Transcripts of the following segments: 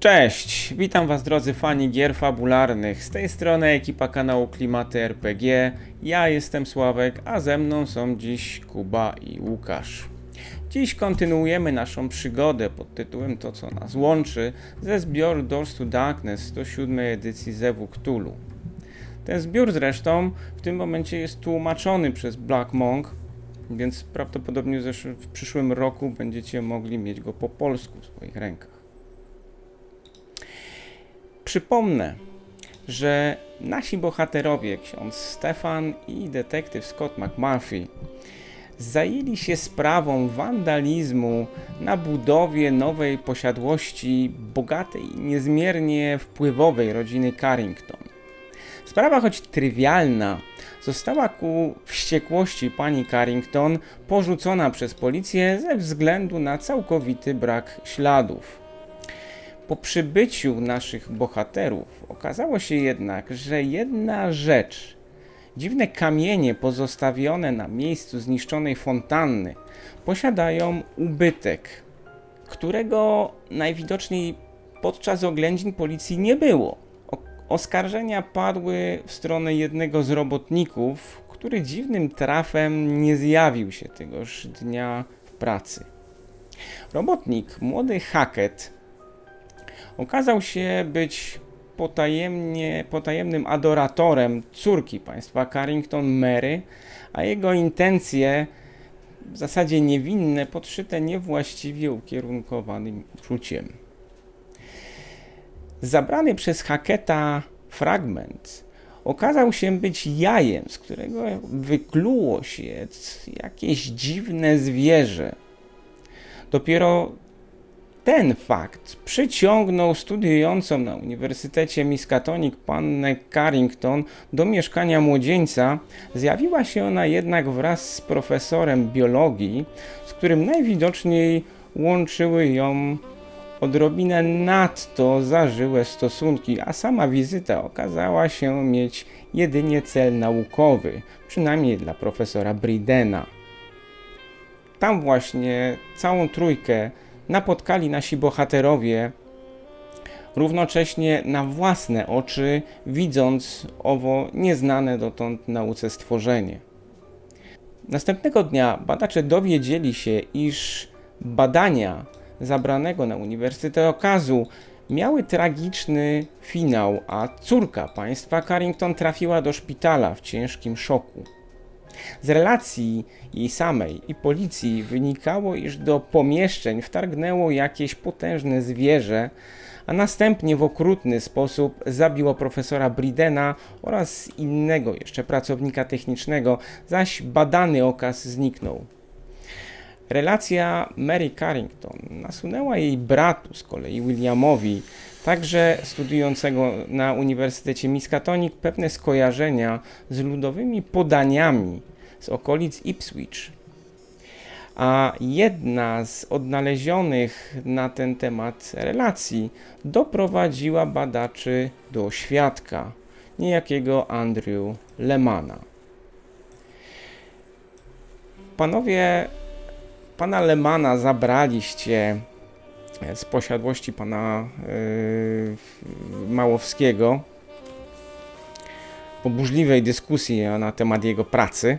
Cześć, witam Was drodzy fani gier fabularnych. Z tej strony ekipa kanału Klimaty RPG. Ja jestem Sławek, a ze mną są dziś Kuba i Łukasz. Dziś kontynuujemy naszą przygodę pod tytułem To co nas łączy ze zbioru Doors to Darkness do siódmej edycji Zewu Cthulhu. Ten zbiór zresztą w tym momencie jest tłumaczony przez Black Monk, więc prawdopodobnie w przyszłym roku będziecie mogli mieć go po polsku w swoich rękach. Przypomnę, że nasi bohaterowie, ksiądz Stefan i detektyw Scott McMurphy, zajęli się sprawą wandalizmu na budowie nowej posiadłości bogatej i niezmiernie wpływowej rodziny Carrington. Sprawa, choć trywialna, została ku wściekłości pani Carrington porzucona przez policję ze względu na całkowity brak śladów. Po przybyciu naszych bohaterów okazało się jednak, że jedna rzecz, dziwne kamienie pozostawione na miejscu zniszczonej fontanny, posiadają ubytek, którego najwidoczniej podczas oględzin policji nie było. Oskarżenia padły w stronę jednego z robotników, który dziwnym trafem nie zjawił się tegoż dnia w pracy. Robotnik, młody Hackett, okazał się być potajemnie, potajemnym adoratorem córki państwa Carrington Mary, a jego intencje w zasadzie niewinne, podszyte niewłaściwie ukierunkowanym uczuciem. Zabrany przez Hacketa fragment okazał się być jajem, z którego wykluło się jakieś dziwne zwierzę. Dopiero ten fakt przyciągnął studiującą na Uniwersytecie Miskatonic pannę Carrington do mieszkania młodzieńca. Zjawiła się ona jednak wraz z profesorem biologii, z którym najwidoczniej łączyły ją odrobinę nadto zażyłe stosunki, a sama wizyta okazała się mieć jedynie cel naukowy, przynajmniej dla profesora Bridena. Tam właśnie całą trójkę napotkali nasi bohaterowie, równocześnie na własne oczy, widząc owo nieznane dotąd nauce stworzenie. Następnego dnia badacze dowiedzieli się, iż badania zabranego na Uniwersytet Okazu miały tragiczny finał, a córka państwa Carrington trafiła do szpitala w ciężkim szoku. Z relacji jej samej i policji wynikało, iż do pomieszczeń wtargnęło jakieś potężne zwierzę, a następnie w okrutny sposób zabiło profesora Bridena oraz innego jeszcze pracownika technicznego, zaś badany okaz zniknął. Relacja Mary Carrington nasunęła jej bratu z kolei Williamowi, także studiującego na Uniwersytecie Miskatonic, pewne skojarzenia z ludowymi podaniami z okolic Ipswich. A jedna z odnalezionych na ten temat relacji doprowadziła badaczy do świadka, niejakiego Andrew Lemana. Panowie pana Lemana zabraliście z posiadłości pana yy, Małowskiego po burzliwej dyskusji na temat jego pracy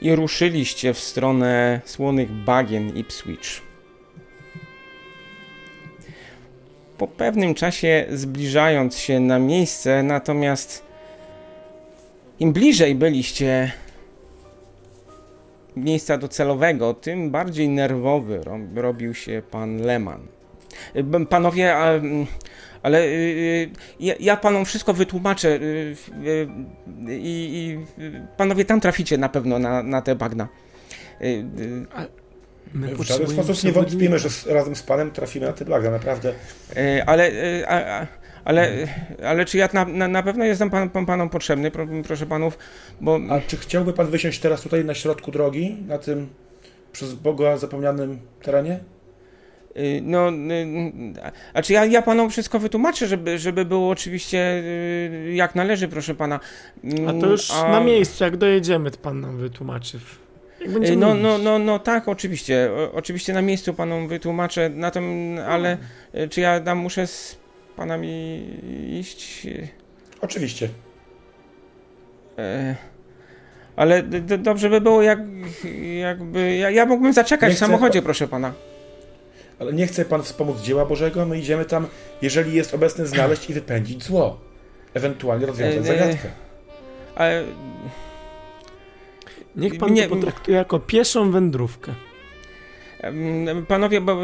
i ruszyliście w stronę słonych bagien Ipswich. Po pewnym czasie zbliżając się na miejsce, natomiast im bliżej byliście miejsca docelowego, tym bardziej nerwowy robił się pan Leman. Panowie, ale y, y, ja, ja panom wszystko wytłumaczę y, i, panowie tam traficie na pewno na, na te bagna. My w żaden sposób nie wątpimy, że razem z panem trafimy na te bagna, naprawdę. Ale, ale, ale czy ja na, na, na pewno jestem pan, pan, panom potrzebny, proszę panów, bo... A czy chciałby pan wysiąść teraz tutaj na środku drogi, na tym przez Boga zapomnianym terenie? Y, no, y, a czy ja, ja panom wszystko wytłumaczę, żeby, żeby było oczywiście y, jak należy, proszę pana. A to już a... na miejscu, jak dojedziemy, to pan nam wytłumaczy. No, no, no, no tak, oczywiście. O, oczywiście na miejscu panu wytłumaczę, na tym, ale no. czy ja tam muszę z panami iść? Oczywiście. E, ale dobrze by było, jak, jakby. Ja, ja mógłbym zaczekać w samochodzie, proszę pana. Ale nie chce pan wspomóc dzieła Bożego? My idziemy tam, jeżeli jest obecny, znaleźć i wypędzić zło. Ewentualnie rozwiązać e, zagadkę. Ale. Niech pan nie, to potraktuje jako pieszą wędrówkę. Panowie, bo,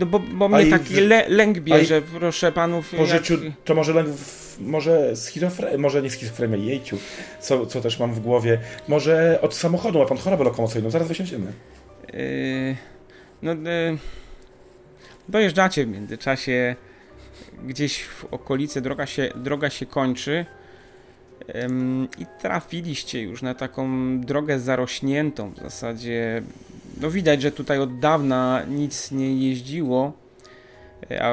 no bo, bo mnie taki le, lęk bierze, proszę panów. Po jak... życiu to może lęk, w, może schizofrenia, może nie schizofrenia, jejciu, co, co też mam w głowie. Może od samochodu ma pan chorobę lokomocyjną, zaraz wysiądziemy. Yy, no, yy, dojeżdżacie w międzyczasie gdzieś w okolicy, droga się, droga się kończy i trafiliście już na taką drogę zarośniętą w zasadzie. No widać, że tutaj od dawna nic nie jeździło. A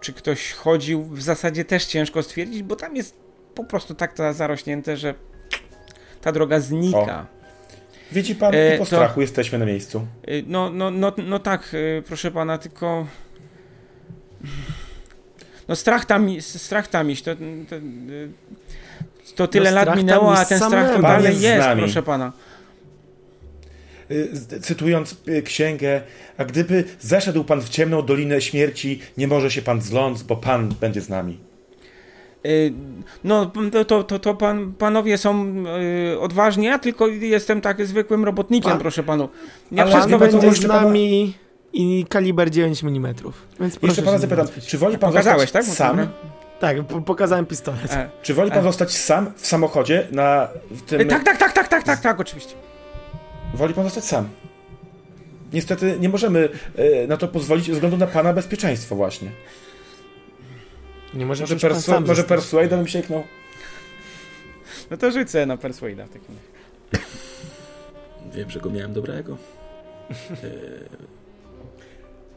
czy ktoś chodził, w zasadzie też ciężko stwierdzić, bo tam jest po prostu tak zarośnięte, że ta droga znika. O. Widzi pan, e, po to, strachu jesteśmy na miejscu. E, no, no, no, no tak, e, proszę pana, tylko no strach tam, strach tam iść, to, to, to tyle no, lat minęło, a ten strach to dalej jest, proszę pana. Y, cytując y, księgę, a gdyby zeszedł pan w ciemną dolinę śmierci, nie może się pan zląc, bo pan będzie z nami. Y, no, to, to, to pan, panowie są odważni, ja tylko jestem tak zwykłym robotnikiem, pan, proszę panu. Ja ale pan będzie z nami i kaliber 9 mm. Więc Jeszcze pana zapytam, czy woli pan Pokazałeś, tak? sam? Tak, pokazałem pistolet. E, czy woli pan e. zostać sam w samochodzie na w tym... Tak, tak, tak, tak, tak, tak, tak, oczywiście. Woli pan zostać sam. Niestety nie możemy e, na to pozwolić ze względu na pana bezpieczeństwo właśnie. Nie może, może, persu sam może Persuade'a bym sięgnął? No to rzucę na Persuade'a w takim razie. Wiem, że go miałem dobrego.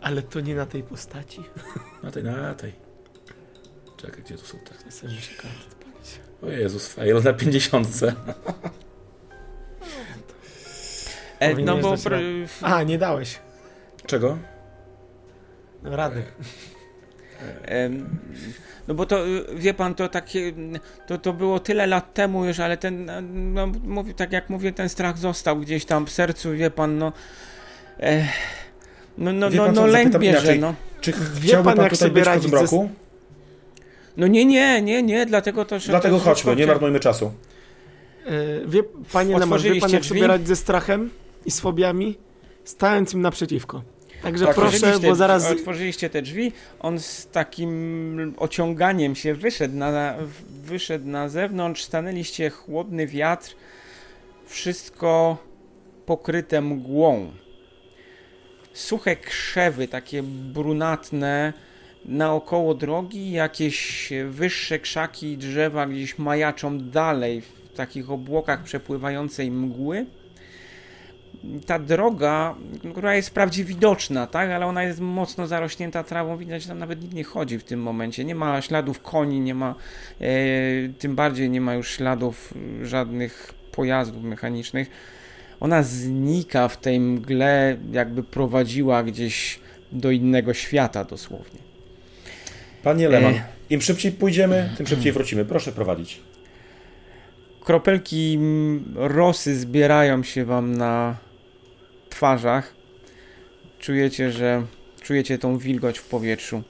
Ale to nie na tej postaci. Na tej, na tej. Czekaj, gdzie tu są te? O Jezus, fail na 50. E, no bo... Pr- A, nie dałeś. Czego? Rady. No bo to, wie pan, to takie, to, to było tyle lat temu już, ale ten, no, mówię, tak jak mówię, ten strach został gdzieś tam w sercu, wie pan, no... Eh, no, no, no, no lęk bierze, no. Czy wie pan, pan jak sobie radzić ze... No nie, nie, nie, nie, dlatego to... Dlatego to, chodźmy, nie marnujmy czasu. Yy, wie, panie Lemar, wie pan jak drzwi? sobie radzić ze strachem i z fobiami? Stając im naprzeciwko. Także tak, proszę, bo zaraz... Otworzyliście te drzwi, on z takim ociąganiem się wyszedł na, wyszedł na zewnątrz, stanęliście chłodny wiatr, wszystko pokryte mgłą suche krzewy, takie brunatne, naokoło drogi, jakieś wyższe krzaki i drzewa gdzieś majaczą dalej w takich obłokach przepływającej mgły. Ta droga, która jest wprawdzie widoczna, tak, ale ona jest mocno zarośnięta trawą, widać, że tam nawet nikt nie chodzi w tym momencie. Nie ma śladów koni, nie ma, e, tym bardziej nie ma już śladów żadnych pojazdów mechanicznych ona znika w tej mgle, jakby prowadziła gdzieś do innego świata dosłownie. Panie Leman, e... im szybciej pójdziemy, tym szybciej wrócimy. Proszę prowadzić. Kropelki rosy zbierają się wam na twarzach. Czujecie, że czujecie tą wilgoć w powietrzu.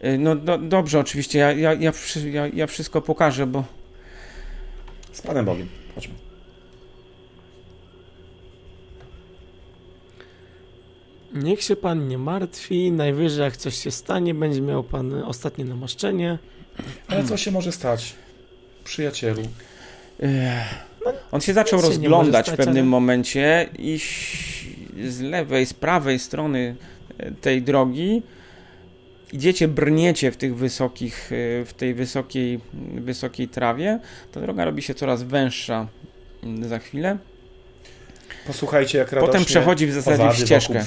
E, no, no dobrze, oczywiście, ja, ja, ja, ja, wszystko pokażę, bo. Z Panem Bogiem. Chodźmy. Niech się pan nie martwi, najwyżej jak coś się stanie, będzie miał pan ostatnie namaszczenie. Ale co się może stać, przyjacielu? On się zaczął rozglądać stać, w pewnym ale... momencie i z lewej, z prawej strony e, tej drogi idziecie, brniecie w tych wysokich, e, w tej wysokiej, wysokiej trawie. Ta droga robi się coraz węższa mm, za chwilę. Posłuchajcie, jak Potem przechodzi w zasadzie w ścieżkę.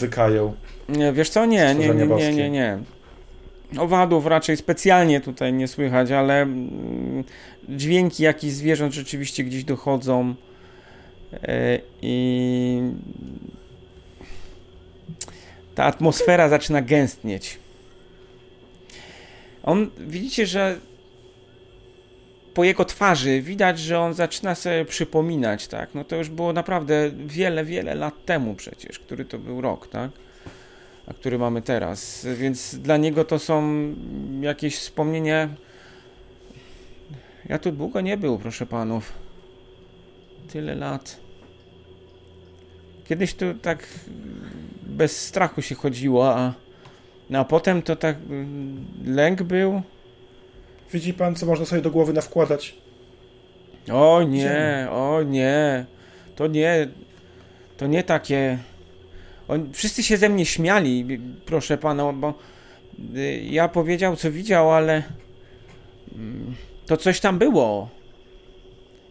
Wiesz co? Nie, nie, nie, nie, nie, nie. Owadów raczej specjalnie tutaj nie słychać, ale mm, dźwięki jakichś zwierząt rzeczywiście gdzieś dochodzą. E, I ta atmosfera zaczyna gęstnieć. On, widzicie, że po jego twarzy widać, że on zaczyna sobie przypominać, tak? No to już było naprawdę wiele, wiele lat temu przecież, który to był rok, tak? A który mamy teraz. Więc dla niego to są jakieś wspomnienia. Ja tu długo nie był, proszę panów. Tyle lat. Kiedyś tu tak bez strachu się chodziło, a, no, a potem to tak lęk był. Widzi pan, co można sobie do głowy nawkładać? O nie, o nie. To nie, to nie takie... On, wszyscy się ze mnie śmiali, proszę pana, bo y, ja powiedział, co widział, ale mm, to coś tam było.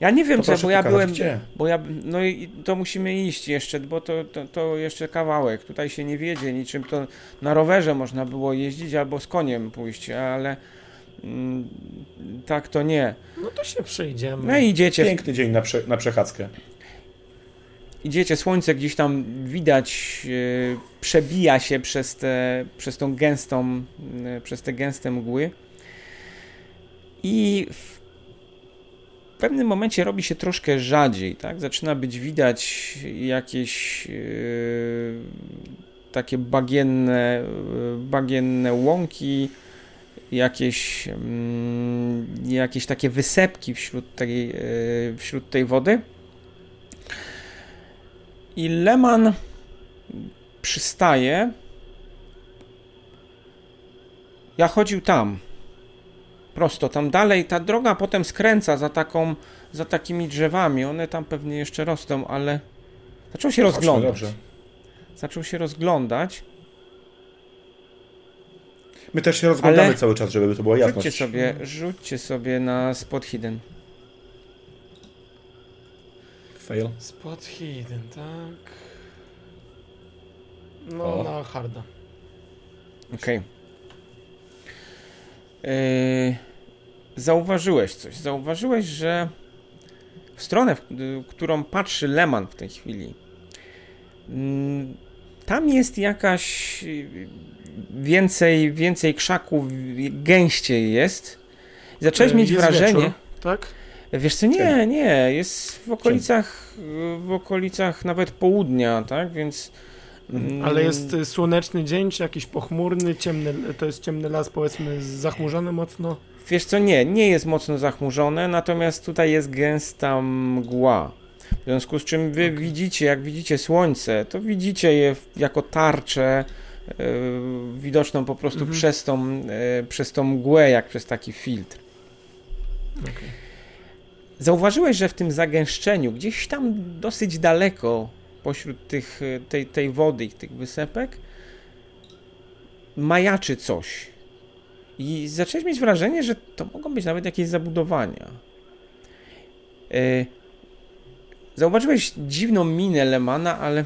Ja nie wiem, co, bo ja byłem. Gdzie? Bo ja, no i to musimy iść jeszcze, bo to, to, to, jeszcze kawałek. Tutaj się nie wiedzie niczym. To na rowerze można było jeździć albo z koniem pójść, ale mm, tak to nie. No to się przejdziemy. No i idziecie. Piękny dzień na, prze, na przechadzkę. Idziecie, słońce gdzieś tam widać, yy, przebija się przez, te, przez tą gęstą, yy, przez te gęste mgły. I w pewnym momencie robi się troszkę rzadziej, tak? Zaczyna być widać jakieś yy, takie bagienne, bagienne łąki, jakieś, yy, jakieś takie wysepki wśród tej, wśród tej wody. I Leman przystaje. Ja chodził tam prosto tam dalej. Ta droga potem skręca za taką, za takimi drzewami. One tam pewnie jeszcze rosną, ale zaczął się rozglądać. Dobrze. Zaczął się rozglądać. My też się rozglądamy ale cały czas, żeby to było jasne. Rzućcie sobie, rzućcie sobie na spot hidden. Fail. Spot hidden, tak. No, o. na harda. Okej. Okay. Yy, zauważyłeś coś. Zauważyłeś, że w stronę, w którą patrzy Leman w tej chwili, mm, tam jest jakaś więcej, więcej krzaków, gęściej jest. Zacząłeś yy, mieć jest wrażenie. Wieczór, tak? Wiesz co, nie, nie, jest w okolicach, w okolicach nawet południa, tak, więc Mhm. Ale jest y, słoneczny dzień, czy jakiś pochmurny, ciemny, to jest ciemny las, powiedzmy, zachmurzony mocno? Wiesz co, nie, nie jest mocno zachmurzone, natomiast tutaj jest gęsta mgła. W związku z czym wy widzicie, jak widzicie słońce, to widzicie je jako tarczę yy, widoczną po prostu mhm. przez, tą, yy, przez tą mgłę, jak przez taki filtr. Okay. Zauważyłeś, że w tym zagęszczeniu, gdzieś tam dosyć daleko, pośród tych, e, tej, tej wody i tych wysepek majaczy coś. I zacząłeś mieć wrażenie, że to mogą być nawet jakieś zabudowania. Yy, zauważyłeś dziwną minę Lemana, ale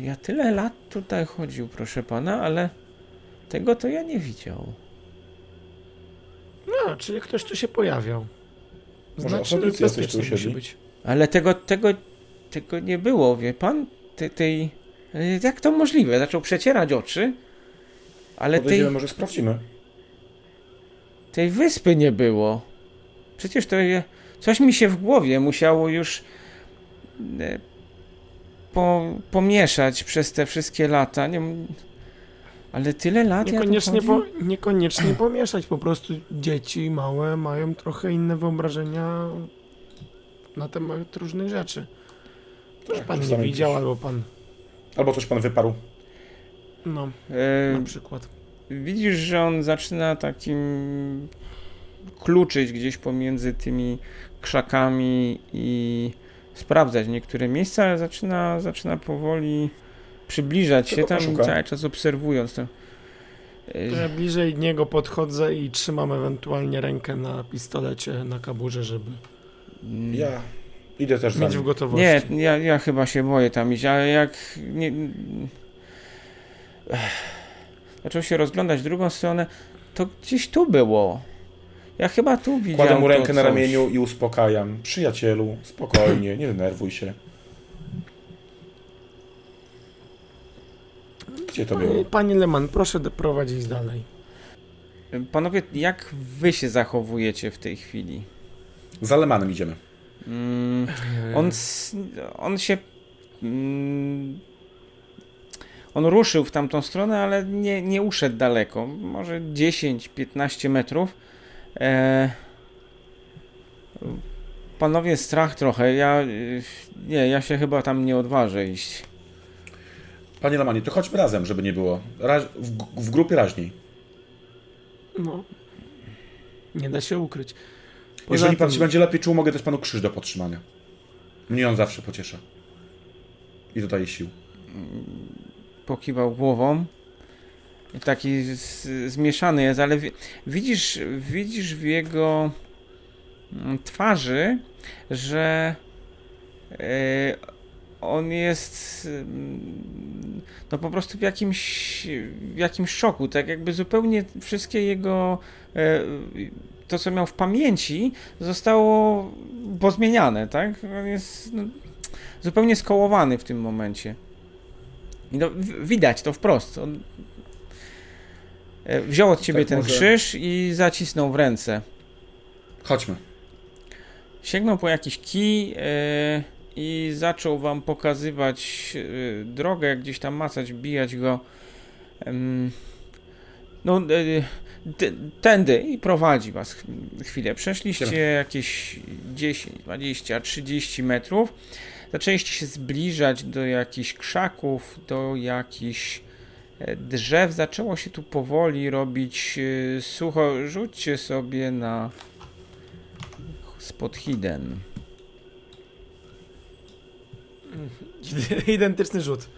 ja tyle lat tutaj chodził, proszę pana, ale tego to ja nie widział. No, czyli ktoś tu się pojawiał. Znaczy, Może bezpiecznie musi być. Ale tego, tego tego nie było, wie pan? Tej, tej, jak to możliwe? Zaczął przecierać oczy, ale tej... może sprawdzimy. Tej wyspy nie było. Przecież to coś mi się w głowie musiało już e, po, pomieszać przez te wszystkie lata. Nie, ale tyle lat niekoniecznie, ja po, niekoniecznie pomieszać, po prostu dzieci małe mają trochę inne wyobrażenia na temat różnych rzeczy. Coś pan nie widział, albo pan... Albo coś pan wyparł. No, e... na przykład. Widzisz, że on zaczyna takim kluczyć gdzieś pomiędzy tymi krzakami i sprawdzać niektóre miejsca, ale zaczyna, zaczyna powoli przybliżać się tam poszuka. cały czas obserwując to. Ja bliżej niego podchodzę i trzymam ewentualnie rękę na pistolecie, na kaburze, żeby... Ja Idę też Mieć w gotowości. Nie, ja, ja chyba się boję tam iść, ale jak nie... zaczął się rozglądać w drugą stronę, to gdzieś tu było. Ja chyba tu widziałem Kładę mu rękę na ramieniu i uspokajam. Przyjacielu, spokojnie, nie denerwuj się. Gdzie to było? Panie, panie Leman, proszę doprowadzić dalej. Panowie, jak wy się zachowujecie w tej chwili? Za Lemanem idziemy. Mm, on, s- on się. Mm, on ruszył w tamtą stronę, ale nie, nie uszedł daleko. Może 10-15 metrów. E, panowie, strach trochę. Ja. Nie, ja się chyba tam nie odważę iść. Panie Lemanie, to chodźmy razem, żeby nie było. W, w grupie raźniej. No. Nie da się ukryć. Poza Jeżeli pan tym- się będzie lepiej czuł, mogę dać panu krzyż do podtrzymania. Mnie on zawsze pociesza. I dodaje sił. pokiwał głową. I Taki z, zmieszany jest, ale wi- widzisz, widzisz w jego mm, twarzy, że e, on jest mm, no po prostu w jakimś, w jakimś szoku, tak jakby zupełnie wszystkie jego e, to, co miał w pamięci, zostało pozmieniane, tak? On jest no, zupełnie skołowany w tym momencie. I no, widać to wprost. On e, wziął od ciebie Tak, ten może- krzyż i zacisnął w ręce. Chodźmy. Sięgnął po jakiś kij e, i zaczął wam pokazywać e, drogę, gdzieś tam macać, bijać go. No, t- tędy i prowadzi was ch- chwilę. Przeszliście jakieś 10, 20, 30 metrów. Zaczęliście się zbliżać do jakichś krzaków, do jakichś e, drzew. Zaczęło się tu powoli robić e, sucho. Rzućcie sobie na spot hidden. Identyczny rzut.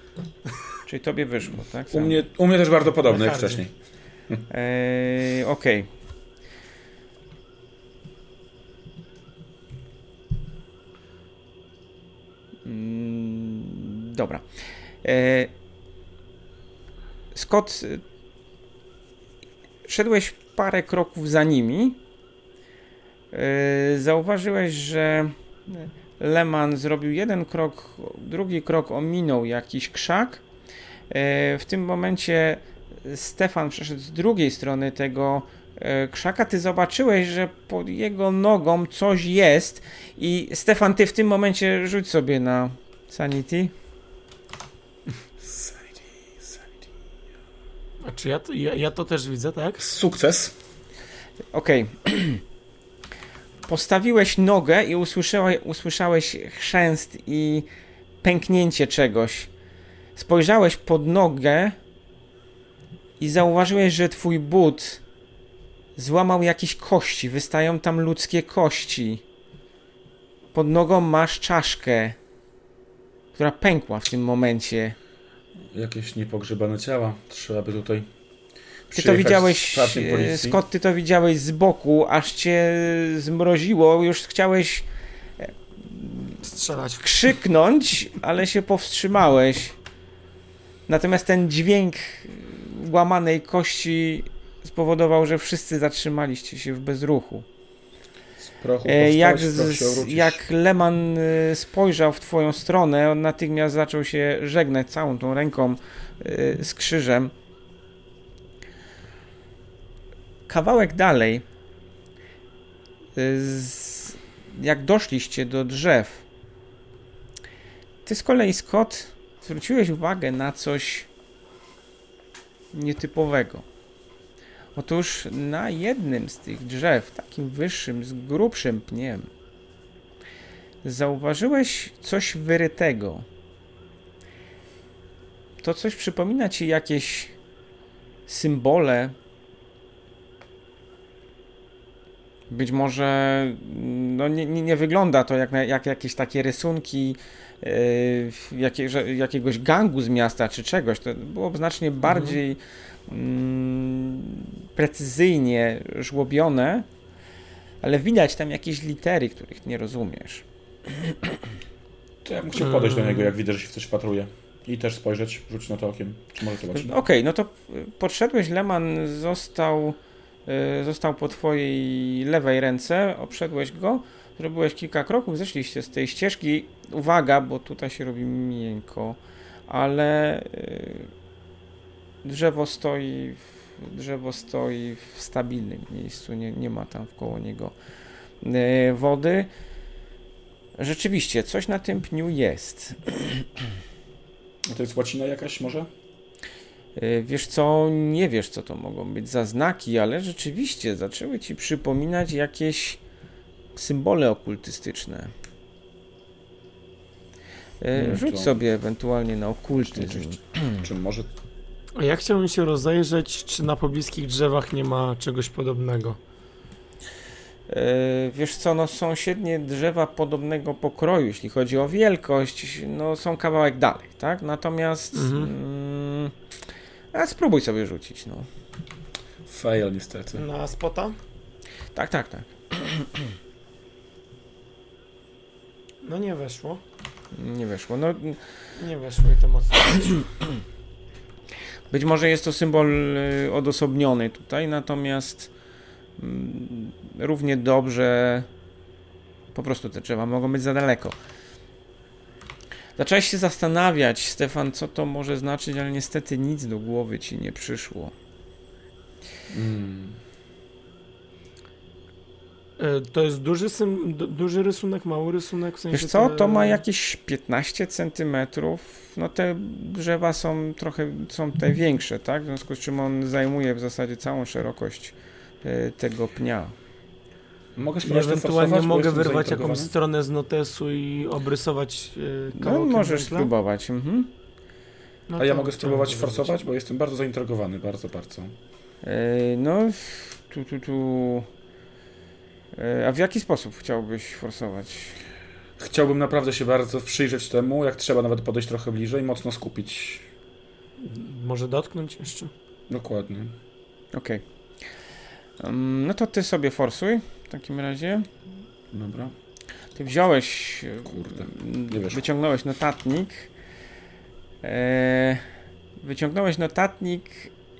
Czyli tobie wyszło, tak? U mnie, u mnie też bardzo podobny jak wcześniej. Eee, Okej. Mm, Dobra. Eee, Scott, y, szedłeś parę kroków za nimi. Eee, Zauważyłeś, że Leman zrobił jeden krok, drugi krok ominął jakiś krzak. Eee, W tym momencie Stefan przeszedł z drugiej strony tego e, krzaka, ty zobaczyłeś, że pod jego nogą coś jest i Stefan, ty w tym momencie rzuć sobie na sanity. A czy ja to, ja, ja to też widzę, tak? Sukces. Okej. Postawiłeś nogę i usłyszałeś, usłyszałeś chrzęst i pęknięcie czegoś. Spojrzałeś pod nogę i zauważyłeś, że twój but złamał jakieś kości. Wystają tam ludzkie kości. Pod nogą masz czaszkę, która pękła w tym momencie. Jakieś niepogrzebane ciała. Trzeba by tutaj. Ty to widziałeś, e. Scott, ty to widziałeś z boku, aż cię zmroziło, już chciałeś Strzelać w krzyknąć, ale się powstrzymałeś. Natomiast ten dźwięk łamanej kości spowodował, że wszyscy zatrzymaliście się w bezruchu. Z prochu E, powstać, Jak, z, jak Leman e, spojrzał w twoją stronę, on natychmiast zaczął się żegnać całą tą ręką e, z krzyżem. Kawałek dalej, e, z, jak doszliście do drzew, ty z kolei, Scott, zwróciłeś uwagę na coś nietypowego. Otóż na jednym z tych drzew, takim wyższym, z grubszym pniem, zauważyłeś coś wyrytego. To coś przypomina ci jakieś symbole. Być może no nie, nie, nie wygląda to jak, na, jak jakieś takie rysunki yy, jakie, że, jakiegoś gangu z miasta czy czegoś. To było znacznie bardziej mm, precyzyjnie żłobione, ale widać tam jakieś litery, których nie rozumiesz. To ja bym chciał podejść do niego, jak widzę, że się w coś patruje. I też spojrzeć, rzucić na to okiem. Czy może zobaczyć? Okej, no to y, podszedłeś, Leman został został po twojej lewej ręce, obszedłeś go, zrobiłeś kilka kroków, zeszliście z tej ścieżki. Uwaga, bo tutaj się robi miękko, ale y, drzewo stoi w, drzewo stoi w stabilnym miejscu, nie, nie ma tam wkoło niego y, wody. Rzeczywiście, coś na tym pniu jest. To jest łacina jakaś może? Y, Wiesz co, nie wiesz co to mogą być za znaki, ale rzeczywiście zaczęły ci przypominać jakieś symbole okultystyczne. Hmm, Rzuć to- sobie ewentualnie na okultyzm. Czy może... A ja chciałbym się rozejrzeć, czy na pobliskich drzewach nie ma czegoś podobnego. Y, Wiesz co, no sąsiednie drzewa podobnego pokroju, jeśli chodzi o wielkość, no są kawałek dalej, tak? Natomiast Mhm. A spróbuj sobie rzucić, no. Fail niestety. Na spota? Tak, tak, tak. No nie weszło. Nie weszło. No, Nie weszło i to mocno. Być może jest to symbol y, odosobniony tutaj, natomiast mm, równie dobrze po prostu te drzewa mogą być za daleko. Zacząłeś się zastanawiać, Stefan, co to może znaczyć, ale niestety nic do głowy ci nie przyszło. Mm. E, To jest duży, sym, du- duży rysunek, mały rysunek? W sensie Wiesz co, to ma jakieś 15 centymetrów. No te drzewa są trochę, są te większe, tak? W związku z czym on zajmuje w zasadzie całą szerokość y, tego pnia. Mogę I ewentualnie mogę wyrwać jakąś stronę z notesu i obrysować e, No, możesz węgla? spróbować. Mhm. No A ja mogę spróbować forsować, bo jestem bardzo zaintrygowany, bardzo, bardzo. E, No, tu, tu, tu. E, A w jaki sposób chciałbyś forsować? Chciałbym naprawdę się bardzo przyjrzeć temu, jak trzeba nawet podejść trochę bliżej, mocno skupić. Może dotknąć jeszcze? Dokładnie. Okej. Ym, No to ty sobie forsuj w takim razie. Dobra. Ty wziąłeś. Kurde, m, nie wyszło. Wyciągnąłeś notatnik. E, Wyciągnąłeś notatnik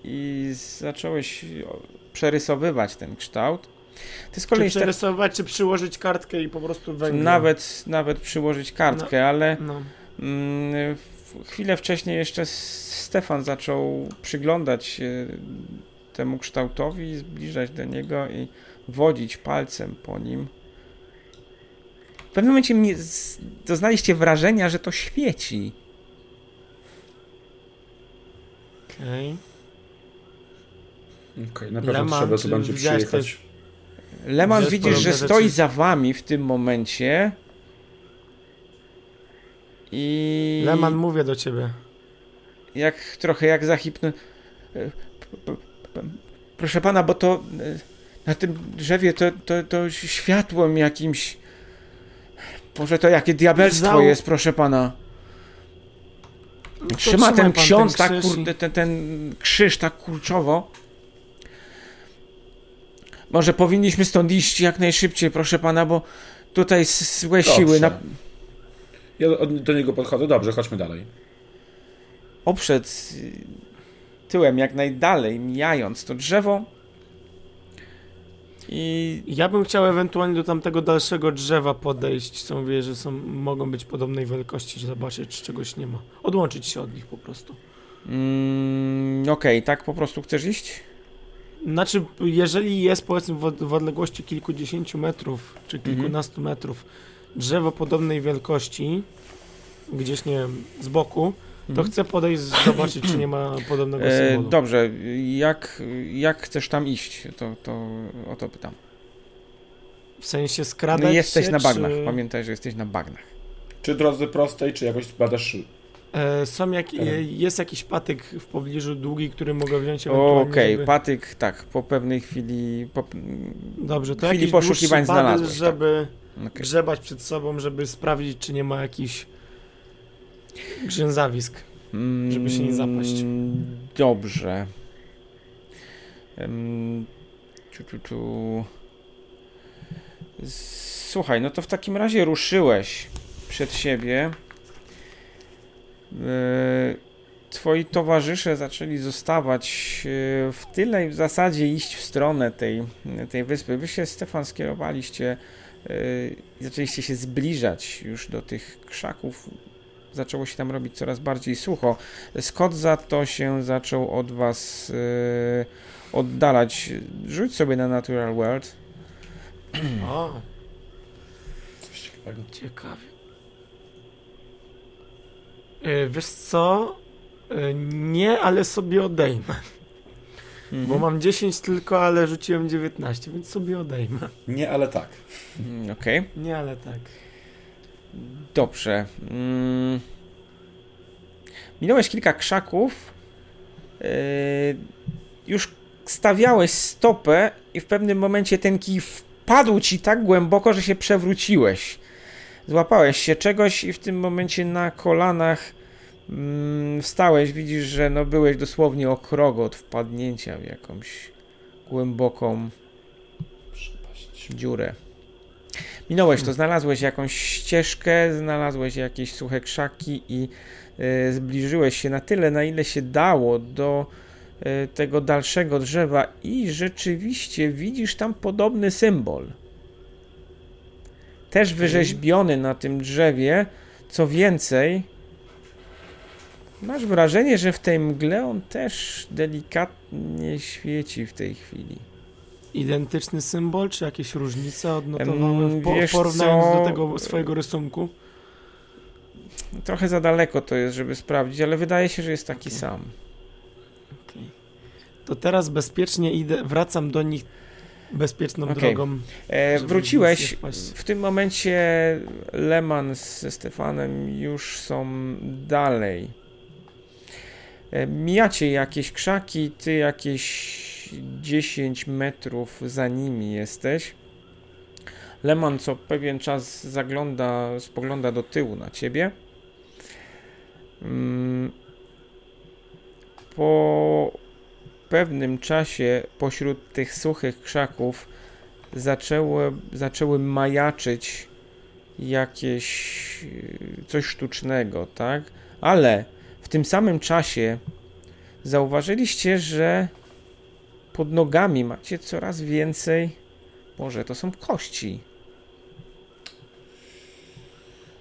i zacząłeś przerysowywać ten kształt. Ty z Czy kolei sta- przerysować, czy przyłożyć kartkę i po prostu węgiel? nawet, nawet przyłożyć kartkę, ale No. Mm, Chwilę wcześniej jeszcze Stefan zaczął przyglądać się temu kształtowi, zbliżać do niego i wodzić palcem po nim. W pewnym momencie mnie doznaliście wrażenia, że to świeci. Okej. Okej, na pewno Leman, trzeba tu będzie przyjechać. Leman widzisz, że stoi rzeczy? za wami w tym momencie. I Leman, mówię do ciebie. jak trochę jak zahipno... e, Proszę pana, bo to e, na tym drzewie to, to, to światłem jakimś... Boże, to jakie diabelstwo jest, proszę pana. No Trzyma ten ksiądz ten tak, kurde, ten, ten krzyż tak kurczowo. Może powinniśmy stąd iść jak najszybciej, proszę pana, bo tutaj złe Dobrze. siły na... Ja do niego podchodzę. Dobrze, chodźmy dalej. oprzedł y, tyłem jak najdalej, mijając to drzewo. I Ja bym chciał ewentualnie do tamtego dalszego drzewa podejść, co mówię, że są, mogą być podobnej wielkości, zobaczyć, czy czegoś nie ma. Odłączyć się od nich po prostu. mm, okej, tak po prostu chcesz iść? Znaczy, jeżeli jest powiedzmy w, w odległości kilkudziesięciu metrów, czy Mhm. kilkunastu metrów, drzewo podobnej wielkości, gdzieś, nie wiem, z boku, to chcę podejść, zobaczyć, czy nie ma podobnego E, symbolu. dobrze, jak, jak chcesz tam iść? To, to o to pytam. W sensie No, skradać jesteś się, na bagnach, czy... pamiętaj, że jesteś na bagnach. Czy drodze prostej, czy jakoś badasz... E, są jak, Tak. e, jest jakiś patyk w pobliżu długi, który mogę wziąć Okej, ewentualnie, żeby... patyk, tak, po pewnej chwili... Po, Dobrze, to chwili jakiś poszukiwań znalazłeś, tak. żeby okej. grzebać przed sobą, żeby sprawdzić, czy nie ma jakichś grzęzawisk. żeby się nie zapaść. Mm, Dobrze. Tu, tu. Słuchaj, no to w takim razie ruszyłeś przed siebie. E, twoi towarzysze zaczęli zostawać e, w tyle i w zasadzie iść w stronę tej, tej wyspy. Wy się, Stefan, skierowaliście e, i zaczęliście się zbliżać już do tych krzaków. Zaczęło się tam robić coraz bardziej sucho. Scott za to się zaczął od was oddalać. Rzuć sobie na Natural World. O, Coś ciekawego. ciekawie. E, Wiesz co? E, Nie, ale sobie odejmę. Bo Mhm. mam 10 tylko, ale rzuciłem 19, więc sobie odejmę. Nie, ale tak. Mm, Okej. Nie, ale tak. Dobrze. Mm. Minąłeś kilka krzaków. Yy, już stawiałeś stopę i w pewnym momencie ten kij wpadł ci tak głęboko, że się przewróciłeś. Złapałeś się czegoś i w tym momencie na kolanach mm, wstałeś. Widzisz, że no byłeś dosłownie o krok od wpadnięcia w jakąś głęboką dziurę. Minąłeś to, znalazłeś jakąś ścieżkę, znalazłeś jakieś suche krzaki i e, zbliżyłeś się na tyle, na ile się dało do e, tego dalszego drzewa i rzeczywiście widzisz tam podobny symbol. Też wyrzeźbiony na tym drzewie. Co więcej, masz wrażenie, że w tej mgle on też delikatnie świeci w tej chwili. Identyczny symbol, czy jakieś różnice odnotowałem Em, w po, wiesz porównaniu co? do tego swojego rysunku? Trochę za daleko to jest, żeby sprawdzić, ale wydaje się, że jest taki sam. Okej. To teraz bezpiecznie idę, wracam do nich bezpieczną Okej. drogą. E, wróciłeś. W tym momencie Leman ze Stefanem już są dalej. E, mijacie jakieś krzaki, ty jakieś 10 metrów za nimi jesteś. Leman co pewien czas zagląda, spogląda do tyłu na ciebie. Mm. Po pewnym czasie pośród tych suchych krzaków zaczęły, zaczęły majaczyć jakieś yy, coś sztucznego, tak? Ale w tym samym czasie zauważyliście, że pod nogami macie coraz więcej. Boże, to są kości.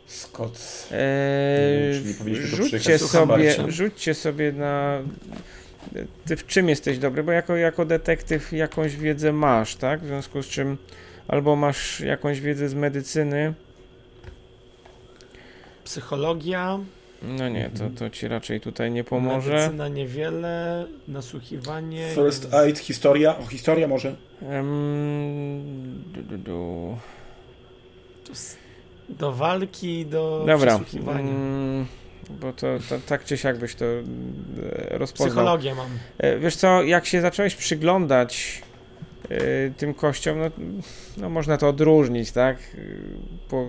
Scott. Eee, Nie wiem, rzućcie, sobie, rzućcie sobie na. Ty w czym jesteś dobry? Bo jako, jako detektyw jakąś wiedzę masz, tak? W związku z czym albo masz jakąś wiedzę z medycyny. Psychologia, No nie, to, to ci raczej tutaj nie pomoże. medycyna niewiele, nasłuchiwanie. First aid, historia. O, historia może? Em, du, du, du. Do walki, do Dobra. przesłuchiwania. mm, Bo to, to tak czy siak byś to e, rozpoznał. Psychologię mam. E, Wiesz co, jak się zacząłeś przyglądać e, tym kościom, no, no można to odróżnić, tak? Po,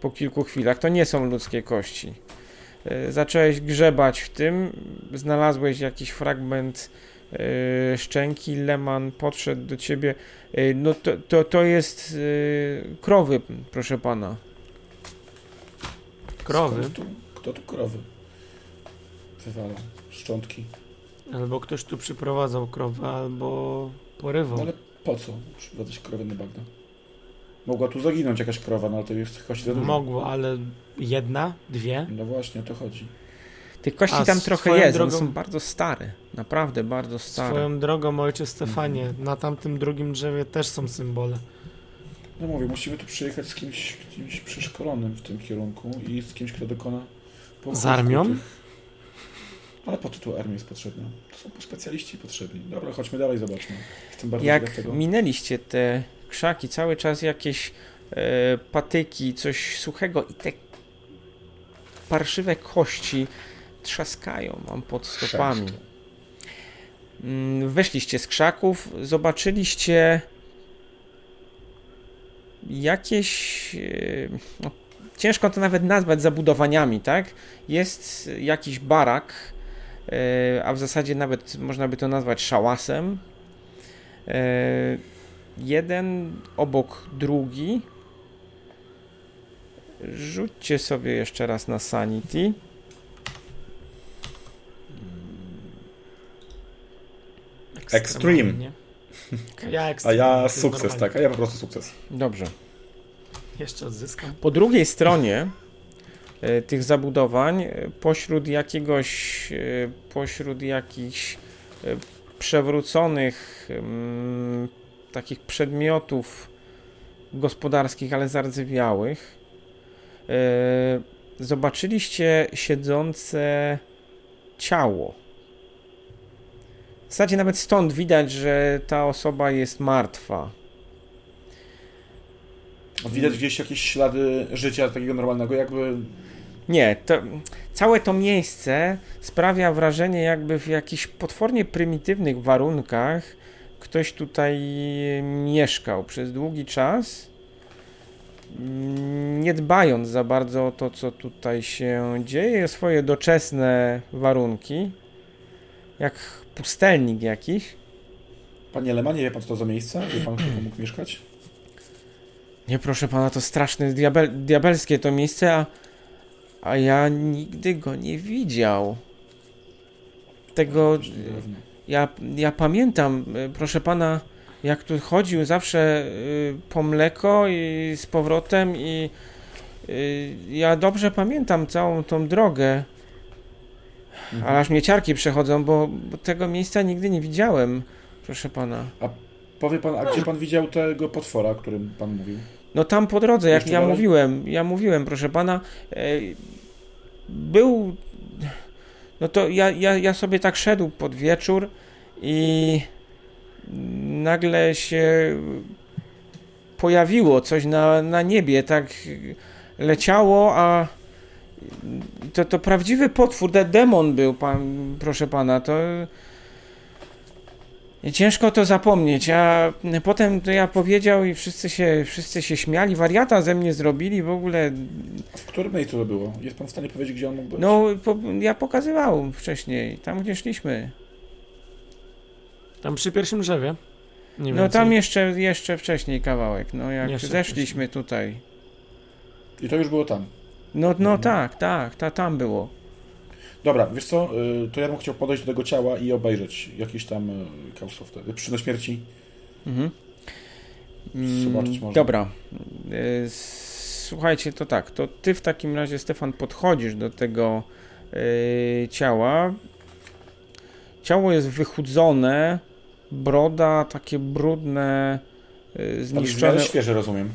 po kilku chwilach. To nie są ludzkie kości. E, Zacząłeś grzebać w tym, znalazłeś jakiś fragment e, szczęki, Leman podszedł do ciebie. E, No to, to, to jest krowy, proszę pana. Krowy. Skąd tu? Kto tu krowy? Wywala. Szczątki. Albo ktoś tu przyprowadzał krowę, albo porywał. No ale po co przyprowadzać krowę na bagno? Mogła tu zaginąć jakaś krowa, no ale to jest kości za dużo. Mogło, ale jedna, dwie. No właśnie, o to chodzi. Tych kości A tam trochę jest, one drogą- są bardzo stare. Naprawdę bardzo stare. Swoją drogą, ojcze Stefanie, Mhm. na tamtym drugim drzewie też są symbole. No mówię, musimy tu przyjechać z kimś, kimś przeszkolonym w tym kierunku i z kimś, kto dokona Z armią? tych- Ale po co tu armia jest potrzebna? To są specjaliści potrzebni. Dobra, chodźmy dalej, zobaczmy. Jestem bardzo Jak minęliście te krzaki, cały czas jakieś e, patyki, coś suchego i te parszywe kości trzaskają wam pod stopami. Mm, Weszliście z krzaków, zobaczyliście jakieś. e, No, ciężko to nawet nazwać zabudowaniami, tak? Jest jakiś barak, e, a w zasadzie nawet można by to nazwać szałasem jeden obok drugi. Rzućcie sobie jeszcze raz na Sanity. Extreme. Ja A ja sukces, tak? A ja po prostu sukces. Dobrze. Jeszcze odzyskam. Po drugiej stronie e, tych zabudowań, e, pośród jakiegoś, e, pośród jakichś przewróconych mm, takich przedmiotów gospodarskich, ale zardzewiałych, e, zobaczyliście siedzące ciało. W zasadzie nawet stąd widać, że ta osoba jest martwa. Widać gdzieś jakieś ślady życia takiego normalnego, jakby... Nie, to, całe to miejsce sprawia wrażenie, jakby w jakichś potwornie prymitywnych warunkach ktoś tutaj mieszkał przez długi czas, mm, nie dbając za bardzo o to, co tutaj się dzieje, swoje doczesne warunki, jak pustelnik jakiś. Panie Lemanie, wie pan co to za miejsce? Wie pan, kto mógł mieszkać? Nie, proszę pana, to straszne, diabel, diabelskie to miejsce, a, a ja nigdy go nie widział. Tego, ja, ja pamiętam, y, proszę pana, jak tu chodził zawsze y, po mleko i z powrotem i y, ja dobrze pamiętam całą tą drogę, ale aż mnie ciarki przechodzą, bo, bo tego miejsca nigdy nie widziałem, proszę pana. Powie pan, a gdzie pan widział tego potwora, o którym pan mówił? No tam po drodze, jak Jeszcze ja dalej? mówiłem, ja mówiłem, proszę pana, e, był, no to ja, ja, ja sobie tak szedł pod wieczór i nagle się pojawiło coś na, na niebie, tak leciało, a to, to prawdziwy potwór, de, demon był, pan, proszę pana, to ciężko to zapomnieć, a potem to ja powiedział i wszyscy się, wszyscy się śmiali, wariata ze mnie zrobili, w ogóle, W którym miejscu to było? Jest pan w stanie powiedzieć, gdzie on mógł być? no po, ja pokazywałem wcześniej, tam gdzie szliśmy. Tam przy pierwszym drzewie. Nie No tam jeszcze, jeszcze wcześniej kawałek, no jak Jeszcze zeszliśmy tutaj. I to już było tam. No, no Mhm. tak, tak, ta, tam było. Dobra, wiesz co, y, to ja bym chciał podejść do tego ciała i obejrzeć jakiś tam y, kaustwo wtedy. Przy do śmierci. Mhm. Zobaczyć Mm, można. Dobra. Y, Słuchajcie, to tak, to ty w takim razie, Stefan, podchodzisz do tego ciała. Ciało jest wychudzone, broda takie brudne, Ale zniszczone. miarę świeże, rozumiem.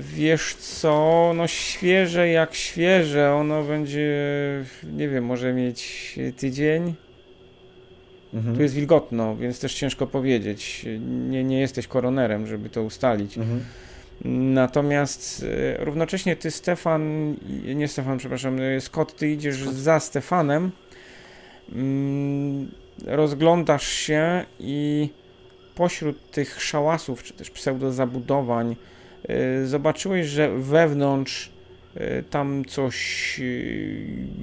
Wiesz co, no świeże jak świeże, ono będzie, nie wiem, może mieć tydzień. Mhm. Tu jest wilgotno, więc też ciężko powiedzieć. Nie, nie jesteś koronerem, żeby to ustalić. Mhm. Natomiast e, równocześnie ty, Stefan, nie Stefan, przepraszam, e, Scott, ty idziesz za Stefanem, mm, rozglądasz się i pośród tych szałasów, czy też pseudozabudowań, zobaczyłeś, że wewnątrz e, tam coś e,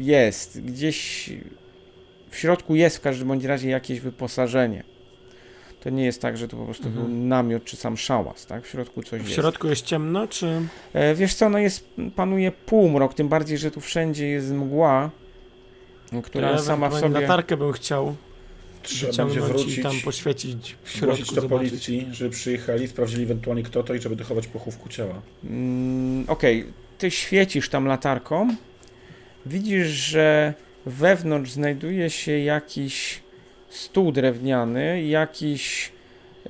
jest. Gdzieś w środku jest w każdym bądź razie jakieś wyposażenie. To nie jest tak, że to po prostu Mhm. był namiot czy sam szałas, tak? W środku coś W jest. środku jest ciemno, czy... E, Wiesz co, no jest, panuje półmrok, tym bardziej, że tu wszędzie jest mgła, która ja sama w sobie... latarkę bym chciał Trzeba będzie wrócić, i tam poświecić w środku, do zobaczyć. policji, żeby przyjechali, sprawdzili ewentualnie kto to i żeby dochować pochówku ciała. Mm, Okej, ty świecisz tam latarką, widzisz, że wewnątrz znajduje się jakiś stół drewniany, jakiś e,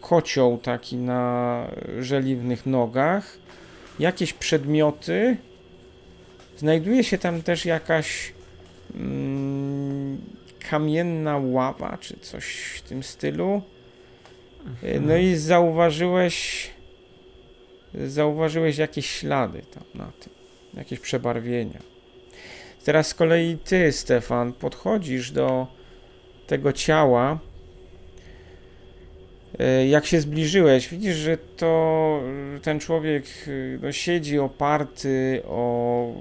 kocioł taki na żeliwnych nogach, jakieś przedmioty. Znajduje się tam też jakaś mm, kamienna ława, czy coś w tym stylu. E, No i zauważyłeś zauważyłeś jakieś ślady tam na tym, jakieś przebarwienia. Teraz z kolei ty, Stefan, podchodzisz do tego ciała. E, Jak się zbliżyłeś, widzisz, że to ten człowiek e, no, siedzi oparty o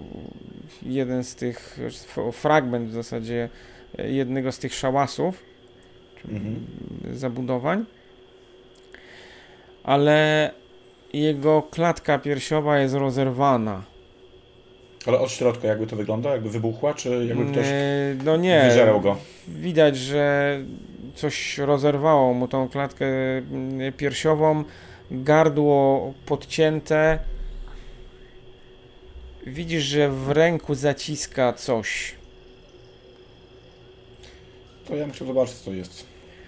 jeden z tych, o fragment w zasadzie jednego z tych szałasów, Mhm. zabudowań, ale jego klatka piersiowa jest rozerwana. Ale od środka jakby to wygląda? Jakby wybuchła, czy jakby ktoś No nie, wyżerał go? widać, że coś rozerwało mu tą klatkę mm, piersiową, gardło podcięte. Widzisz, że w ręku zaciska coś. To ja muszę zobaczyć, co to jest.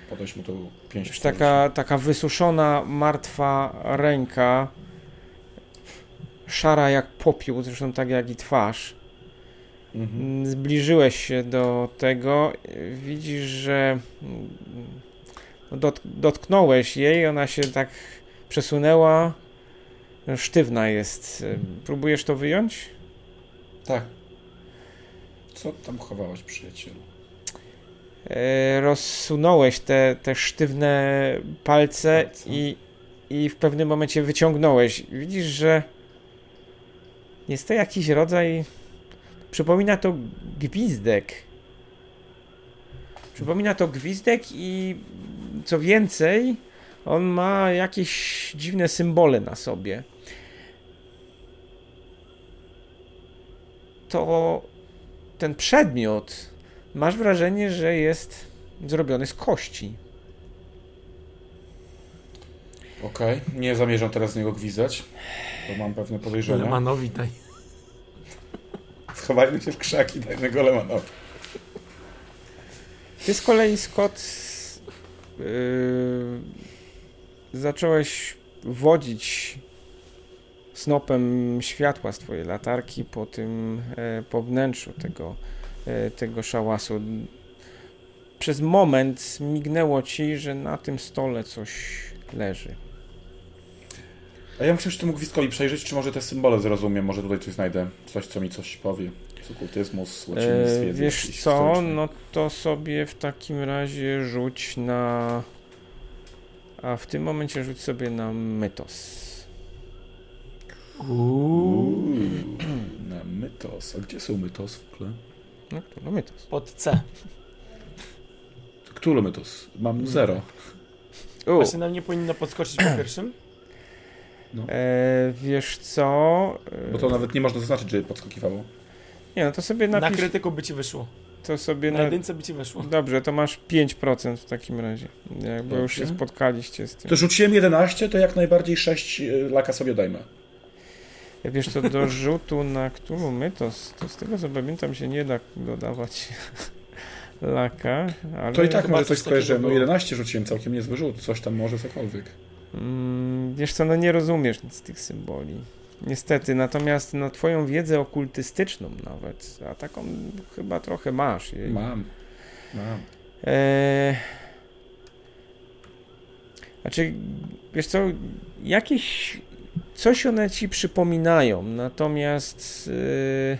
Podejść mu tą pięść. Już taka, taka wysuszona, martwa ręka. Szara jak popiół, zresztą tak jak i twarz. Mhm. Zbliżyłeś się do tego. Widzisz, że mm, dot, dotknąłeś jej, ona się tak przesunęła. Sztywna jest. Próbujesz to wyjąć? Tak. Co tam chowałeś, przyjacielu? E, rozsunąłeś te, te sztywne palce Palce. i, i w pewnym momencie wyciągnąłeś. Widzisz, że jest to jakiś rodzaj. Przypomina to gwizdek. Przypomina to gwizdek i co więcej, on ma jakieś dziwne symbole na sobie. To ten przedmiot masz wrażenie, że jest zrobiony z kości. Okej, nie zamierzam teraz z niego gwizdać, bo mam pewne podejrzenia. Lemanowi daj. Schowajmy się w krzaki, dajmy go Lemanowi. Ty z kolei, Scott, yy, zacząłeś wodzić snopem światła z twojej latarki po tym, e, po wnętrzu tego, tego szałasu. Przez moment mignęło ci, że na tym stole coś leży. A ja muszę się temu gwizdkowi przejrzeć, czy może te symbole zrozumiem, może tutaj coś znajdę. Coś, co mi coś powie. Z okultyzmu, z łacinictwie. E, wiesz co, no to sobie w takim razie rzuć na... A w tym momencie rzuć sobie na mytos. Uuu. Uuu, na mytos. A gdzie są mytos w ogóle? No, no. Pod C. Któlu mytos? Mam zero. U, Właśnie nam nie powinno podskoczyć po pierwszym. e, wiesz co? Bo to nawet nie można zaznaczyć, że podskakiwało. Nie, no to sobie Na napisz... krytyku by ci wyszło. To sobie Na na... jedynce by ci wyszło. Dobrze, to masz 5% w takim razie. Nie, bo już się Dobrze. spotkaliście z tym. To rzuciłem 11, to jak najbardziej 6 laka sobie dajmy. Wiesz co, do rzutu na Cthulhu Mythos, to z tego co pamiętam się nie da dodawać laka, ale... To i tak może coś coś skojarzyłem. No takiego 11 rzuciłem, całkiem niezły rzut. Coś tam może cokolwiek. Mm, wiesz co, no nie rozumiesz nic z tych symboli. Niestety, natomiast no, twoją wiedzę okultystyczną nawet, a taką chyba trochę masz. Jej. Mam. Mam. Eee, znaczy, wiesz co, jakieś coś one ci przypominają, natomiast yy,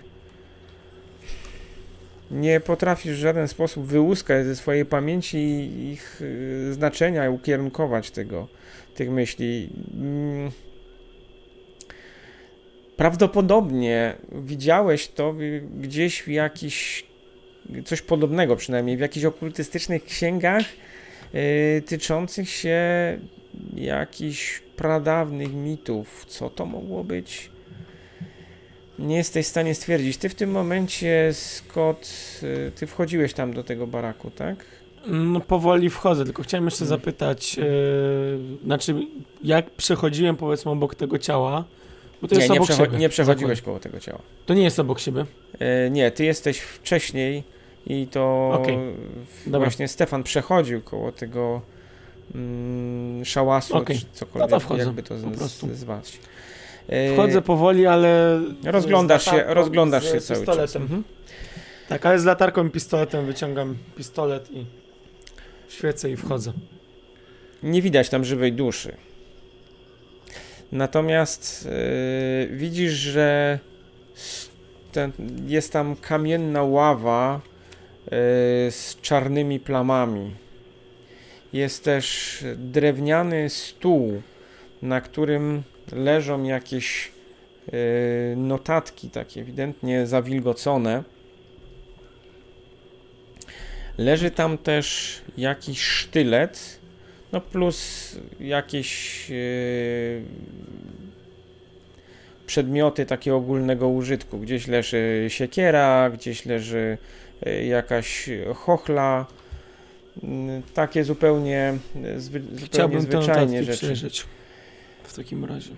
nie potrafisz w żaden sposób wyłuskać ze swojej pamięci ich yy, znaczenia i ukierunkować tego, tych myśli. Mm. Prawdopodobnie widziałeś to gdzieś w jakiś coś podobnego przynajmniej w jakichś okultystycznych księgach yy, tyczących się jakichś pradawnych mitów. Co to mogło być? Nie jesteś w stanie stwierdzić. Ty w tym momencie, Scott, yy, ty wchodziłeś tam do tego baraku, tak? No powoli wchodzę, tylko chciałem jeszcze zapytać, yy, znaczy jak przechodziłem powiedzmy obok tego ciała, bo to Nie, jest nie, obok przecho- siebie. nie przechodziłeś koło tego ciała. To nie jest obok siebie. E, nie, ty jesteś wcześniej i to Dobra. właśnie Stefan przechodził koło tego mm, szałasu, Okej. czy cokolwiek, No to wchodzę, jakby to z- po prostu. zwać. E, Wchodzę powoli, ale... Rozglądasz się, rozglądasz z się cały czas. pistoletem. Mhm. Tak, ale z latarką i pistoletem wyciągam pistolet i świecę i wchodzę. Nie widać tam żywej duszy. Natomiast e, widzisz, że ten, jest tam kamienna ława e, z czarnymi plamami. Jest też drewniany stół, na którym leżą jakieś e, notatki, takie ewidentnie zawilgocone. Leży tam też jakiś sztylet, no plus jakieś e, przedmioty takiego ogólnego użytku. Gdzieś leży siekiera, gdzieś leży e, jakaś chochla. Mm, takie zupełnie, zwy, zupełnie zwyczajnie rzeczy. przejrzeć. W takim razie.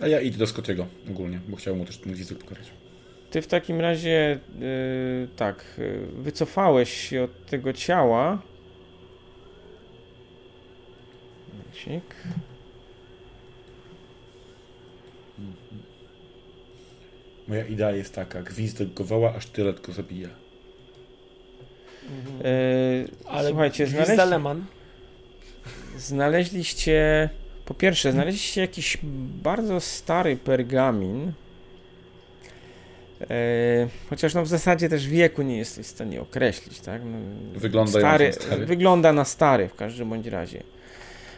A ja idę do Scottiego ogólnie, bo chciałem mu też ten język pokazać. Ty w takim razie y, tak, y, wycofałeś się od tego ciała. Momencik. Moja idea jest taka, gwizdek go woła, aż tylet go zabija. Y, Ale słuchajcie, znaleźli, znaleźliście, po pierwsze, znaleźliście jakiś bardzo stary pergamin. E, chociaż no w zasadzie też wieku nie jesteś w stanie określić, tak? No, Wygląda stary, stary. Wygląda na stary w każdym bądź razie.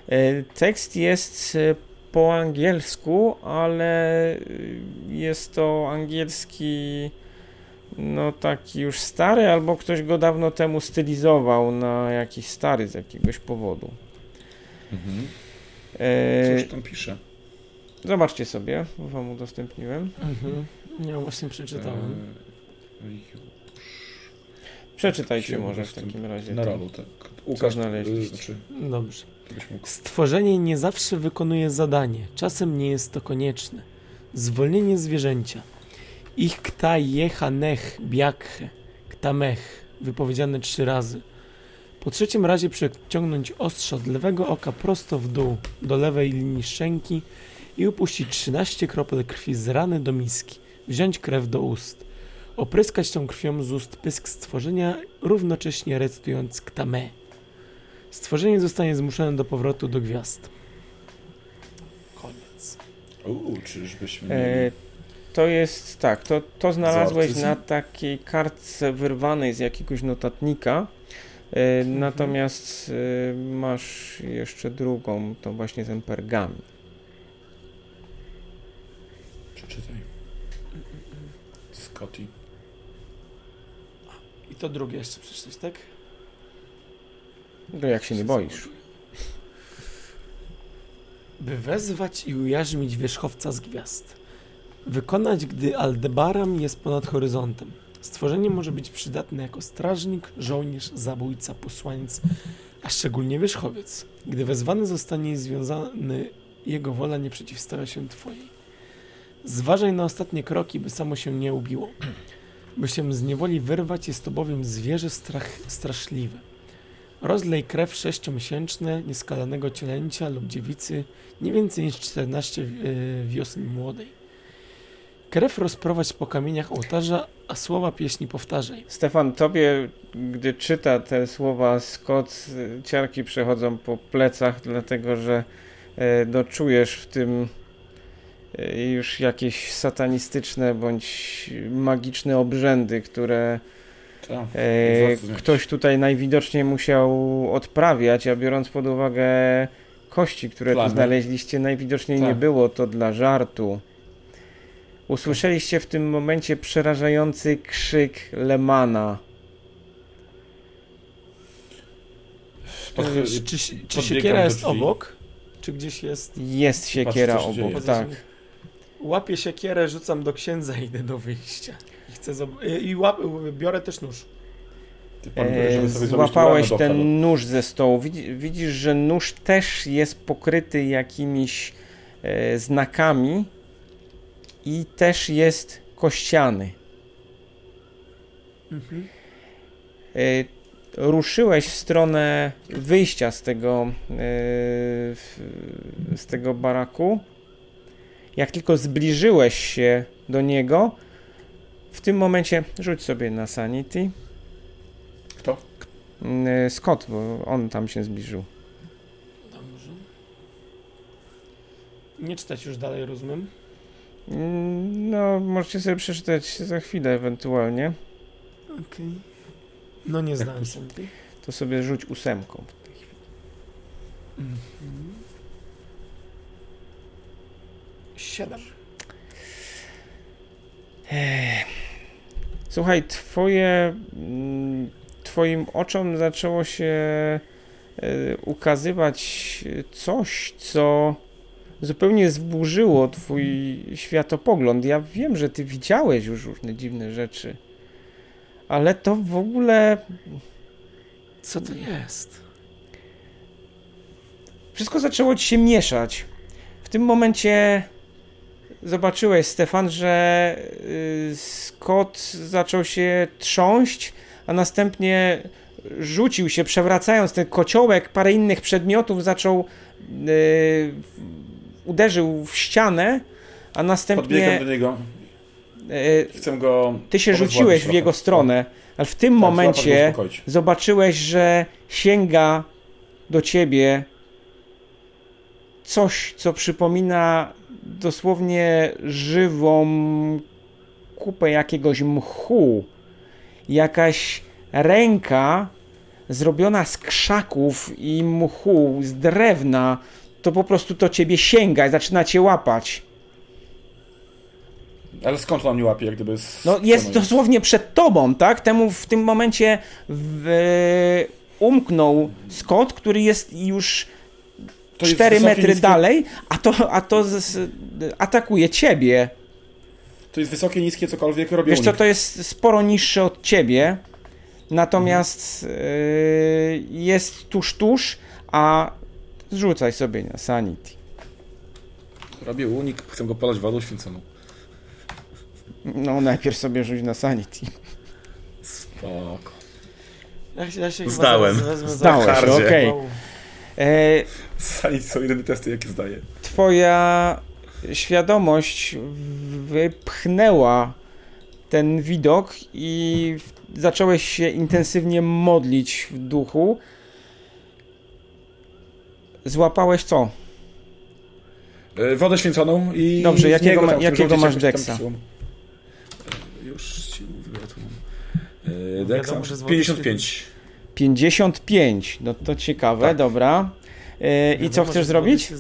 E, Tekst jest e, po angielsku, ale e, jest to angielski no taki już stary, albo ktoś go dawno temu stylizował na jakiś stary z jakiegoś powodu. Mhm. E, Cóż tam pisze? Zobaczcie sobie, bo wam udostępniłem. Mhm. Ja właśnie przeczytałem. Eee, Przeczytajcie Się może w takim razie. Na rolu, tak. Łukasz, znaleźliście? y, znaczy, Dobrze. Stworzenie nie zawsze wykonuje zadanie. Czasem nie jest to konieczne. Zwolnienie zwierzęcia. Ich kta jecha nech biakhe, kta mech, wypowiedziane trzy razy. Po trzecim razie przeciągnąć ostrze od lewego oka prosto w dół, do lewej linii szczęki i upuścić 13 kropel krwi z rany do miski. Wziąć krew do ust. Opryskać tą krwią z ust pysk stworzenia, równocześnie recytując ktame. Stworzenie zostanie zmuszone do powrotu do gwiazd. Koniec. Uuu, czyżbyśmy mieli... E, to jest tak, to, to znalazłeś na takiej kartce wyrwanej z jakiegoś notatnika. E, Natomiast e, masz jeszcze drugą, to właśnie ten pergamin. Przeczytaj. Scotty. I to drugie jeszcze przeczytać, tak? No jak się nie boisz. By wezwać i ujarzmić wierzchowca z gwiazd. Wykonać, gdy Aldebaran jest ponad horyzontem. Stworzenie może być przydatne jako strażnik, żołnierz, zabójca, posłaniec, a szczególnie wierzchowiec. Gdy wezwany zostanie związany, jego wola nie przeciwstawia się twojej. Zważaj na ostatnie kroki, by samo się nie ubiło. By się z niewoli wyrwać, jest to bowiem zwierzę strach, straszliwe. Rozlej krew sześciomiesięczne nieskalanego cielęcia lub dziewicy nie więcej niż 14 y, wiosny młodej. Krew rozprowadź po kamieniach ołtarza, a słowa pieśni powtarzaj. Stefan, tobie, gdy czyta te słowa Scott, e, ciarki przechodzą po plecach, dlatego że e, doczujesz w tym e, już jakieś satanistyczne bądź magiczne obrzędy, które Tak. e, Zacnie. ktoś tutaj najwidoczniej musiał odprawiać, a biorąc pod uwagę kości, które tu znaleźliście, najwidoczniej nie Tak. było to dla żartu. Usłyszeliście w tym momencie przerażający krzyk Lemana. Pod- Czy, czy, czy siekiera jest obok? Czy gdzieś jest? Jest siekiera co się dzieje. obok, tak. Łapię siekierę, rzucam do księdza i idę do wyjścia. I chcę zob- I łap, biorę też nóż. E, zrobić złapałeś ten nóż ze stołu. Widzi- Widzisz, że nóż też jest pokryty jakimiś e, znakami i też jest kościany. Mhm. E, ruszyłeś w stronę wyjścia z tego, e, z tego baraku. Jak tylko zbliżyłeś się do niego, w tym momencie rzuć sobie na sanity. Kto? Mm, Scott, bo on tam się zbliżył. Dobrze. Nie czytać już dalej, rozumiem. Mm, No, możecie sobie przeczytać za chwilę ewentualnie. Okej. No nie znałem Santy. To sobie rzuć ósemką. w tej chwili. Mhm. Siedem. Słuchaj, twoje, mm, twoim oczom zaczęło się e, ukazywać coś, co zupełnie zburzyło twój światopogląd. Ja wiem, że ty widziałeś już różne dziwne rzeczy, ale to w ogóle Co to jest? Wszystko zaczęło ci się mieszać. W tym momencie zobaczyłeś, Stefan, że y, Scott zaczął się trząść, a następnie rzucił się, przewracając ten kociołek, parę innych przedmiotów, zaczął y, uderzył w ścianę, a następnie Podbiegam do niego. y, Chcę go. ty się rzuciłeś w jego stronę, ale w tym Tak, momencie uspokoić. zobaczyłeś, że sięga do ciebie coś, co przypomina dosłownie żywą kupę jakiegoś mchu. Jakaś ręka zrobiona z krzaków i mchu, z drewna, to po prostu to ciebie sięga i zaczyna cię łapać. Ale skąd on mnie łapie, jak gdyby. Z... No jest dosłownie przed tobą, tak? Temu w tym momencie w, umknął Scott, który jest już To jest 4 wysokie, metry niskie- dalej, a to, a to z, atakuje ciebie. To jest wysokie, niskie, cokolwiek robią. Wiesz co, to jest sporo niższe od ciebie, natomiast yy, jest tuż, tuż, a zrzucaj sobie na sanity. Robię unik, chcę go polać wodą święconą. No najpierw sobie rzuć na sanity. Spoko. Ja się, ja się Zdałem. Zdałeś, okej. Wow. E, Sali są jedyne testy, jakie zdaję. twoja świadomość wypchnęła ten widok i zacząłeś się intensywnie modlić w duchu. Złapałeś co? E, Wodę święconą i. Dobrze, jakiego ma- tam jakiego masz siłą. E, Już ci mówię, ja tu mam. E, 55. 55. No to ciekawe, Tak. dobra. E, I co chcesz zrobić?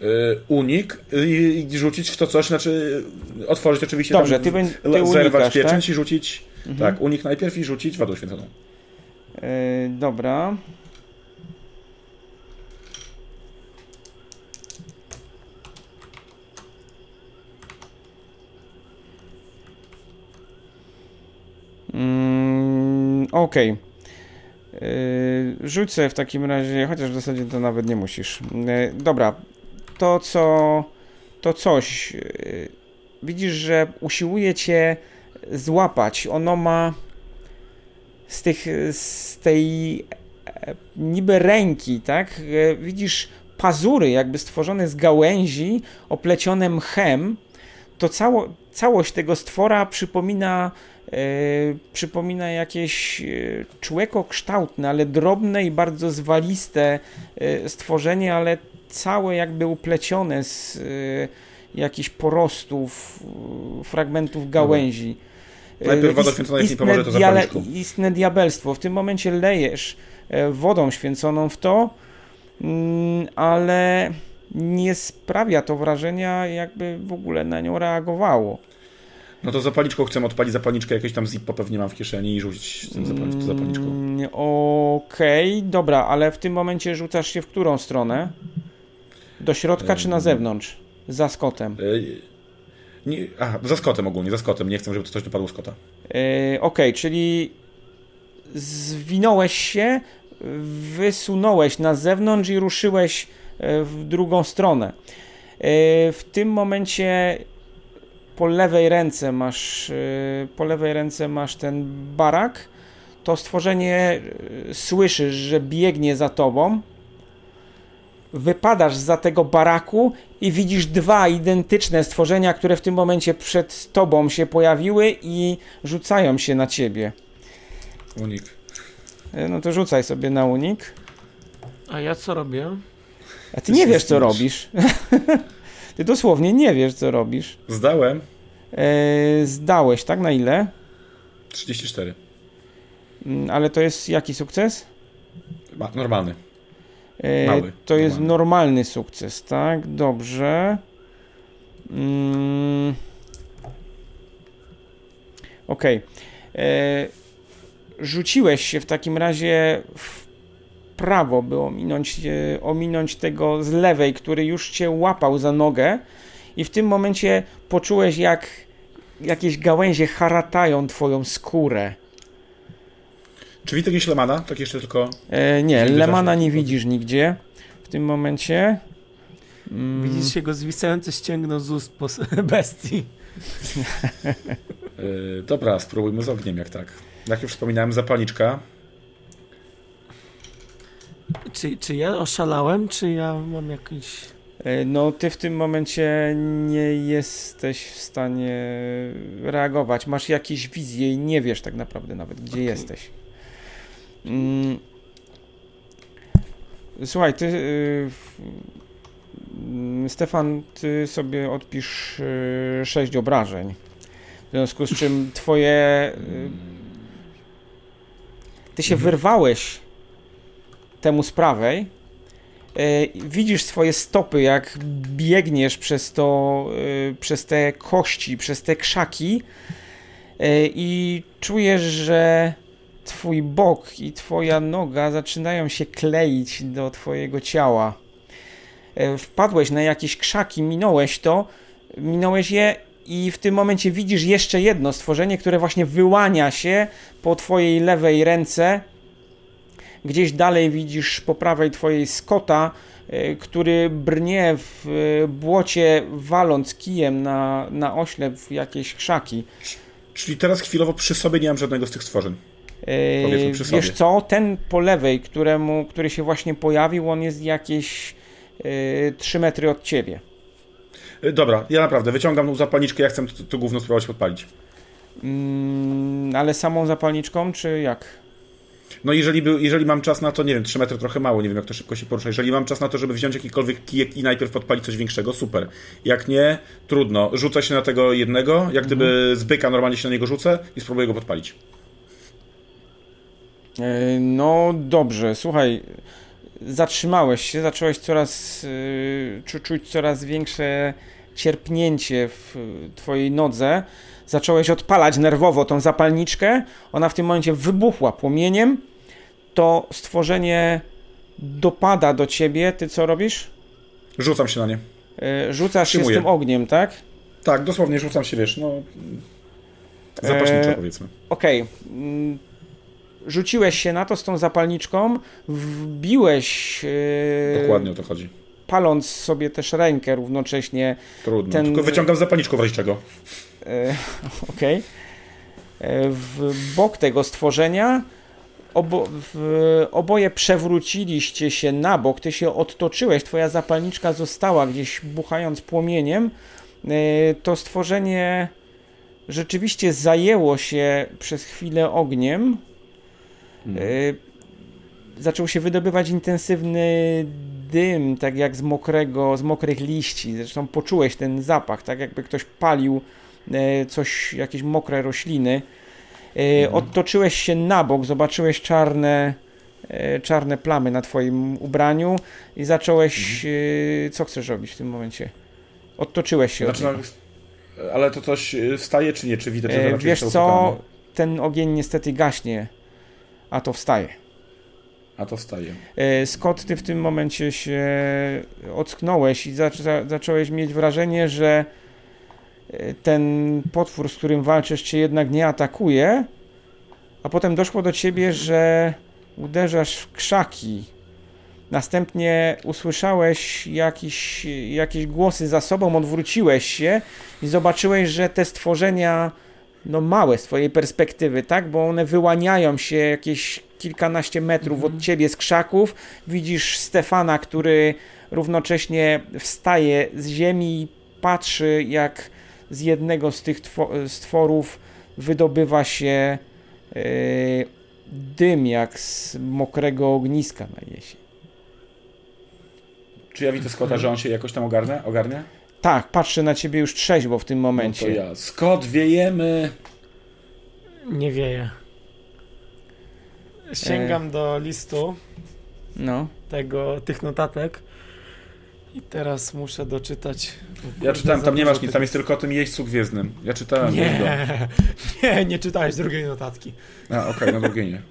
E, Unik i, i rzucić w to coś, znaczy otworzyć oczywiście Dobrze, tam, ty, bę- ty le- zerwać unikasz, tak? pieczęć i rzucić. Mhm. Tak, unik najpierw i rzucić wodą święconą. Dobra. Mm, Okej. Rzuć sobie w takim razie, chociaż w zasadzie to nawet nie musisz. Yy, Dobra, to co, to coś, yy, widzisz, że usiłuje cię złapać. Ono ma z tych, z tej e, niby ręki, tak? E, Widzisz pazury jakby stworzone z gałęzi, oplecione mchem. To cało, całość tego stwora przypomina, e, przypomina jakieś e, człekokształtne, ale drobne i bardzo zwaliste e, stworzenie, ale całe jakby uplecione z e, jakichś porostów, fragmentów gałęzi. Najpierw woda święcona, jeśli pomoże, to diale-. Istne diabelstwo. W tym momencie lejesz wodą święconą w to, mm, ale nie sprawia to wrażenia, jakby w ogóle na nią reagowało. No to zapalniczką chcę odpalić zapalniczkę, jakieś tam zippo pewnie mam w kieszeni i rzucić tym tą zapalniczką. Mm, Okej, dobra, ale w tym momencie rzucasz się w którą stronę? Do środka czy na zewnątrz? Za Scottem. E, Nie, aha, za Scottem ogólnie, za Scottem. Nie chcę, żeby to coś dopadło Scotta. Yy, Okej, czyli zwinąłeś się, wysunąłeś na zewnątrz i ruszyłeś e, w drugą stronę. E, W tym momencie po lewej ręce masz e, po lewej ręce masz ten barak. To stworzenie e, słyszysz, że biegnie za tobą. Wypadasz za tego baraku i widzisz dwa identyczne stworzenia, które w tym momencie przed tobą się pojawiły i rzucają się na ciebie. Unik. E, No to rzucaj sobie na unik. A ja co robię? A ty nie wiesz, co robisz. ty dosłownie nie wiesz, co robisz. Zdałem E, zdałeś, tak? Na ile? 34. Mm, Ale to jest jaki sukces? Ma, normalny. E, Mały, to jest normalny. normalny sukces, tak? Dobrze. Mm. Okej. E, Rzuciłeś się w takim razie w prawo, by ominąć, e, ominąć tego z lewej, który już cię łapał za nogę i w tym momencie poczułeś jak jakieś gałęzie haratają twoją skórę. Czy widzę jakieś Lemana? Tak jeszcze tylko... E, nie, Lemana nie widzisz nigdzie w tym momencie. Mm, Widzisz jego zwisające ścięgno z ust bestii. Yy, dobra, spróbujmy z ogniem, jak tak. Jak już wspominałem, zapalniczka. Czy, czy ja oszalałem, czy ja mam jakiś... e, No, ty w tym momencie nie jesteś w stanie reagować. Masz jakieś wizje i nie wiesz tak naprawdę nawet, gdzie Okej. jesteś. Mm. Słuchaj, ty. y, mm, Stefan, ty sobie odpisz 6 obrażeń. W związku z czym twoje. y, Ty się wyrwałeś temu z prawej. i Widzisz swoje stopy, jak biegniesz przez to, y, przez te kości, przez te krzaki y, i czujesz, że twój bok i twoja noga zaczynają się kleić do twojego ciała. E, Wpadłeś na jakieś krzaki, minąłeś to, minąłeś je i w tym momencie widzisz jeszcze jedno stworzenie, które właśnie wyłania się po twojej lewej ręce. Gdzieś dalej widzisz po prawej twojej skota, e, który brnie w e, błocie, waląc kijem na, na oślep w jakieś krzaki. Czyli teraz chwilowo przy sobie nie mam żadnego z tych stworzeń. Powiedzmy przy wiesz sobie. co, ten po lewej, któremu, który się właśnie pojawił, on jest jakieś yy, 3 metry od ciebie. Dobra, ja naprawdę wyciągam tą zapalniczkę, ja chcę to, to gówno spróbować podpalić. Mm, ale samą zapalniczką, czy jak? No jeżeli, był, jeżeli mam czas na to, nie wiem, 3 metry trochę mało, nie wiem jak to szybko się porusza. Jeżeli mam czas na to, żeby wziąć jakikolwiek kijek i najpierw podpalić coś większego, super. Jak nie, trudno. Rzucę się na tego jednego, jak gdyby z byka normalnie się na niego rzucę i spróbuję go podpalić. Yy, no dobrze, słuchaj, zatrzymałeś się, zacząłeś coraz, czu- czuć coraz większe cierpnięcie w twojej nodze. Zacząłeś odpalać nerwowo tą zapalniczkę, ona w tym momencie wybuchła płomieniem. To stworzenie dopada do ciebie, ty co robisz? Rzucam się na nie. Yy, Rzucasz się z Przyjmuję. tym ogniem, tak? Tak, dosłownie rzucam się, wiesz, no... Zapaśniczo Eee, powiedzmy. Okej. mm, Rzuciłeś się na to z tą zapalniczką, wbiłeś, yy, Dokładnie o to chodzi. paląc sobie też rękę równocześnie. Trudno. ten- Tylko wyciągam zapalniczkę w razie czego. E, Okej. E, W bok tego stworzenia obo, w, oboje przewróciliście się na bok, ty się odtoczyłeś, twoja zapalniczka została gdzieś buchając płomieniem. E, To stworzenie rzeczywiście zajęło się przez chwilę ogniem. Y, zaczął się wydobywać intensywny dym, tak jak z mokrego, z mokrych liści. Zresztą poczułeś ten zapach, tak jakby ktoś palił coś, jakieś mokre rośliny. E, Mhm. Odtoczyłeś się na bok, zobaczyłeś czarne, e, czarne plamy na twoim ubraniu i zacząłeś, e, co chcesz robić w tym momencie? Odtoczyłeś się od Zaczynam... niego. Ale to coś wstaje, czy nie? Czy widać, że E, raczej Wiesz co, ten ogień niestety gaśnie, a to wstaje. A to wstaje. E, Scott, ty w tym momencie się ocknąłeś i zaczą, zacząłeś mieć wrażenie, że e, ten potwór, z którym walczysz, cię jednak nie atakuje, a potem doszło do ciebie, że uderzasz w krzaki. Następnie usłyszałeś jakiś, jakieś głosy za sobą, odwróciłeś się i zobaczyłeś, że te stworzenia, no małe z twojej perspektywy, tak? Bo one wyłaniają się jakieś kilkanaście metrów od ciebie z krzaków. Widzisz Stefana, który równocześnie wstaje z ziemi i patrzy, jak z jednego z tych two- stworów wydobywa się e, dym, jak z mokrego ogniska na jesień. Czy ja widzę Scotta, że on się jakoś tam ogarnia? ogarnia? Tak, patrzy na ciebie już trzeźwo w tym No momencie. to ja. Scott, wiejemy! Nie wieje. Sięgam do listu No. tego, tych notatek i teraz muszę doczytać. Ja czytałem, tam nie masz nic, tam jest tylko o tym jeźdźcu gwiezdnym. Ja czytałem. Nie, nie, nie czytałeś drugiej notatki. A, okej, na drugiej nie.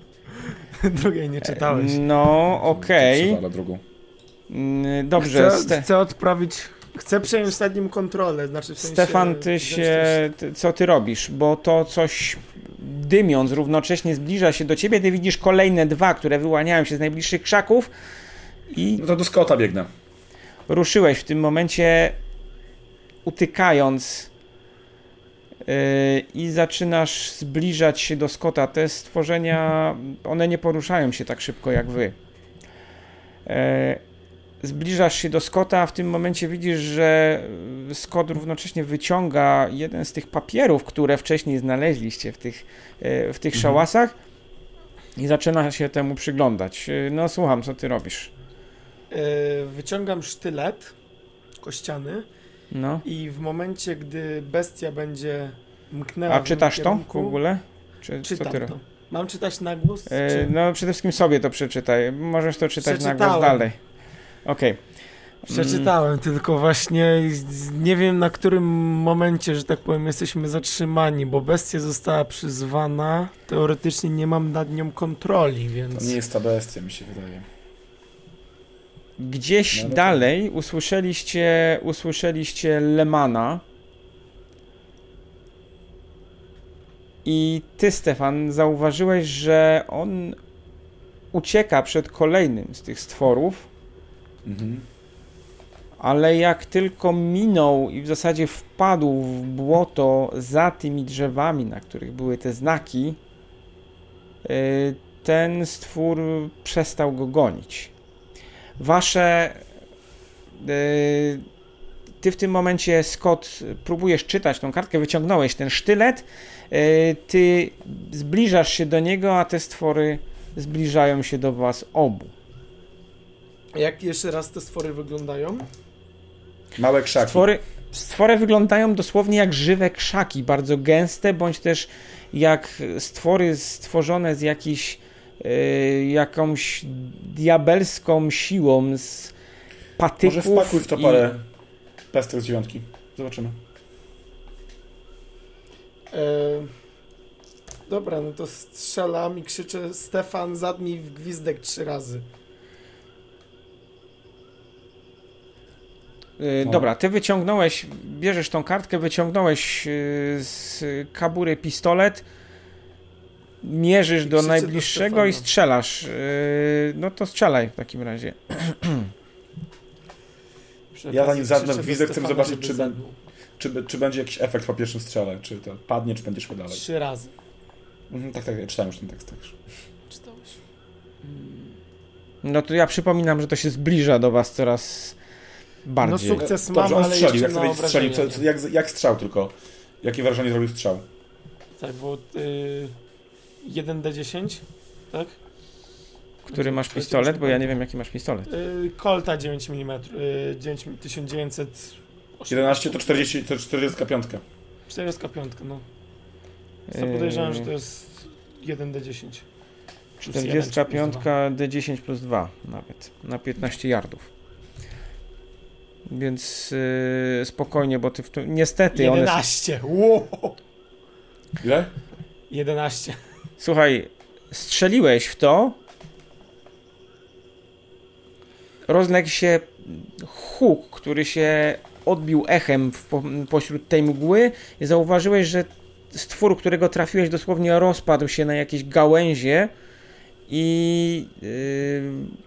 Drugiej nie czytałeś. No, okej. Ale drugą. Mm, Dobrze, Chcę, Ste- chcę odprawić Chcę przejąć nad nim kontrolę, znaczy w sensie Stefan, ty się, ty, co ty robisz? Bo to coś dymiąc równocześnie zbliża się do ciebie, ty widzisz kolejne dwa, które wyłaniają się z najbliższych krzaków i No to do Scotta biegnę. Ruszyłeś w tym momencie utykając yy, i zaczynasz zbliżać się do Scotta. Te stworzenia, one nie poruszają się tak szybko jak wy. Yy, zbliżasz się do Scotta, a w tym momencie widzisz, że Scott równocześnie wyciąga jeden z tych papierów, które wcześniej znaleźliście w tych, yy, w tych Mhm. szałasach i zaczyna się temu przyglądać. No słucham, co ty robisz? Yy, wyciągam sztylet kościany No. i w momencie, gdy bestia będzie mknęła A czytasz moim to kierunku, w ogóle? Czy, co Czytam ty to. Mam czytać na głos? E, czy... No przede wszystkim sobie to przeczytaj. Możesz to czytać na głos dalej. Okej. Przeczytałem, tylko właśnie nie wiem na którym momencie, że tak powiem, jesteśmy zatrzymani, bo bestia została przyzwana. Teoretycznie nie mam nad nią kontroli, To więc. nie jest ta bestia, mi się wydaje. Gdzieś No, no to- dalej usłyszeliście, usłyszeliście Lemana. I ty, Stefan, zauważyłeś, że on ucieka przed kolejnym z tych stworów, Mhm. ale jak tylko minął i w zasadzie wpadł w błoto za tymi drzewami, na których były te znaki, y, ten stwór przestał go gonić. Wasze. y, Ty w tym momencie, Scott, próbujesz czytać tą kartkę, wyciągnąłeś ten sztylet. y, Ty zbliżasz się do niego, a te stwory zbliżają się do was obu. Jak jeszcze raz te stwory wyglądają? Małe krzaki. Stwory, stwory wyglądają dosłownie jak żywe krzaki, bardzo gęste, bądź też jak stwory stworzone z jakiś, y, jakąś diabelską siłą, z patyków. Może wpakuj w to i- parę pestek z dziewiątki. Zobaczymy. E... Dobra, no to strzelam i krzyczę Stefan, zadnij w gwizdek trzy razy. Y, No. Dobra, ty wyciągnąłeś, bierzesz tą kartkę, wyciągnąłeś y, z kabury pistolet, mierzysz I do najbliższego i strzelasz. Y, No to strzelaj w takim razie. Ja zanim zadnę gwizdek, chcę zobaczyć, czy ben-. Czy, czy będzie jakiś efekt po pierwszym strzale? Czy to padnie, czy będzie szło dalej? Trzy razy. Mhm, tak, tak, ja czytałem już ten tekst. Tak. Czytałeś. No to ja przypominam, że to się zbliża do was coraz bardziej. No sukces mam, Dobrze, on ale strzelił. jeszcze Jak, sobie strzelił co, jak, jak strzał tylko? Jakie wrażenie zrobił strzał? Tak, bo y, 1d10, tak? Który masz pistolet, bo ja nie pamiętać. wiem jaki masz pistolet. Y, Colta 9 mm, y, 9, 1900... 11 to 40, to 45. 45, no. To Yy, podejrzewam, że to jest 1d10. Plus 45 jeden, D10 plus 2 nawet na 15 yardów. Więc yy, spokojnie, bo ty w to, niestety one. 11! Wow! Ile? 11. Słuchaj, strzeliłeś w to. Rozległ się huk, który się odbił echem po, pośród tej mgły i zauważyłeś, że stwór, którego trafiłeś, dosłownie rozpadł się na jakieś gałęzie i yy,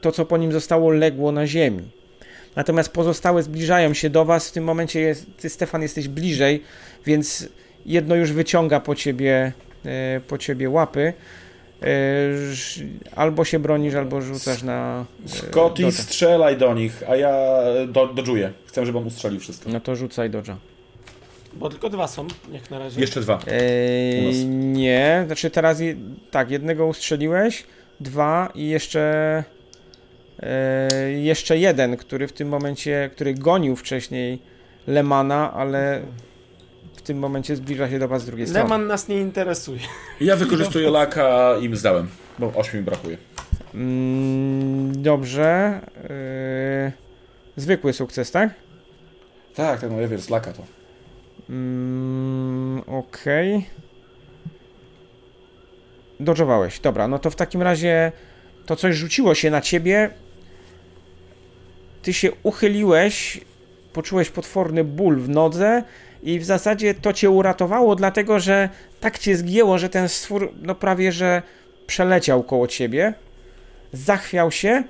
to, co po nim zostało, legło na ziemi. Natomiast pozostałe zbliżają się do was. W tym momencie jest, ty, Stefan, jesteś bliżej, więc jedno już wyciąga po ciebie, po ciebie łapy. E, Albo się bronisz, albo rzucasz na. e, Scotty, strzelaj do nich, a ja do, dodżuję. Chcę, żeby on ustrzelił wszystko. No to rzucaj dodża. Bo tylko dwa są, jak na razie. Jeszcze dwa. Eee, nie, znaczy teraz je, tak, jednego ustrzeliłeś, dwa i jeszcze e, jeszcze jeden, który w tym momencie, który gonił wcześniej Lemana, ale tym momencie zbliża się do was z drugiej strony. Leman nas nie interesuje. Ja wykorzystuję laka i im zdałem, bo 8 mi brakuje. Mm, dobrze. Eee, zwykły sukces, tak? Tak, tak, no ja wiem, z laka to. Mm, Okej. Dodżowałeś. Dobra, no to w takim razie to coś rzuciło się na ciebie. Ty się uchyliłeś poczułeś potworny ból w nodze i w zasadzie to cię uratowało, dlatego że tak cię zgięło, że ten stwór no prawie że przeleciał koło ciebie, zachwiał się,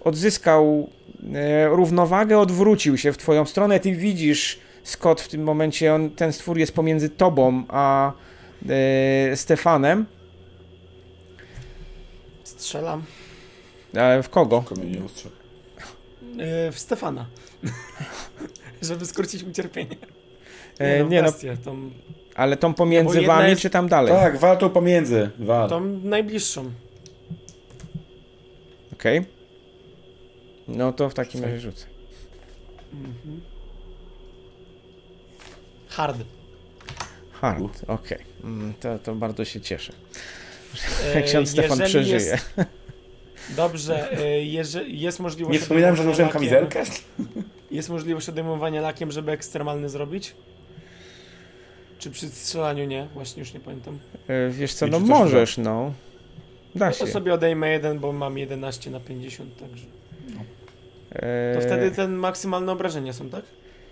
odzyskał e, równowagę, odwrócił się w twoją stronę. Ty widzisz, Scott, w tym momencie on, ten stwór jest pomiędzy tobą a e, Stefanem. Strzelam. E, w kogo? Kamienie ostrze. Yy, w Stefana. Żeby skrócić mu cierpienie. E, no, nie no, tą, ale tą pomiędzy jedna wami, jest- czy tam dalej? Tak, wal tu pomiędzy. Wal. tą najbliższą. Okej. No to w takim razie rzucę. Mhm. Hard. Hard, okej. Mm, To, to bardzo się cieszę. E, Ksiądz Stefan przeżyje. Jest, dobrze, e, jeżeli jest możliwość... Nie wspominałem, że lakiem- kamizelkę? Jest możliwość odejmowania lakiem, żeby ekstremalny zrobić? Czy przy strzelaniu nie? Właśnie już nie pamiętam. E, Wiesz co, no możesz, no. Da No się. to sobie odejmę jeden, bo mam 11 na 50, także... E, To wtedy te maksymalne obrażenia są, tak?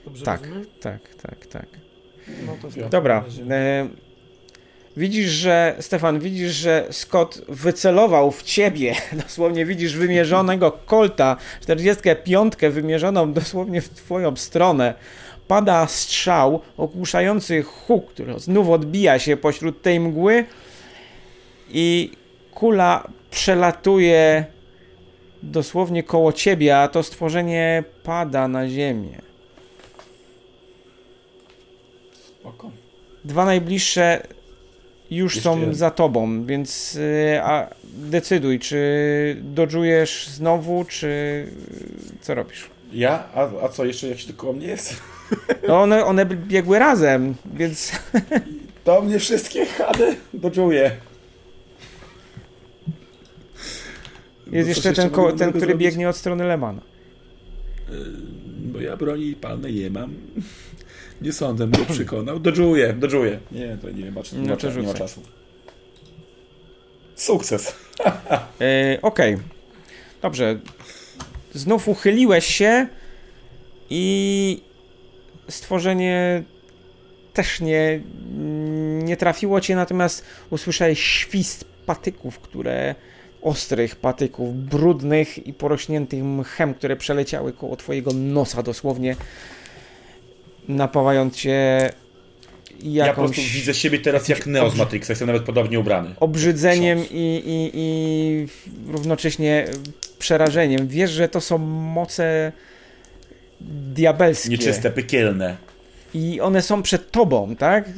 Dobrze Tak. rozumiem? Tak, tak, tak. No to Dobra. E, widzisz, że Stefan, widzisz, że Scott wycelował w ciebie. Dosłownie widzisz wymierzonego kolta, 45 wymierzoną dosłownie w twoją stronę. Pada strzał, ogłuszający huk, który znów odbija się pośród tej mgły i kula przelatuje dosłownie koło ciebie, a to stworzenie pada na ziemię. Spoko. Dwa najbliższe już Jeszcze są jeden. za tobą, więc y, a decyduj, czy dodżujesz znowu, czy y, co robisz? Ja? A, a co, jeszcze jakiś tylko o mnie jest? No one, one biegły razem, więc To mnie wszystkie chady doczuję. jest jeszcze ten, ko- ten który biegnie od strony Lemana. Bo ja broni palnej nie mam. Nie sądzę, mnie przekonał. Dodżuję, dodżuję. Nie, to nie ma, nie, No to nie ma czasu. Sukces. E, Okej. Dobrze. Znów uchyliłeś się i stworzenie też nie, nie trafiło cię, natomiast usłyszałeś świst patyków, które ostrych patyków, brudnych i porośniętych mchem, które przeleciały koło twojego nosa dosłownie, napawając cię Ja po jakąś... prostu widzę siebie teraz jak Neo z Matrixa. Jestem nawet podobnie ubrany. obrzydzeniem i, i, i równocześnie przerażeniem. Wiesz, że to są moce diabelskie. Nieczyste, piekielne. I one są przed tobą, tak?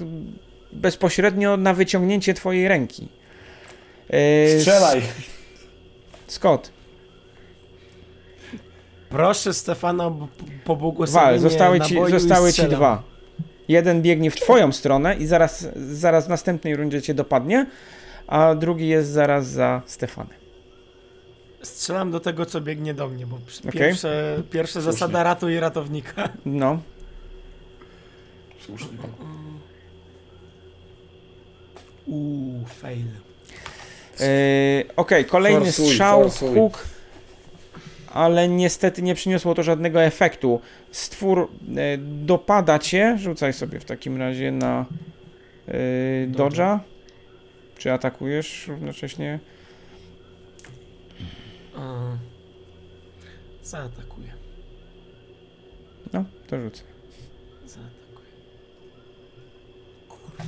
Bezpośrednio na wyciągnięcie twojej ręki. E, Strzelaj! Scott, Proszę Stefana o pobłogosławienie wal, zostały ci, zostały ci dwa. Jeden biegnie w twoją stronę i zaraz, zaraz w następnej rundzie cię dopadnie, a drugi jest zaraz za Stefanem. Strzelam do tego, co biegnie do mnie, bo Okej. pierwsze, pierwsza Słusznie. zasada ratuj ratownika. No, Słusznie. Uuu, fail. Yy, Okej, kolejny Forsuj, strzał, forsuj. huk, ale niestety nie przyniosło to żadnego efektu. Stwór yy, dopada cię, rzucaj sobie w takim razie na yy, dodge'a. Czy atakujesz równocześnie? A, zaatakuję. No, to rzucę. Zaatakuję. Kurwa.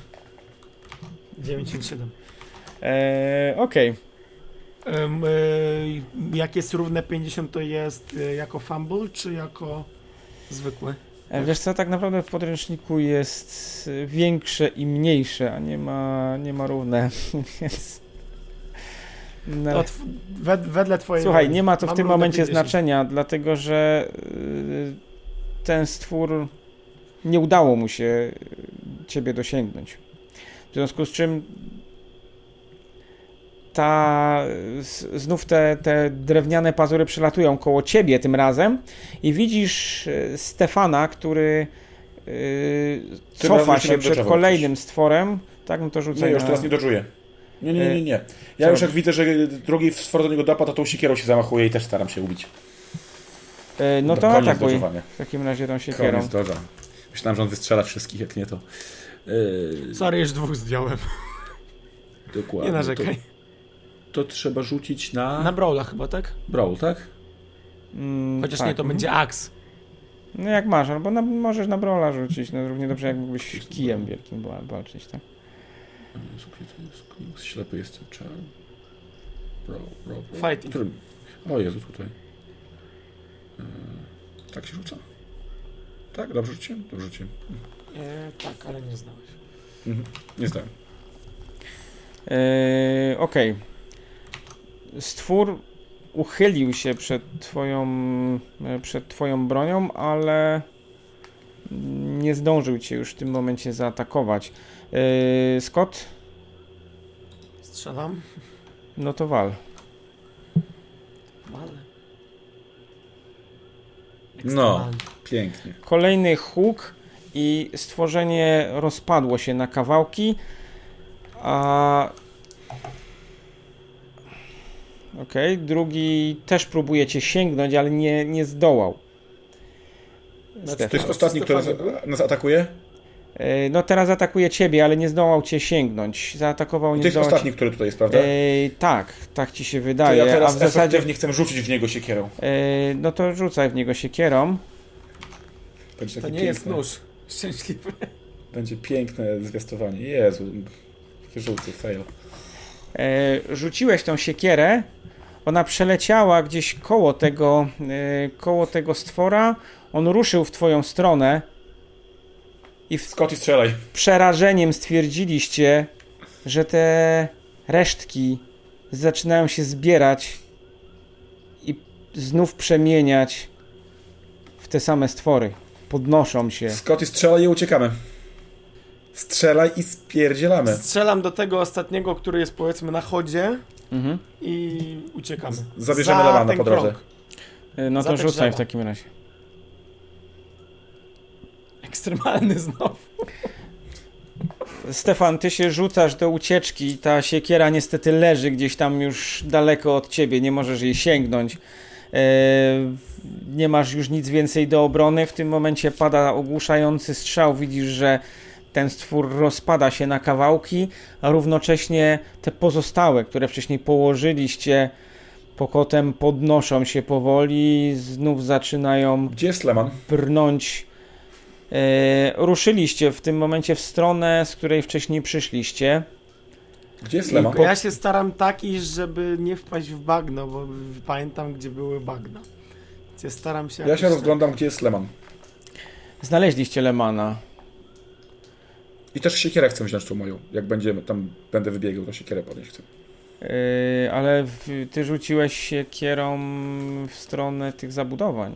97. Eee, Okej, Em, e, jak jest równe 50, to jest e, jako fumble, czy jako zwykły? E, Wiesz co, tak naprawdę w podręczniku jest większe i mniejsze, a nie ma, nie ma równe, więc... No. To tw- wed, wedle twojej Słuchaj, woli. nie ma to w Mam tym momencie 50. znaczenia, dlatego że y, ten stwór nie udało mu się y, ciebie dosięgnąć. W związku z czym ta, z- znów te, te drewniane pazury przelatują koło ciebie tym razem i widzisz y, Stefana, który y, razem cofa się przed kolejnym stworem. Tak, no to Nie, rzucaj już teraz nie dodżuję. Nie, nie, nie, nie. Ja Co już jak widzę, że drugi stwór do niego dopadł, to tą sikierą się zamachuje i też staram się ubić. E, no To koniec atakuj dodżowania. w takim razie tą siekierą. Koniec dodża. Myślałem, że on wystrzela wszystkich, jak nie to. Yy, Sorry, już dwóch zdjąłem. dokładnie. Nie narzekaj. To, to trzeba rzucić na... Na Brawla chyba, tak? Brawl, tak? Mm, Chociaż tak. nie, to będzie Axe. No jak masz, albo na, możesz na brola rzucić, no równie dobrze jakbyś kijem wielkim wa- walczyć, tak? Jezu, gdzie to jest? Koniec, Ślepy jestem, czarny. Brawl, brawl, brawl. Fighting. Którym? O Jezu, tutaj. Yy, tak się rzuca? Tak? Dobrze rzuciłem? Dobrze rzuciłem. E, tak, ale nie znałeś. Mhm. Nie zdałem. Yy, Okej. Stwór uchylił się przed twoją, e, przed twoją bronią, ale nie zdążył cię już w tym momencie zaatakować. Yy, Scott, Strzelam. no to wal. Ale. No. Pięknie. Kolejny huk i stworzenie rozpadło się na kawałki, a... Okej, drugi też próbuje cię sięgnąć, ale nie, nie zdołał. Znaczy, To jest ostatni, który nas atakuje? E, No teraz atakuje ciebie, ale nie zdołał cię sięgnąć. Zaatakował, nie to jest ostatni, cię... który tutaj jest, prawda? E, tak, tak ci się To wydaje, ja a teraz w zasadzie... efektywnie chcę rzucić w niego siekierą. E, no to rzucaj w niego siekierą. Będzie To nie jest piękne, nóż. Szczęśliwy. Będzie piękne zwiastowanie. Jezu, takie rzuty, fail. E, rzuciłeś tą siekierę, ona przeleciała gdzieś koło tego, koło tego stwora, on ruszył w twoją stronę i w Scotty, strzelaj. przerażeniem stwierdziliście, że te resztki zaczynają się zbierać i znów przemieniać w te same stwory. Podnoszą się. Scotty, strzelaj i uciekamy. Strzelaj i spierdzielamy. Strzelam do tego ostatniego, który jest powiedzmy na chodzie Mhm. i uciekamy. Zabierzemy Za ten po drodze. krąg. E, No Za to te rzucaj w takim razie. Ekstremalny znowu. Stefan, ty się rzucasz do ucieczki. Ta siekiera niestety leży gdzieś tam już daleko od ciebie. Nie możesz jej sięgnąć. E, nie masz już nic więcej do obrony. W tym momencie pada ogłuszający strzał. Widzisz, że ten stwór rozpada się na kawałki, a równocześnie te pozostałe, które wcześniej położyliście pokotem, podnoszą się powoli, znów zaczynają Gdzie jest Leman? brnąć. E, ruszyliście w tym momencie w stronę, z której wcześniej przyszliście. Gdzie jest po- Ja się staram tak iść, żeby nie wpaść w bagno, bo pamiętam, gdzie były bagna. Gdzie staram się... Ja się tak- rozglądam, gdzie jest Leman. Znaleźliście Lemana. I też siekierę chcę wziąć tą moją. Jak będziemy, tam będę wybiegał, to siekierę podnieść chcę. E, ale w, ty rzuciłeś się kierą w stronę tych zabudowań.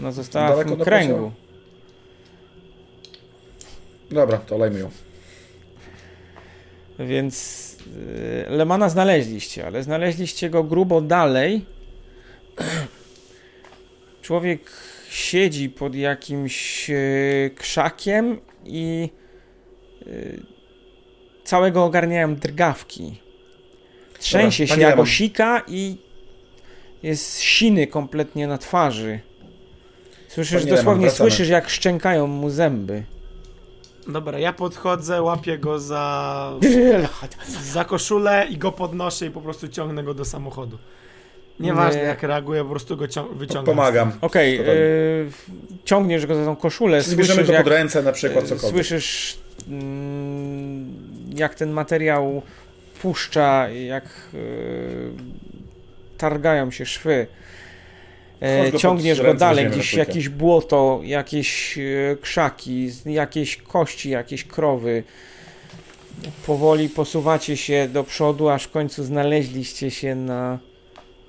Ona została Daleko w do kręgu. Dobra, to olejmy ją. Więc e, Lemana znaleźliście, ale znaleźliście go grubo dalej. Człowiek siedzi pod jakimś e, krzakiem i e, całego ogarniają drgawki. Trzęsie Dobra, się jak osika i jest siny kompletnie na twarzy. Słyszysz, dosłownie wracamy. słyszysz jak szczękają mu zęby. Dobra, ja podchodzę, łapię go za, za koszulę i go podnoszę i po prostu ciągnę go do samochodu. Nieważne Nie. jak reaguje, po prostu go cią- wyciągam. Pomagam. Okej, Spokojnie. yy, ciągniesz go za tą koszulę, Czyli bierzemy słyszysz go jak, pod ręce na przykład, e, cokolwiek. słyszysz mm, jak ten materiał puszcza, jak e, targają się szwy. E, go ciągniesz go dalej, gdzieś jakieś błoto, jakieś e, krzaki, jakieś kości, jakieś krowy. Powoli posuwacie się do przodu, aż w końcu znaleźliście się na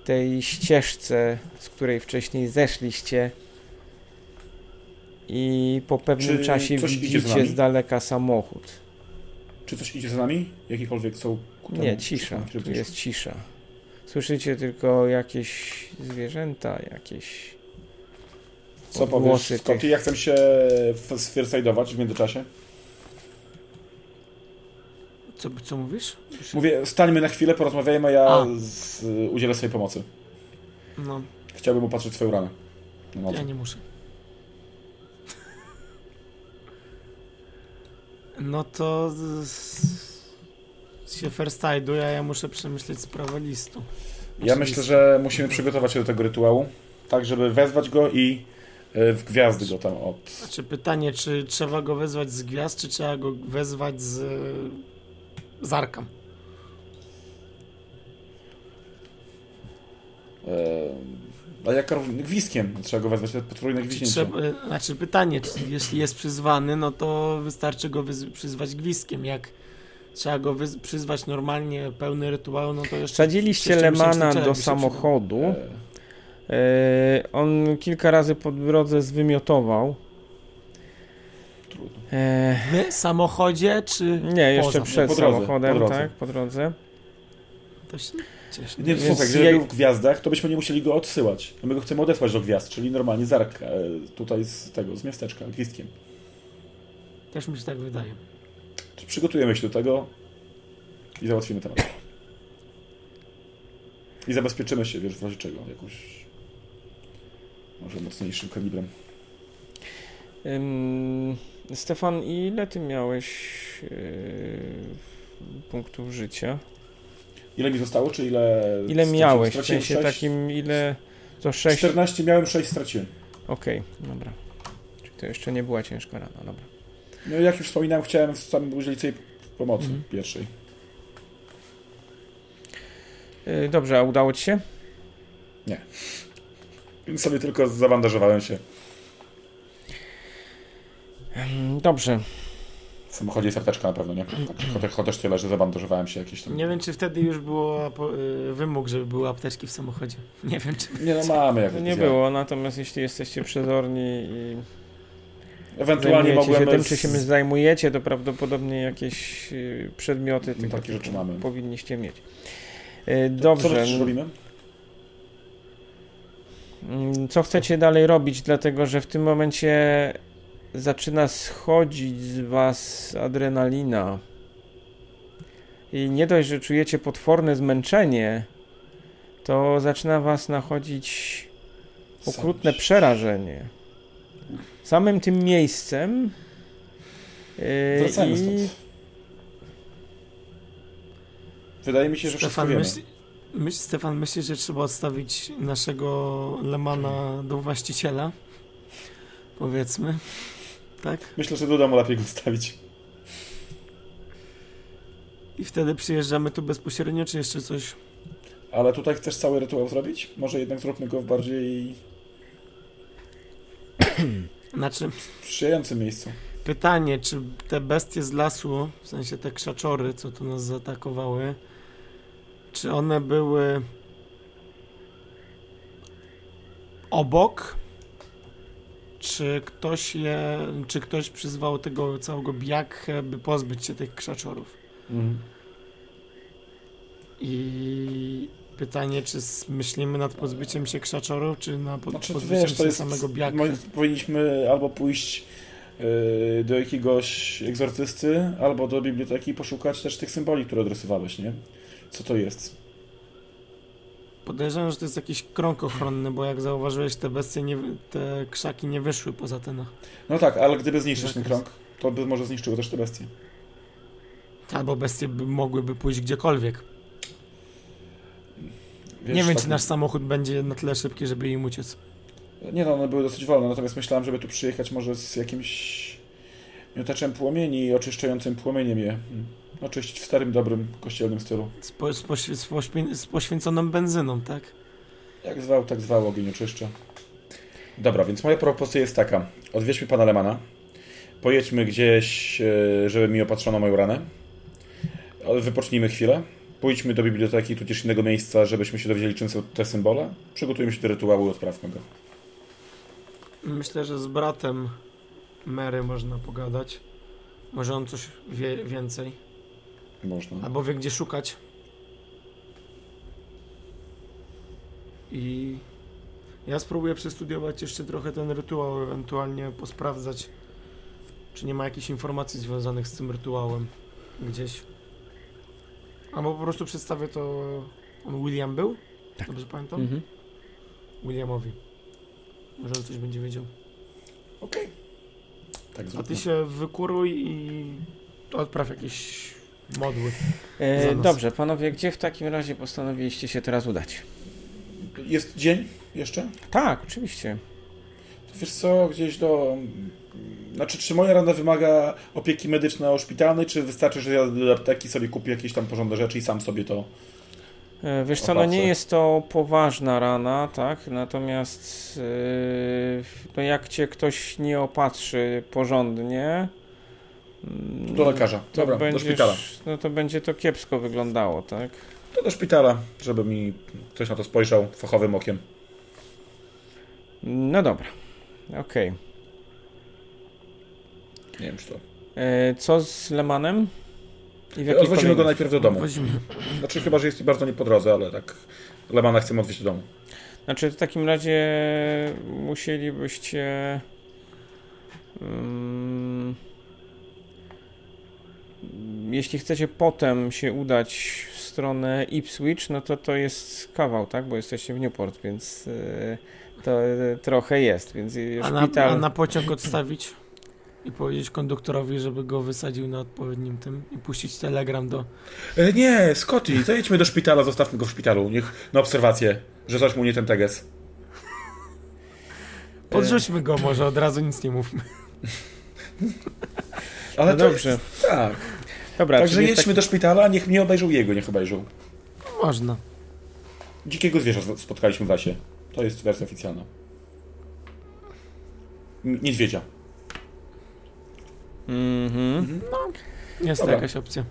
tej ścieżce, z której wcześniej zeszliście. I po pewnym Czy czasie z widzicie z daleka samochód. Czy coś idzie za nami? Jakikolwiek są Nie, cisza. Tu jest cisza. Słyszycie tylko jakieś zwierzęta, jakieś Co powiesz, Scotty? tych. Ja chcę się sfirside'ować w międzyczasie. Co, co mówisz? Mówię, stańmy na chwilę, porozmawiajmy, a ja z, udzielę sobie pomocy. No. chciałbym opatrzyć swoją ranę. Nodze. Ja nie muszę. No to z- się first aid'u, a ja muszę przemyśleć sprawę listu. Ja myślę, że musimy przygotować się do tego rytuału, tak żeby wezwać go i e, w gwiazdy go tam od... Znaczy pytanie, czy trzeba go wezwać z gwiazd, czy trzeba go wezwać z, z Arkam? E, a jak gwizdkiem trzeba go wezwać, potrójne gwizdnięcie. trzeba, znaczy pytanie, czy jeśli jest przyzwany, no to wystarczy go wyz- przyzwać gwizdkiem. Jak trzeba go przyzwać normalnie, pełny rytuał, no to jeszcze... Wsadziliście Lemana do samochodu. E, E, on kilka razy po drodze zwymiotował. trudno. E, W samochodzie, czy nie, jeszcze poza? przed Po drodze, samochodem, po drodze. tak, po drodze. To się cieszę. Nie, Więc słuchaj, gdyby był w gwiazdach, to byśmy nie musieli go odsyłać. A my go chcemy odesłać do gwiazd, czyli normalnie z Arka, e, tutaj z tego, z miasteczka, gwizdkiem. Też mi się tak wydaje. Przygotujemy się do tego i załatwimy temat. I zabezpieczymy się, wiesz, w razie czego, jakąś może mocniejszym kalibrem. Stefan, ile ty miałeś yy, punktów życia? Ile mi zostało, czy ile... Ile straciłem? miałeś? W Straciłem sensie sześć? takim, ile... To 6? Okej, 14 miałem, 6 straciłem. dobra. Czyli to jeszcze nie była ciężka rana, dobra. No jak już wspominałem, chciałem w samym udzielić sobie pomocy Mhm. pierwszej. Yy, dobrze, a udało ci się? Więc sobie tylko zabandażowałem się. Dobrze. W samochodzie jest apteczka na pewno, nie? Tak, chociaż, chociaż tyle, że zabandażowałem się jakieś tam... Nie wiem, czy wtedy już było y, wymóg, żeby były apteczki w samochodzie. Nie wiem, czy... Nie no, mamy To jakieś... nie było, natomiast jeśli jesteście przezorni i Ewentualnie zajmujecie się mogłem... tym, czy się zajmujecie, to prawdopodobnie jakieś yy, przedmioty No, takie rzeczy mamy. powinniście mieć. Co my Dobrze. też robimy? Mm, Co chcecie dalej robić, dlatego że w tym momencie zaczyna schodzić z was adrenalina. I nie dość, że czujecie potworne zmęczenie, to zaczyna was nachodzić okrutne przerażenie. Samym tym miejscem. Yy, Wracajmy i stąd. Wydaje mi się, że wszystko Stefan, wiemy. myśl, myśl, Stefan myśli, że trzeba odstawić naszego Lemana do właściciela. Powiedzmy. Tak? Myślę, że do domu lepiej go stawić. I wtedy przyjeżdżamy tu bezpośrednio, czy jeszcze coś? Ale tutaj chcesz cały rytuał zrobić? Może jednak zróbmy go w bardziej Znaczy, sprzyjającym miejscu. pytanie, czy te bestie z lasu, w sensie te krzaczory, co tu nas zaatakowały, czy one były obok? Czy ktoś je, czy ktoś przyzwał tego całego bijakę, by pozbyć się tych krzaczorów? Mhm. I pytanie, czy myślimy nad pozbyciem się krzaczorów, czy na po, Znaczy, pozbyciem wiesz, się jest... samego biaka? Powinniśmy albo pójść yy, do jakiegoś egzorcysty, albo do biblioteki i poszukać też tych symboli, które odrysowałeś, nie? Co to jest? Podejrzewam, że to jest jakiś krąg ochronny, bo jak zauważyłeś, te bestie, nie, te krzaki nie wyszły poza ten. No tak, ale gdyby zniszczyć ten krąg, to by może zniszczyło też te bestie. Albo bestie by, mogłyby pójść gdziekolwiek. Wiesz, nie wiem, tak- czy nasz samochód będzie na tyle szybki, żeby im uciec. Nie no, one były dosyć wolne, natomiast myślałem, żeby tu przyjechać może z jakimś miotaczem płomieni i oczyszczającym płomieniem je. mm, Oczyścić w starym, dobrym, kościelnym stylu. Z, po, z, z, z poświęconą benzyną, tak? Jak zwał, tak zwał, ogień oczyszcza. Dobra, więc moja propozycja jest taka. Odwieźmy pana Lemana. Pojedźmy gdzieś, e, żeby mi opatrzono moją ranę. Wypocznijmy chwilę. Pójdźmy do biblioteki, tudzież innego miejsca, żebyśmy się dowiedzieli, czym są te symbole. Przygotujmy się do rytuału i odprawmy go. Myślę, że z bratem Mary można pogadać. Może on coś wie więcej. Można. Albo wie, gdzie szukać. I ja spróbuję przestudiować jeszcze trochę ten rytuał, ewentualnie posprawdzać, czy nie ma jakichś informacji związanych z tym rytuałem gdzieś. Albo po prostu przedstawię to. On William był? Tak. Dobrze pamiętam? Mhm. Williamowi. Może on coś będzie wiedział. Okej. Tak A zróbmy. ty się wykuruj i odpraw jakieś modły. E, Za nas. dobrze, panowie, gdzie w takim razie postanowiliście się teraz udać? Jest dzień jeszcze? Tak, oczywiście. Wiesz co, gdzieś do... Znaczy, czy moja rana wymaga opieki medyczno-szpitalnej, czy wystarczy, że ja do apteki sobie kupię jakieś tam porządne rzeczy i sam sobie to... E, Wiesz co, no nie jest to poważna rana, tak? Natomiast e, no jak cię ktoś nie opatrzy porządnie, mm, Do lekarza. to Dobra, będziesz, do szpitala. No to będzie to kiepsko wyglądało, tak? To do szpitala, żeby mi ktoś na to spojrzał fachowym okiem. No dobra, okej. Nie wiem, czy to... E, Co z Lemanem? Odwozimy go najpierw do domu. Wozimy. Znaczy, chyba, że jest bardzo nie po drodze, ale tak... Lemana chcemy odwieźć do domu. Znaczy w takim razie musielibyście mm, jeśli chcecie potem się udać w stronę Ipswich, no to to jest kawał, tak? Bo jesteście w Newport, więc y, to trochę jest, więc A na, szpital... a na pociąg odstawić i powiedzieć konduktorowi, żeby go wysadził na odpowiednim tym i puścić telegram do... E, nie, Scotty, zajedźmy do szpitala, zostawmy go w szpitalu. Niech na obserwację, że coś mu nie ten teges. Podrzućmy go może, od razu nic nie mówmy. Ale No to dobrze. Jest, tak. Dobra, Także jedźmy do szpitala, niech mnie obejrzą jego, niech obejrzą. Można. Dzikiego zwierza spotkaliśmy w lasie. To jest wersja oficjalna. Niedźwiedzia. Mhm. Jest Dobra. jakaś opcja.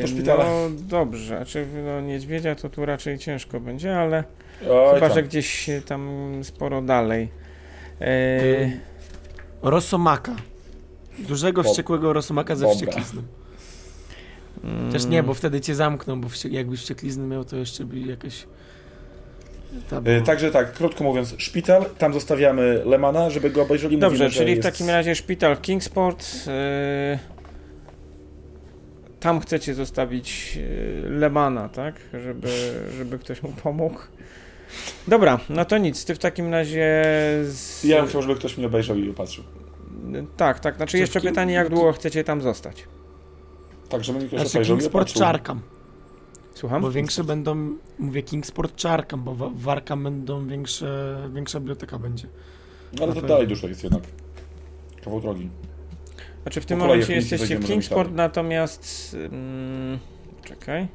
Do szpitala. No dobrze, znaczy no, niedźwiedzia to tu raczej ciężko będzie, ale Oj, chyba, tam. że gdzieś tam sporo dalej. Y, Rosomaka. Dużego, Bob- wściekłego rosomaka ze wścieklizną. mm, Też nie, bo wtedy cię zamkną, bo wście- jakbyś wścieklizny miał, to jeszcze by jakaś... E. Także tak, krótko mówiąc, szpital, tam zostawiamy Lemana, żeby go obejrzeli. Dobrze, Mówimy, że czyli w jest... takim razie szpital w Kingsport. y, tam chcecie zostawić y, Lemana, tak? Żeby, żeby ktoś mu pomógł. Dobra, no to nic. Ty w takim razie. Z... Ja bym chciał, żeby ktoś mnie obejrzał i opatrzył. Tak, tak. Znaczy Czy jeszcze pytanie, jak długo chcecie tam zostać? Tak, żeby mnie ktoś Znaczy obejrzał i opatrzył. Arkham? Słucham? Bo większe będą, mówię Kingsport czy Arkham, bo w- Arkham będą większe, większa biblioteka będzie. No, Ale to dalej dużo jest jednak. Kawał drogi. Znaczy w tym momencie jesteście w Kingsport, natomiast. Mm, czekaj.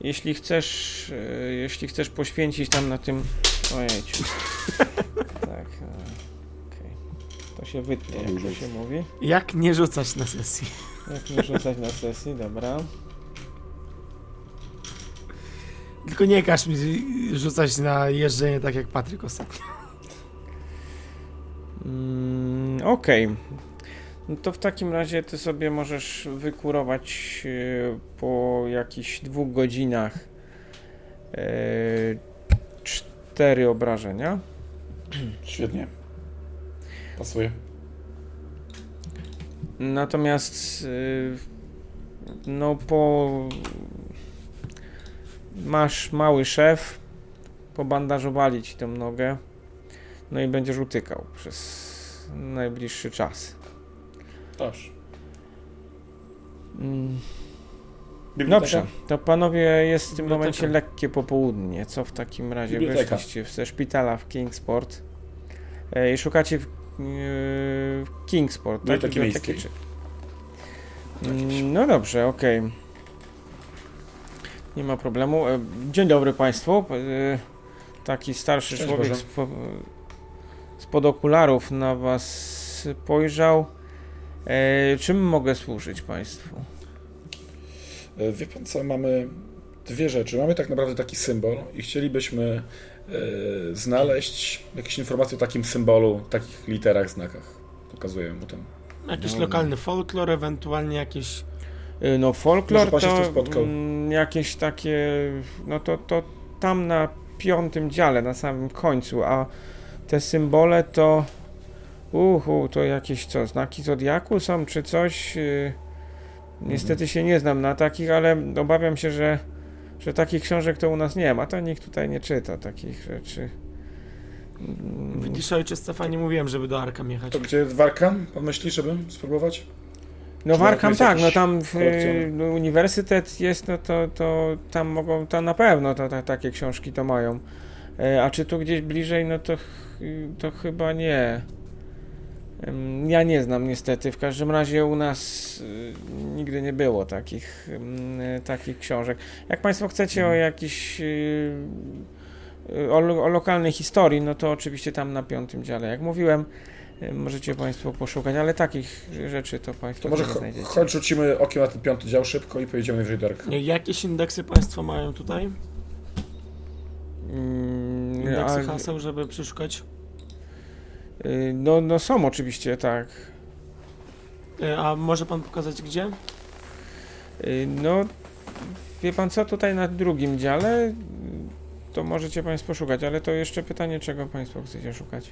Jeśli chcesz, e, jeśli chcesz poświęcić tam na tym. Ojejciu. tak. To się wytnie, jak to się mówi. Jak nie rzucać na sesji? Jak nie rzucać na sesji, dobra. Tylko nie każ mi rzucać na jeżdżenie tak jak Patryk ostatnio. Mm, Okej. No to w takim razie ty sobie możesz wykurować e, po jakichś dwóch godzinach e, cztery obrażenia. Świetnie. Pasuje. Natomiast y, no po masz mały szef, pobandażowali ci tę nogę, no i będziesz utykał przez najbliższy czas. Dobrze. Mm, Biblioteka? Dobrze, to panowie jest w tym Biblioteka. momencie lekkie popołudnie. Co w takim razie Biblioteka. weszliście ze szpitala w Kingsport e, i szukacie w Kingsport, tak? Biblioteki Biblioteki czy- No dobrze, okej. Nie ma problemu. E, Dzień dobry Państwu. E, Taki starszy Szczęść człowiek spo, spod okularów na Was spojrzał. E, Czym mogę służyć Państwu? E, Wie pan co, mamy dwie rzeczy. Mamy tak naprawdę taki symbol i chcielibyśmy e, znaleźć jakieś informacje o takim symbolu, takich literach, znakach. Pokazuję mu ten. Jakiś No. lokalny folklor, ewentualnie jakieś... Y, No folklor Może pan to spotkał. mm, jakieś takie, no to, to tam na piątym dziale, na samym końcu, a te symbole to uhu, to jakieś co, znaki Zodiaku są czy coś? Y, Niestety się nie znam na takich, ale obawiam się, że, że takich książek to u nas nie ma. To nikt tutaj nie czyta takich rzeczy. Mm, Widzisz, ojcze Stefanie, mówiłem, żeby do Arkam jechać. To gdzie Warkam? Pan myśli, żeby spróbować? No w tak, no tam w, kolekcjoner? no, uniwersytet jest, no to, to tam mogą, tam na pewno to, to, takie książki to mają. E, A czy tu gdzieś bliżej, no to, ch- to chyba nie. Ja nie znam niestety. W każdym razie u nas y, nigdy nie było takich, mm, y, takich książek. Jak Państwo chcecie o Mhm. jakiś y, o, o lokalnej historii, no to oczywiście tam na piątym dziale. Jak mówiłem, możecie Państwo poszukać, ale takich rzeczy to Państwo To może nie znajdziecie. chodź rzucimy okiem na ten piąty dział szybko i pojedziemy do Arkham. Jakieś indeksy Państwo mają tutaj? Mm, Indeksy haseł, żeby przeszukać? Y, No, no są oczywiście, tak. E, A może Pan pokazać gdzie? Y, No, wie pan co, tutaj na drugim dziale y, to możecie państwo szukać, ale to jeszcze pytanie, czego państwo chcecie szukać.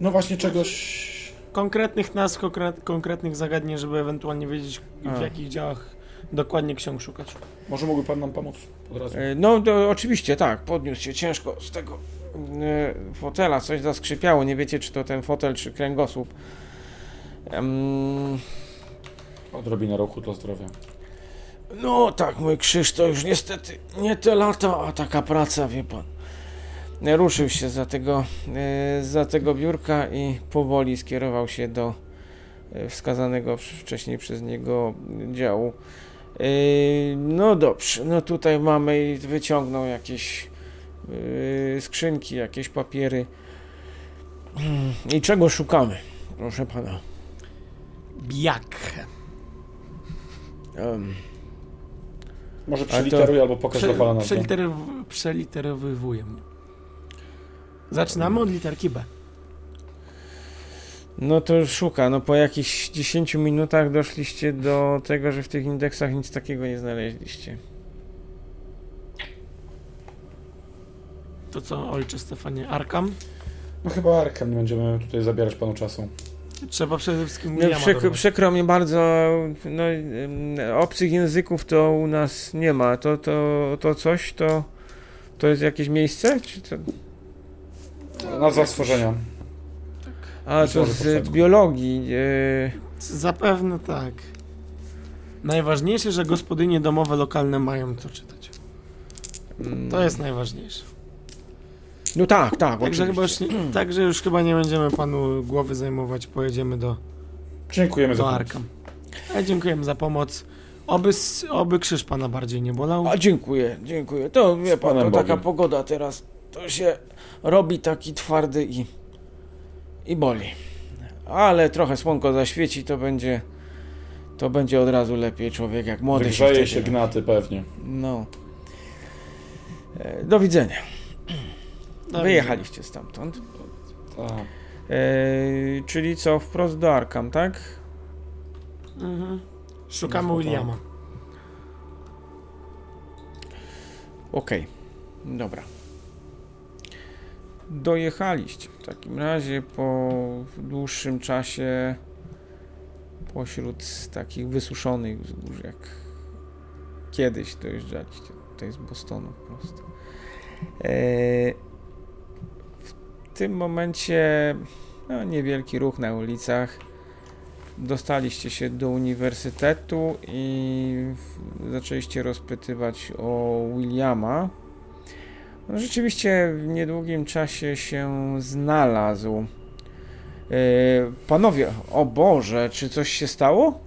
No właśnie czegoś... Konkretnych nazw, konkret, konkretnych zagadnień, żeby ewentualnie wiedzieć w A. jakich działach dokładnie ksiąg szukać. Może mógłby pan nam pomóc od razu? Y, No, to oczywiście, tak, podniósł się ciężko z tego y, fotela, coś zaskrzypiało, nie wiecie, czy to ten fotel, czy kręgosłup. Em, Odrobina ruchu dla zdrowia. No tak, mój krzyż to już niestety nie te lata, a taka praca, wie pan. Ruszył się za tego, e, za tego biurka i powoli skierował się do e, wskazanego wcześniej przez niego działu. No dobrze, no tutaj mamy i wyciągnął jakieś skrzynki, jakieś papiery. I czego szukamy, proszę pana? Biak. Em, Może to- przeliteruj albo pokaż Prze, pana nazwę. przeliterow- przeliterowywuję. Zaczynamy od literki B. No to szuka. No po jakichś 10 minutach doszliście do tego, że w tych indeksach nic takiego nie znaleźliście. To co, ojcze Stefanie? Arkam? No chyba Arkham, nie będziemy tutaj zabierać panu czasu. Trzeba przede wszystkim No, przykro, przykro mi bardzo, no, obcych języków to u nas nie ma. To, to, to coś, to, to jest jakieś miejsce? Czy to, Nazwa stworzenia. a, to z biologii. Yy, Zapewne tak. Najważniejsze, że gospodynie domowe lokalne mają co czytać. mm, To jest najważniejsze. No tak, tak, Także chyba, już nie, także już chyba nie będziemy panu głowy zajmować. Pojedziemy do, Dziękujemy za do pomoc. Arkam. A dziękujemy za pomoc. Oby, s- oby krzyż pana bardziej nie bolał. A dziękuję, dziękuję. To wie pan, to Panem taka Bogiem. pogoda teraz. To się robi taki twardy i, i boli. Ale trochę słonko zaświeci, to będzie to będzie od razu lepiej człowiek, jak młody się Wygrzeje wtedy. się gnaty pewnie. No. E, Do widzenia. Wyjechaliście stamtąd. Tak. E, czyli co, wprost do Arkham, tak? Mhm. Szukamy No, Williama. Okej, dobra. Dojechaliście w takim razie po dłuższym czasie pośród takich wysuszonych wzgórz, jak kiedyś dojeżdżaliście tutaj z Bostonu po prostu. E, w tym momencie no, niewielki ruch na ulicach. Dostaliście się do uniwersytetu i zaczęliście rozpytywać o Williama. No, rzeczywiście w niedługim czasie się znalazł. E, panowie, o Boże, czy coś się stało?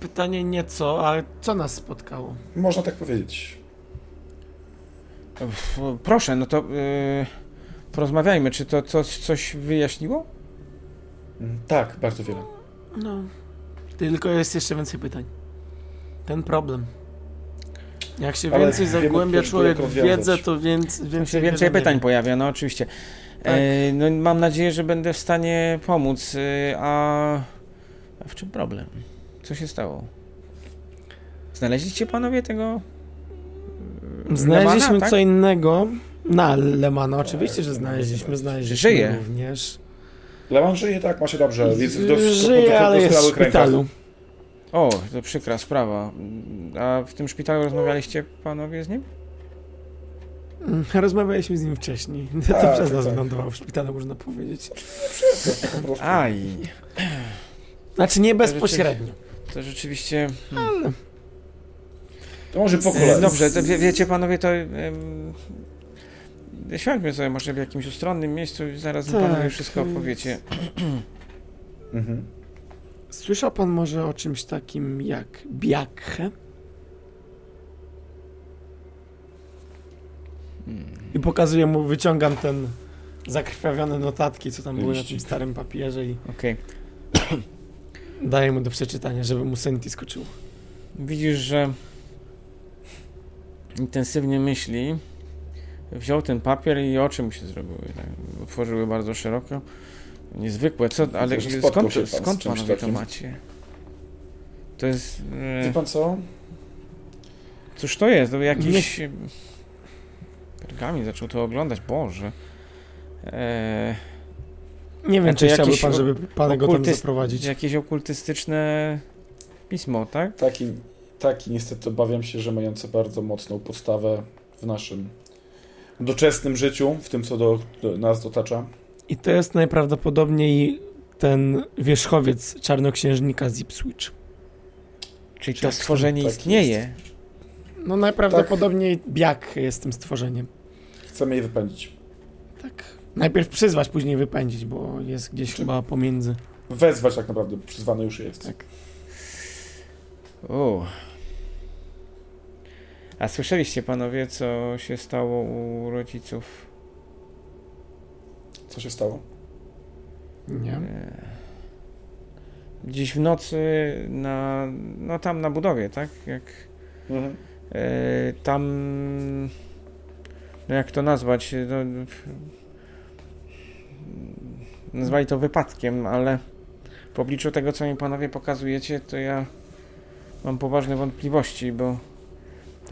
Pytanie nie co, ale co nas spotkało? Można tak powiedzieć. Proszę, no to e, porozmawiajmy. Czy to coś, coś wyjaśniło? Mm, Tak, bardzo wiele. No. Tylko jest jeszcze więcej pytań. Ten problem. Jak się Ale więcej wiemy zagłębia też, człowiek w wiedzę, to więc, Więcej, więcej, więcej pytań pojawia, no oczywiście. E, no, mam nadzieję, że będę w stanie pomóc. E, a, a w czym problem? Co się stało? Znaleźliście panowie tego? Znaleźliśmy Lemana, tak? co innego. Na Lemana, oczywiście, że znaleźliśmy. Znaleźliśmy Żyje. również. Leman żyje, tak, ma się dobrze. Jest w dos- Żyje, w ale jest w rękach. szpitalu. O, to przykra sprawa. A w tym szpitalu rozmawialiście panowie z nim? Mm, Rozmawialiśmy z nim wcześniej. To Tak, przez nas tak. wylądował w szpitalu, można powiedzieć. Aj, Znaczy nie bezpośrednio. to rzeczywiście... hmm. To może po kolei. Dobrze, to wie, wiecie panowie, to... em, Siądźmy sobie może w jakimś ustronnym miejscu i zaraz Tak, panowie wszystko opowiecie. Mhm. Słyszał pan może o czymś takim jak biakhe? I pokazuję mu, wyciągam ten zakrwawione notatki, co tam były na tym starym papierze i Okej. daję mu do przeczytania, żeby mu senti skoczyło. Widzisz, że intensywnie myśli. Wziął ten papier i oczy mu się zrobiły. Tak, otworzyły bardzo szeroko. Niezwykłe, co? Ale skąd, pan skąd panowie to macie? To jest. Wie E, pan co? cóż to jest? To jakiś. Pergamin zaczął to oglądać. Boże. E, Nie wiem, czy chciałby pan, żeby pan go tam okultyst- zaprowadzić. jakieś okultystyczne pismo, tak? Taki, taki niestety obawiam się, że mające bardzo mocną podstawę w naszym doczesnym życiu, w tym co do, do nas dotacza. I to jest najprawdopodobniej ten wierzchowiec czarnoksiężnika z Ipswich. Czyli to Tak, stworzenie tak istnieje. No najprawdopodobniej Biak jest tym stworzeniem. Chcemy je wypędzić. Tak. Najpierw przyzwać, później wypędzić, bo jest gdzieś Czy- chyba pomiędzy. Wezwać tak naprawdę, przyzwany już jest. Tak. O. A słyszeliście panowie, co się stało u rodziców? Co się stało? Nie. E, Dziś w nocy na, no tam na budowie, tak? Jak Mhm. e, tam, no jak to nazwać? No, nazwali to wypadkiem, ale w obliczu tego, co mi panowie pokazujecie, to ja mam poważne wątpliwości, bo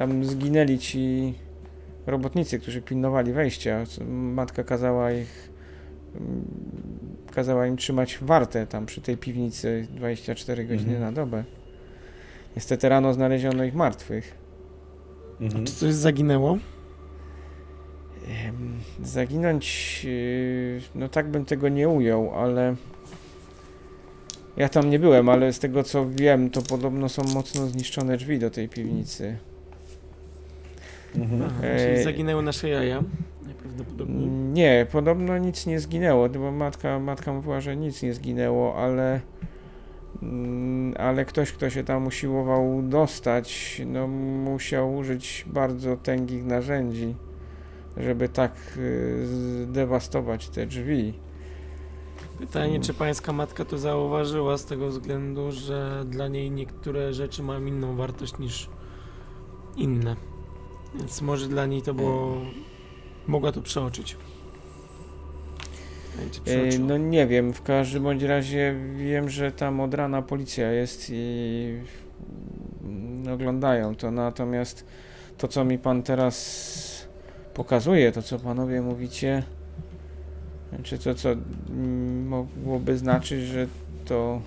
tam zginęli ci robotnicy, którzy pilnowali wejścia. Matka kazała ich kazała im trzymać wartę tam przy tej piwnicy 24 godziny Mhm. na dobę. Niestety rano znaleziono ich martwych. Mhm. Czy coś zaginęło? Zaginąć, yy, no tak bym tego nie ujął, ale ja tam nie byłem, ale z tego co wiem, to podobno są mocno zniszczone drzwi do tej piwnicy. Mhm. Aha, E, czyli zaginęły nasze jaja. Najprawdopodobniej. Nie, podobno nic nie zginęło, bo matka, matka mówiła, że nic nie zginęło, ale mm, ale ktoś, kto się tam usiłował dostać, no musiał użyć bardzo tęgich narzędzi, żeby tak y, zdewastować te drzwi. Pytanie, czy pańska matka to zauważyła z tego względu, że dla niej niektóre rzeczy mają inną wartość niż inne. Więc może dla niej to było... Mogła to przeoczyć. No nie wiem, w każdym bądź razie wiem, że tam od rana policja jest i oglądają to, natomiast to co mi pan teraz pokazuje, to co panowie mówicie, czy to co mogłoby znaczyć, że to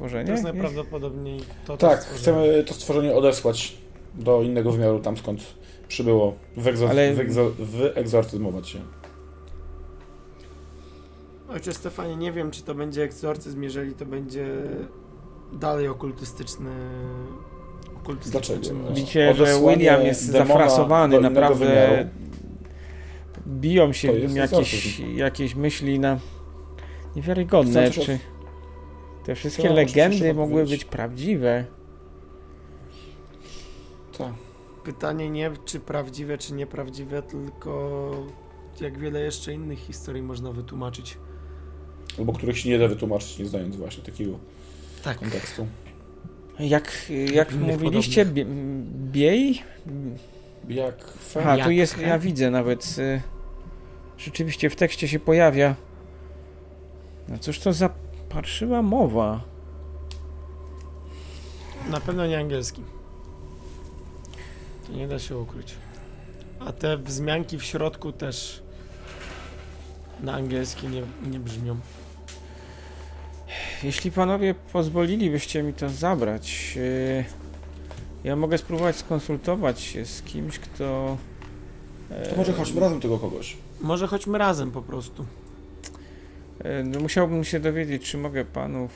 stworzenie? To jest najprawdopodobniej to, to Tak, stworzenie. chcemy to stworzenie odesłać do innego wymiaru, tam skąd przybyło, wyegzo- Ale- wyegzo- wyegzorcyzmować się. Ojcze Stefanie, nie wiem, czy to będzie egzorcyzm, jeżeli to będzie dalej okultystyczny... okultystyczny Dlaczego? czynność. Widzicie, że Odesłanie William jest demona zafrasowany, innego naprawdę wymiaru. biją się To w nim jest jakieś, egzorcyzm. jakieś myśli na niewiarygodne, Chcę czy te wszystkie coś legendy mogły powiedzieć. być prawdziwe. Tak. Pytanie nie czy prawdziwe, czy nieprawdziwe, tylko jak wiele jeszcze innych historii można wytłumaczyć. Albo których się nie da wytłumaczyć, nie znając właśnie takiego Tak. kontekstu. Jak, jak mówiliście, bie, biej? Jak Jak tu jest, ja widzę nawet, y, rzeczywiście w tekście się pojawia. No cóż to za parszywa mowa. Na pewno nie angielski. To nie da się ukryć. A te wzmianki w środku też na angielski nie, nie brzmią. jeśli panowie pozwolilibyście mi to zabrać, e, ja mogę spróbować skonsultować się z kimś, kto. To może chodźmy razem tego kogoś. Może chodźmy razem po prostu. E, No, musiałbym się dowiedzieć, czy mogę panów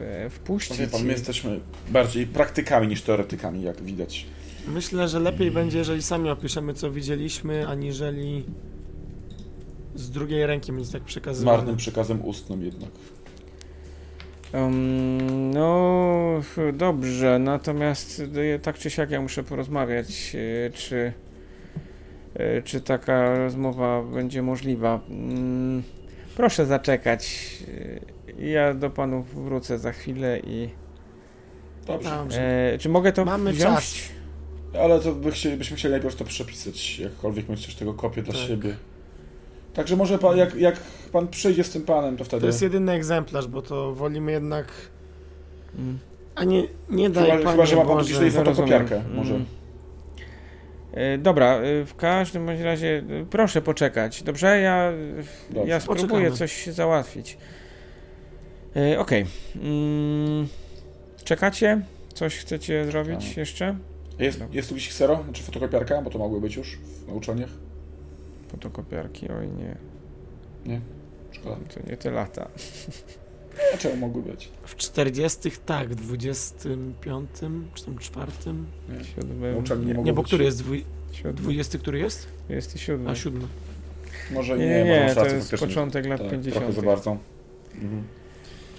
e, wpuścić. wie pan, my jesteśmy bardziej praktykami niż teoretykami, jak widać. Myślę, że lepiej będzie, jeżeli sami opiszemy, co widzieliśmy, aniżeli z drugiej ręki będzie tak Z przekazywane. marnym przekazem ustnym jednak. Um, no dobrze, natomiast e, tak czy siak ja muszę porozmawiać, czy, czy taka rozmowa będzie możliwa. Mm, Proszę zaczekać. e, Ja do panów wrócę za chwilę i. Dobrze. E, czy mogę to Mamy wziąć? czas. Ale to by chcieli, byśmy chcieli najpierw to przepisać, jakkolwiek mieć też tego kopię dla Tak. siebie. Także może pan, jak, jak pan przyjdzie z tym panem, to wtedy... To jest jedyny egzemplarz, bo to wolimy jednak... Mm, A nie, nie daj Chyba, Panie chyba że ma pan Boże. tutaj fotokopiarkę, rozumiem. może. E, Dobra, e, w każdym bądź razie e, proszę poczekać. Dobrze, ja, Dobrze. ja spróbuję Poczekamy. coś załatwić. Okej. Mm, Czekacie? Coś chcecie zrobić Tak. jeszcze? Jest, jest tu gdzieś ksero, czy fotokopiarka, bo to mogły być już w uczelniach? Fotokopiarki, oj nie, Szkoda. to nie te lata. A czemu mogły być? W 40 tak, w 25 czy tam czwartym. Nie. Siódmy, Na uczelni nie mogło Nie, bo być. który jest? Dwu... siódmy, 20 który jest? jest i siódmy. A siódmy. Może Nie, nie, nie, nie to jest początek lat tak, 50. Trochę za bardzo. Mhm.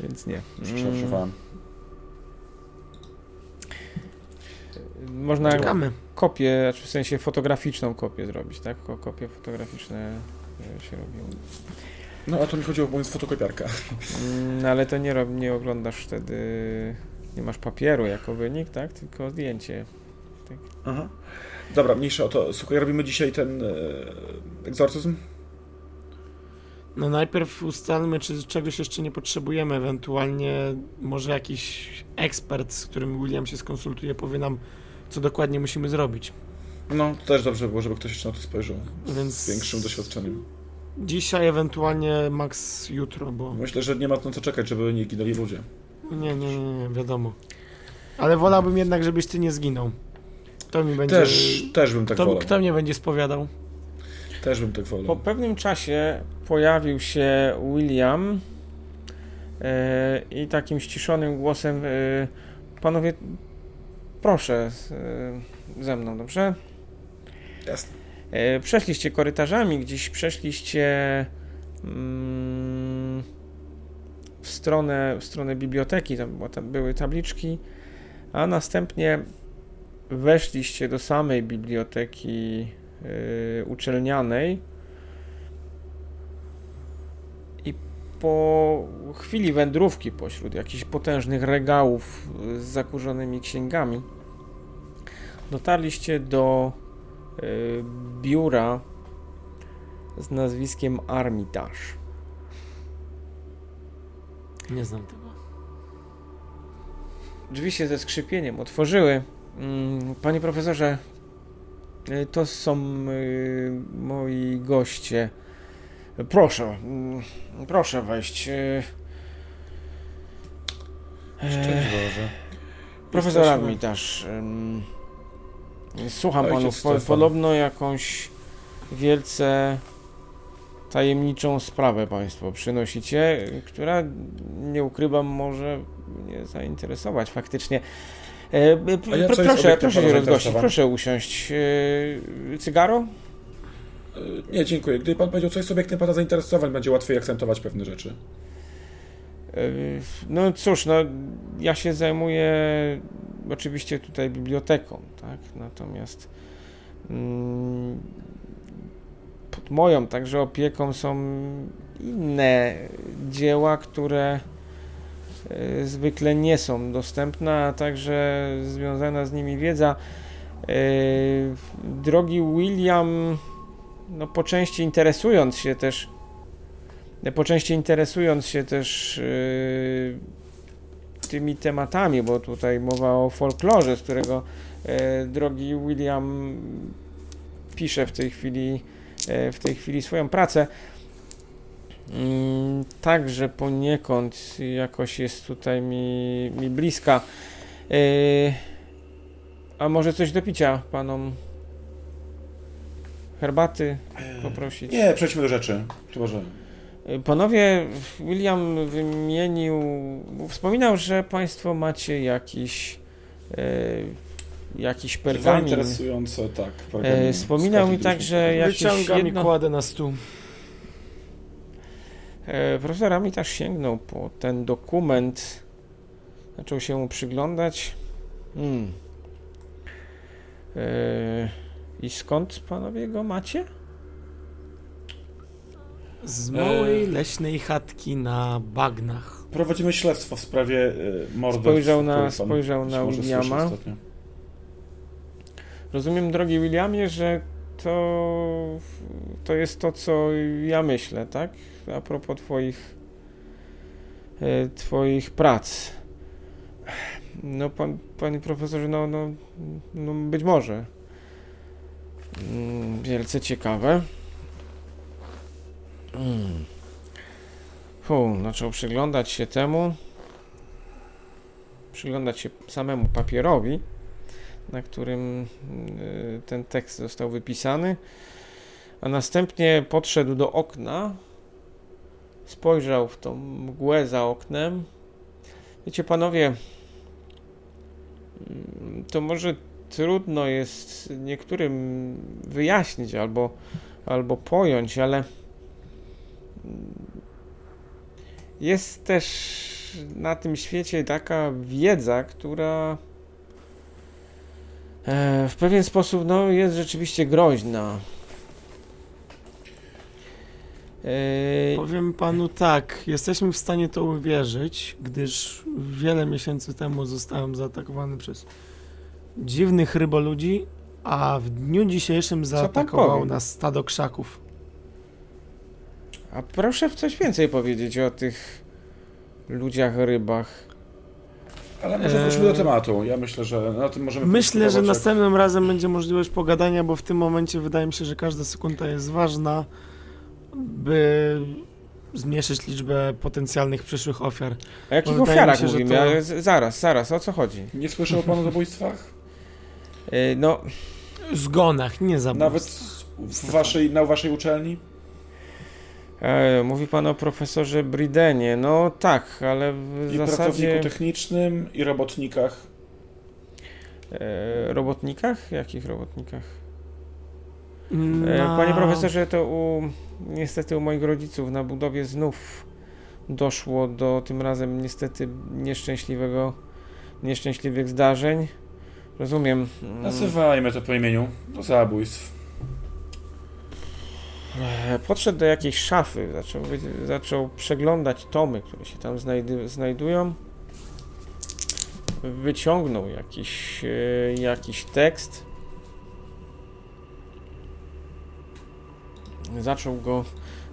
Więc nie. Przepraszam. Można Czekamy. kopię, znaczy w sensie fotograficzną kopię zrobić, tak? Ko- Kopie fotograficzne e, się robią. No a to mi chodziło, mówiąc fotokopiarka. Mm, ale to nie, rob, nie oglądasz wtedy, nie masz papieru jako wynik, tak? Tylko zdjęcie. Aha. Dobra, mniejsza o to. Słuchaj, robimy dzisiaj ten e, egzorcyzm? No najpierw ustalmy, czy czegoś jeszcze nie potrzebujemy, ewentualnie może jakiś ekspert, z którym William się skonsultuje, powie nam, co dokładnie musimy zrobić. No, to też dobrze było, żeby ktoś jeszcze na to spojrzał. Więc Z większym doświadczeniem. Dzisiaj, ewentualnie max jutro, bo Myślę, że nie ma na co czekać, żeby nie ginęli ludzie. nie, nie, nie, nie wiadomo. Ale wolałbym jednak, żebyś ty nie zginął. Kto mi będzie... Też, też bym tak kto, wolał. kto mnie będzie spowiadał? Też bym tak wolał. Po pewnym czasie pojawił się William e, i takim ściszonym głosem e, panowie, proszę e, ze mną, dobrze? Jasne. E, Przeszliście korytarzami, gdzieś przeszliście mm, w, stronę, w stronę biblioteki, tam, tam były tabliczki, a następnie weszliście do samej biblioteki y, uczelnianej. I po chwili wędrówki pośród jakichś potężnych regałów z zakurzonymi księgami dotarliście do biura z nazwiskiem Armitage. Nie znam tego. Drzwi się ze skrzypieniem otworzyły. Mm, Panie profesorze, y, to są y, moi goście. Proszę, mm, proszę wejść. y. Szczęść Boże. Profesor Jesteśmy- Armitage, słucham Ojciec panów, Stefan. podobno jakąś wielce tajemniczą sprawę państwo przynosicie, która, nie ukrywam, może mnie zainteresować faktycznie. E, ja proszę, proszę się rozgościć, proszę usiąść. E, Cygaro? E, Nie, dziękuję. Gdyby pan powiedział, co jest obiektem pana zainteresowań, będzie łatwiej akcentować pewne rzeczy. No cóż, no ja się zajmuję oczywiście tutaj biblioteką, tak? Natomiast mm, pod moją także opieką są inne dzieła, które e, zwykle nie są dostępne, a także związana z nimi wiedza. E, Drogi William, no po części interesując się też po części interesując się też yy, tymi tematami, bo tutaj mowa o folklorze, z którego e, drogi William pisze w tej chwili, e, w tej chwili swoją pracę. mm, także poniekąd jakoś jest tutaj mi, mi bliska. Yy, a może coś do picia panom? Herbaty poprosić? Nie, przejdźmy do rzeczy. Chyba, że... Panowie, William wymienił, wspominał, że państwo macie jakiś yy, jakiś pergamin. interesujące, tak. E, pergamin. wspominał mi także jakieś Wyciągam jedno... i kładę na stół. E, profesor Ami też sięgnął po ten dokument. Zaczął się mu przyglądać. Hmm. E, I skąd panowie go macie? Z małej E. leśnej chatki na bagnach. Prowadzimy śledztwo w sprawie y, morderstw. Spojrzał na- spojrzał na Williama. Rozumiem, drogi Williamie, że to, to jest to, co ja myślę, tak? A propos twoich, e, twoich prac. No, pan, panie profesorze, no, no, no być może. Mm, Wielce ciekawe. Mm. Fu, zaczął przyglądać się temu. Przyglądać się samemu papierowi na którym y, ten tekst został wypisany, a następnie podszedł do okna, spojrzał w tą mgłę za oknem. Wiecie, panowie, mm, to może trudno jest niektórym wyjaśnić albo, albo pojąć, ale jest też na tym świecie taka wiedza, która e, w pewien sposób no, jest rzeczywiście groźna. E, Powiem panu tak, jesteśmy w stanie to uwierzyć, gdyż wiele miesięcy temu zostałem zaatakowany przez dziwnych ryboludzi, a w dniu dzisiejszym zaatakował nas stado krzaków. A proszę w coś więcej powiedzieć o tych ludziach rybach. Ale może Eee, wróćmy do tematu. Ja myślę, że na tym możemy Myślę, że następnym razem będzie możliwość pogadania, bo w tym momencie wydaje mi się, że każda sekunda jest ważna, by zmniejszyć liczbę potencjalnych przyszłych ofiar. O jakich ofiarach się, mówimy? to- z- Zaraz, zaraz, o co chodzi? Nie słyszał pan o zabójstwach? E, no, Zgonach, nie zabójstw. Nawet w waszej, na waszej uczelni? E, mówi pan o profesorze Bridenie. No tak, ale w I zasadzie... pracowniku technicznym, i robotnikach. E, robotnikach? Jakich robotnikach? E, Na- Panie profesorze, to u, niestety u moich rodziców na budowie znów doszło do tym razem niestety nieszczęśliwego, nieszczęśliwych zdarzeń. Rozumiem. mm, Nazywajmy to po imieniu. To zabójstw. E, Podszedł do jakiejś szafy, zaczął, zaczął przeglądać tomy, które się tam znajdują. Wyciągnął jakiś, e, jakiś tekst. Zaczął go,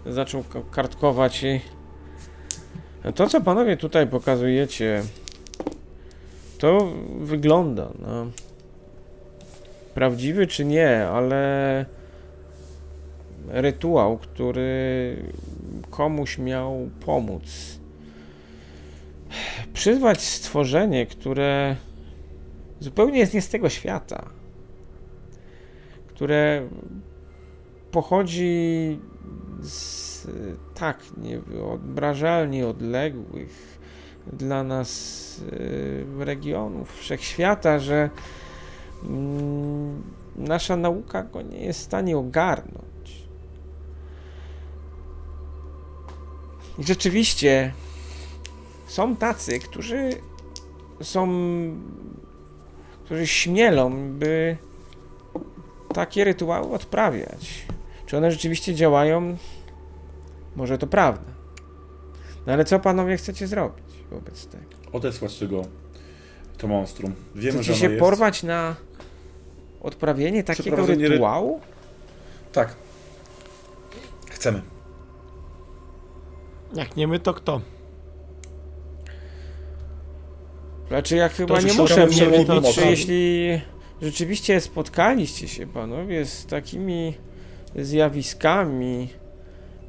zaczął ko- kartkować i to, co panowie tutaj pokazujecie, to wygląda na prawdziwy czy nie, ale rytuał, który komuś miał pomóc. Przyzwać stworzenie, które zupełnie jest nie z tego świata, które pochodzi z tak niewyobrażalnie odległych dla nas y, regionów wszechświata, że mm, nasza nauka go nie jest w stanie ogarnąć. I rzeczywiście są tacy, którzy są, którzy śmielą, by takie rytuały odprawiać. Czy one rzeczywiście działają? Może to prawda. No ale co panowie chcecie zrobić wobec tego? Odesłać tego, to monstrum. Wiemy, Chcecie że się jest. porwać na odprawienie takiego Przeprowadzenie ry- rytuału? Tak. Chcemy. Jak nie my, to kto? Znaczy ja chyba że nie muszę mówić, pomocy. czy jeśli rzeczywiście spotkaliście się panowie z takimi zjawiskami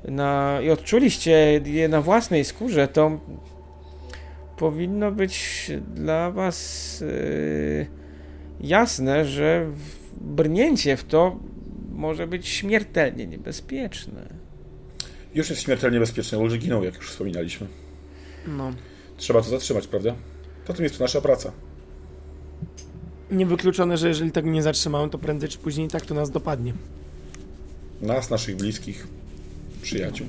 na, i odczuliście je na własnej skórze, to powinno być dla was yy, jasne, że brnięcie w to może być śmiertelnie niebezpieczne. Już jest śmiertelnie niebezpieczne, ludzie giną, jak już wspominaliśmy. No. Trzeba to zatrzymać, prawda? Potem jest to nasza praca. Niewykluczone, że jeżeli tego nie zatrzymamy, to prędzej czy później tak to nas dopadnie. Nas, naszych bliskich, przyjaciół.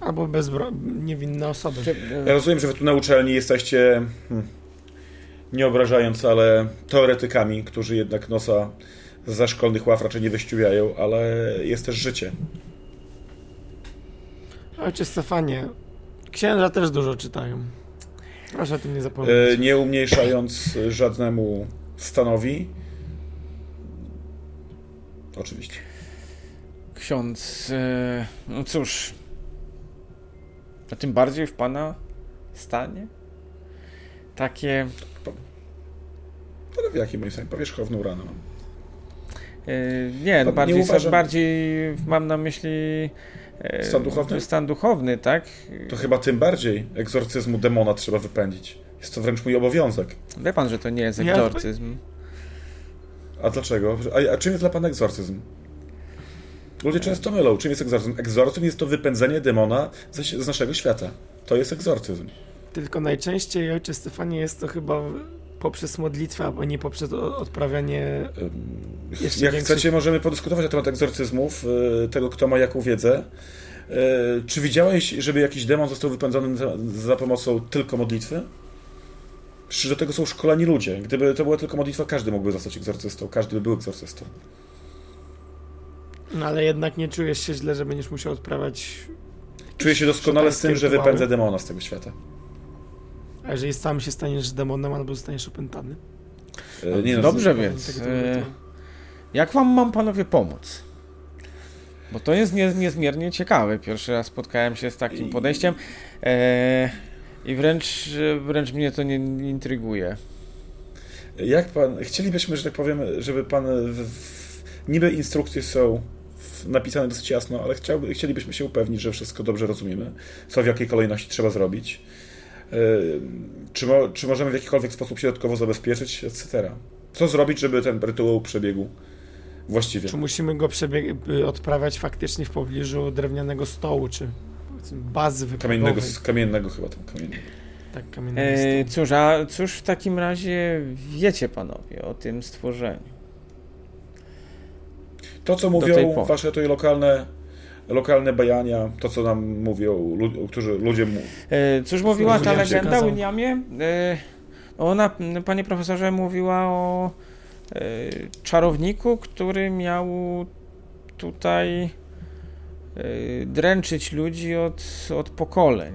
Albo bezbro... niewinne osoby. Ja rozumiem, że wy tu na uczelni jesteście, hmm, nie obrażając, ale teoretykami, którzy jednak nosa za szkolnych ław raczej nie wyściubiają, ale jest też życie. Ojcze Stefanie, księża też dużo czytają. Proszę o tym nie E, zapominać. Nie umniejszając żadnemu stanowi. Oczywiście. ksiądz, e, no cóż, a tym bardziej w pana stanie? Takie Ale w jakiej moim zdaniem powierzchowną ranę mam. E, Nie, To bardziej, nie uważam- bardziej mam na myśli e, Stan duchowny? Stan duchowny, tak? To chyba tym bardziej egzorcyzmu demona trzeba wypędzić. Jest to wręcz mój obowiązek. Wie pan, że to nie jest egzorcyzm. A dlaczego? A, a czym jest dla pana egzorcyzm? Ludzie często mylą. Czym jest egzorcyzm? Egzorcyzm jest to wypędzenie demona ze, z naszego świata. To jest egzorcyzm. Tylko najczęściej, ojcze Stefanie, jest to chyba poprzez modlitwę, a nie poprzez odprawianie... Jeszcze Jak większy- chcecie, możemy podyskutować na temat egzorcyzmów, y, tego kto ma jaką wiedzę. Y, Czy widziałeś, żeby jakiś demon został wypędzony za- pomocą tylko modlitwy? Przecież do tego są szkoleni ludzie. Gdyby to była tylko modlitwa, każdy mógłby zostać egzorcystą. Każdy by był egzorcystą. No ale jednak nie czujesz się źle, że będziesz musiał odprawiać... Czuję się doskonale z tym, że wypędzę demona z tego świata. A jeżeli sam się staniesz demonem, albo zostaniesz opętany? Y, Nie no, Dobrze z- więc, tego e, jak wam mam panowie pomóc? Bo to jest nie, niezmiernie ciekawe. Pierwszy raz spotkałem się z takim podejściem e, i wręcz, wręcz mnie to nie, nie intryguje. Jak pan. Chcielibyśmy, że tak powiem, żeby pan. W, w, niby instrukcje są w, napisane dosyć jasno, ale chciałby, chcielibyśmy się upewnić, że wszystko dobrze rozumiemy, co w jakiej kolejności trzeba zrobić. Czy, mo, czy możemy w jakikolwiek sposób się dodatkowo zabezpieczyć, etc. Co zrobić, żeby ten rytuał przebiegł właściwie? Czy musimy go przebieg- by odprawiać faktycznie w pobliżu drewnianego stołu, czy bazy wyprawowej? Kamiennego, kamiennego chyba tam, kamiennego. Tak, kamiennego E, stołu. cóż, a cóż w takim razie wiecie panowie o tym stworzeniu? To, co mówią wasze tutaj lokalne, lokalne bajania, to, co nam mówią, lu, którzy ludzie mu, E, cóż mówiła ta legenda. Williamie? E, ona, panie profesorze, mówiła o e, czarowniku, który miał tutaj dręczyć ludzi od, od pokoleń,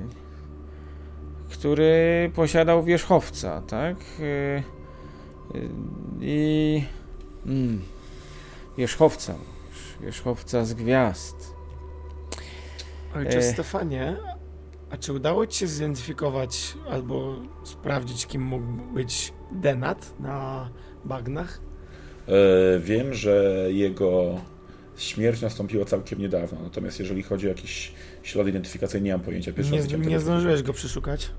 który posiadał wierzchowca, tak? I mm, wierzchowca, wierzchowca z gwiazd. Ojcze e- Stefanie, a czy udało ci się zidentyfikować albo sprawdzić, kim mógł być Denat na bagnach? E, Wiem, że jego śmierć nastąpiła całkiem niedawno, natomiast jeżeli chodzi o jakieś ślady identyfikacyjne, nie mam pojęcia. Pierwszy Nie, nie zdążyłeś go przeszukać?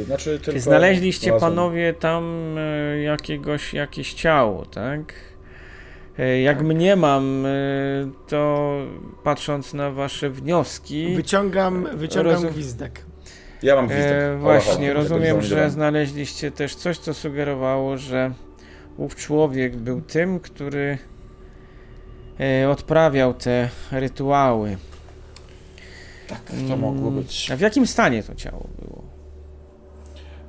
E, Znaczy, tylko Czy znaleźliście znalazłem- panowie tam e, jakiegoś, jakieś ciało, tak? E, Jak Tak. mniemam, e, to patrząc na wasze wnioski, Wyciągam, wyciągam Rozum- gwizdek. Ja mam gwizdek. e, właśnie rozumiem, że znaleźliście też coś, co sugerowało, że ów człowiek był tym, który e, odprawiał te rytuały. Tak, to mogło Mm, być. A w jakim stanie to ciało było?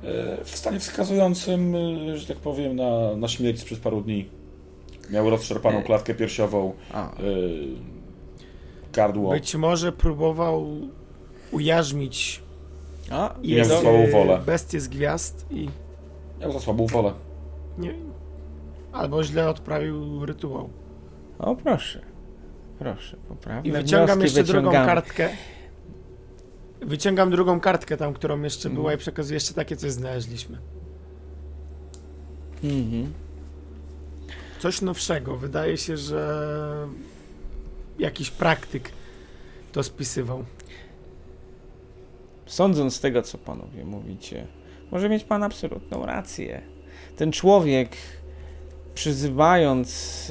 E, W stanie wskazującym, e, że tak powiem, na, na śmierć sprzed paru dni. Miał rozszarpaną E. klatkę piersiową, A, e, gardło. Być może próbował ujarzmić a Miał jest, do- słabą wolę. bestię z gwiazd i Miał za słabą wolę. nie, albo źle odprawił rytuał. O proszę, proszę, poprawne I wyciągam jeszcze drugą wyciągamy. kartkę. Wyciągam drugą kartkę tam, którą jeszcze była Mhm. i przekazuję jeszcze takie coś znaleźliśmy. Mhm. Coś nowszego. Wydaje się, że jakiś praktyk to spisywał. Sądząc z tego, co panowie mówicie, może mieć pan absolutną rację. Ten człowiek, przyzywając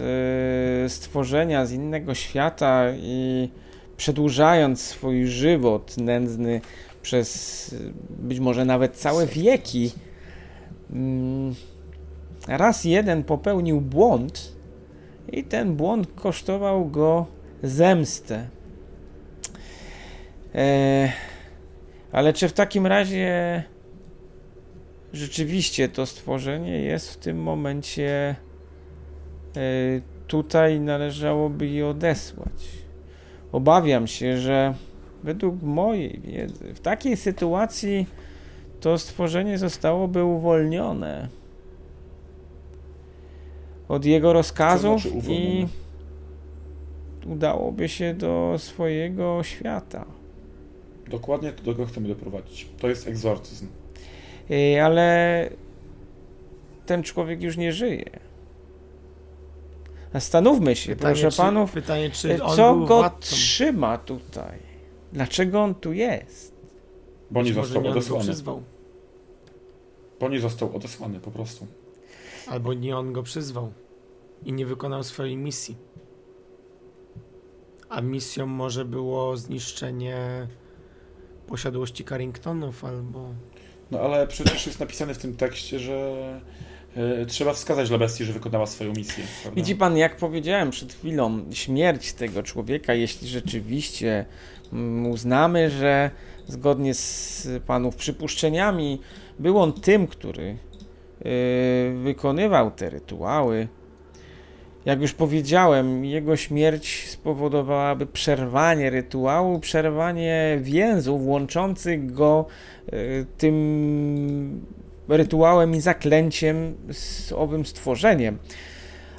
yy, stworzenia z innego świata i przedłużając swój żywot nędzny przez yy, być może nawet całe wieki, yy, raz jeden popełnił błąd i ten błąd kosztował go zemstę. E, ale czy w takim razie rzeczywiście to stworzenie jest w tym momencie e, tutaj należałoby je odesłać? Obawiam się, że według mojej wiedzy w takiej sytuacji to stworzenie zostałoby uwolnione od jego rozkazów znaczy i udałoby się do swojego świata. Dokładnie do tego chcemy doprowadzić. To jest egzorcyzm. Ej, ale ten człowiek już nie żyje. Zastanówmy się, Pytanie, proszę czy, panów, pytanie, czy on co był go władcą? trzyma tutaj? Dlaczego on tu jest? Bo nie został odesłany. Bo nie został odesłany po prostu. Albo nie on go przyzwał i nie wykonał swojej misji. A misją może było zniszczenie posiadłości Carringtonów albo... No ale przecież jest napisane w tym tekście, że e, trzeba wskazać dla bestii, że wykonała swoją misję. Prawda? Widzi pan, jak powiedziałem przed chwilą, śmierć tego człowieka, jeśli rzeczywiście mm, uznamy, że zgodnie z panów przypuszczeniami był on tym, który wykonywał te rytuały, jak już powiedziałem, jego śmierć spowodowałaby przerwanie rytuału, przerwanie więzów łączących go yy, tym rytuałem i zaklęciem z owym stworzeniem.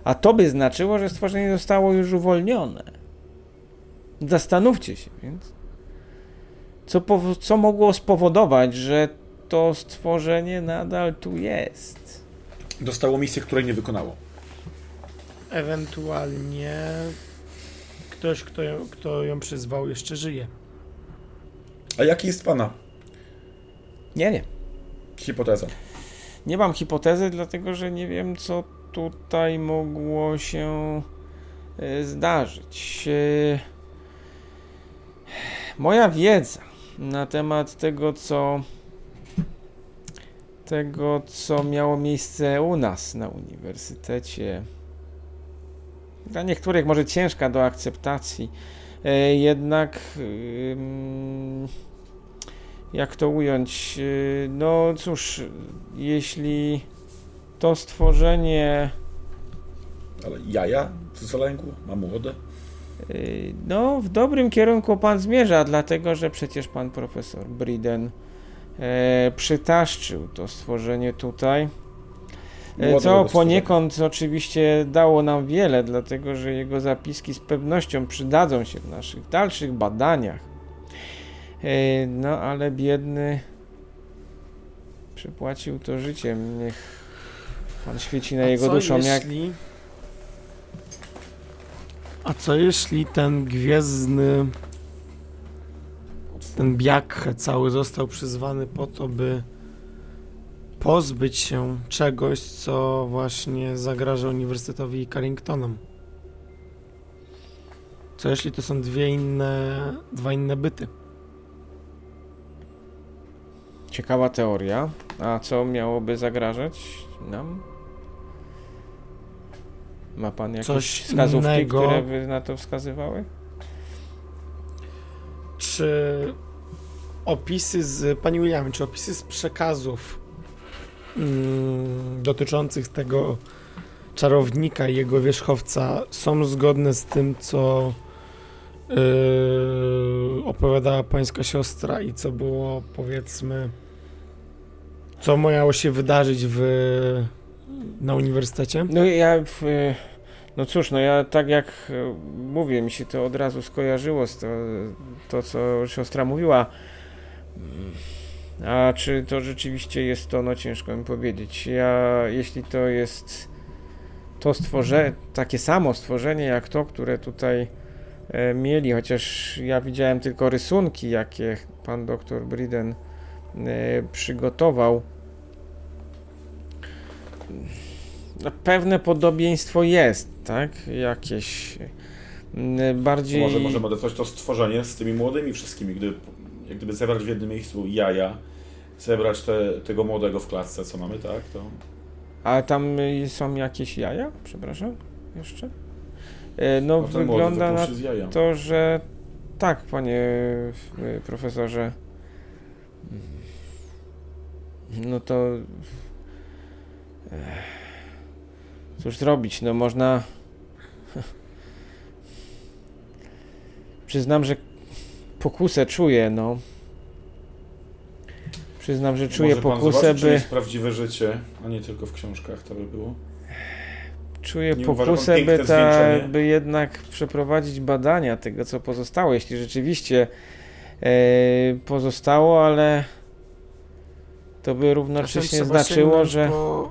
A to by znaczyło, że stworzenie zostało już uwolnione. Zastanówcie się więc, co, co mogło spowodować, że to stworzenie nadal tu jest. Dostało misję, której nie wykonało. Ewentualnie ktoś, kto ją, kto ją przyzwał, jeszcze żyje. A jaki jest pana Nie, nie. hipoteza? Nie mam hipotezy, dlatego że nie wiem, co tutaj mogło się e, zdarzyć. E, Moja wiedza na temat tego, co tego, co miało miejsce u nas na uniwersytecie, dla niektórych może ciężka do akceptacji, e, jednak jak to ująć? Yy, No cóż, jeśli to stworzenie, Ale jaja z zalęgło? Ma młode? yy, no w dobrym kierunku pan zmierza, dlatego że przecież pan profesor Briden e, przytaszczył to stworzenie tutaj. E, Co poniekąd oczywiście dało nam wiele, dlatego że jego zapiski z pewnością przydadzą się w naszych dalszych badaniach. E, No ale biedny przypłacił to życiem. Niech pan świeci na A jego duszą jak jeśli... A co jeśli ten gwiezdny, ten biakhe cały został przyzwany po to, by pozbyć się czegoś, co właśnie zagraża Uniwersytetowi Carringtonom? Co jeśli to są dwie inne, dwa inne byty? ciekawa teoria. A co miałoby zagrażać nam? Ma pan jakieś Coś wskazówki, innego. które by na to wskazywały? Czy opisy z, Panie Williamie, czy opisy z przekazów mm, dotyczących tego czarownika i jego wierzchowca są zgodne z tym, co yy, opowiadała pańska siostra i co było, powiedzmy, co miało się wydarzyć w, na uniwersytecie? No ja, w, no cóż, no ja tak jak e, mówię, mi się to od razu skojarzyło z to, to co siostra mówiła. A czy to rzeczywiście jest to, no ciężko mi powiedzieć. Ja, jeśli to jest to stworzenie, takie samo stworzenie jak to, które tutaj e, mieli, chociaż ja widziałem tylko rysunki, jakie pan doktor Briden e, przygotował. No, pewne podobieństwo jest, tak? Jakieś bardziej... Może możemy odesłać to stworzenie z tymi młodymi wszystkimi, gdy, jak gdyby zebrać w jednym miejscu jaja, zebrać te, tego młodego w klatce, co mamy, tak? To... A tam y, są jakieś jaja? Przepraszam, jeszcze? E, No, No młody wygląda na to, że tak, panie y, profesorze. No to. Cóż zrobić? No można. Przyznam, że pokusę czuję, no. Przyznam, że czuję Może pokusę, zobaczy, czy by. jest prawdziwe życie, a nie tylko w książkach to by było. Czuję Nie pokusę, by, ta, by jednak przeprowadzić badania tego, co pozostało. Jeśli rzeczywiście e, pozostało, ale to by równocześnie znaczyło, sięgnąć że Po...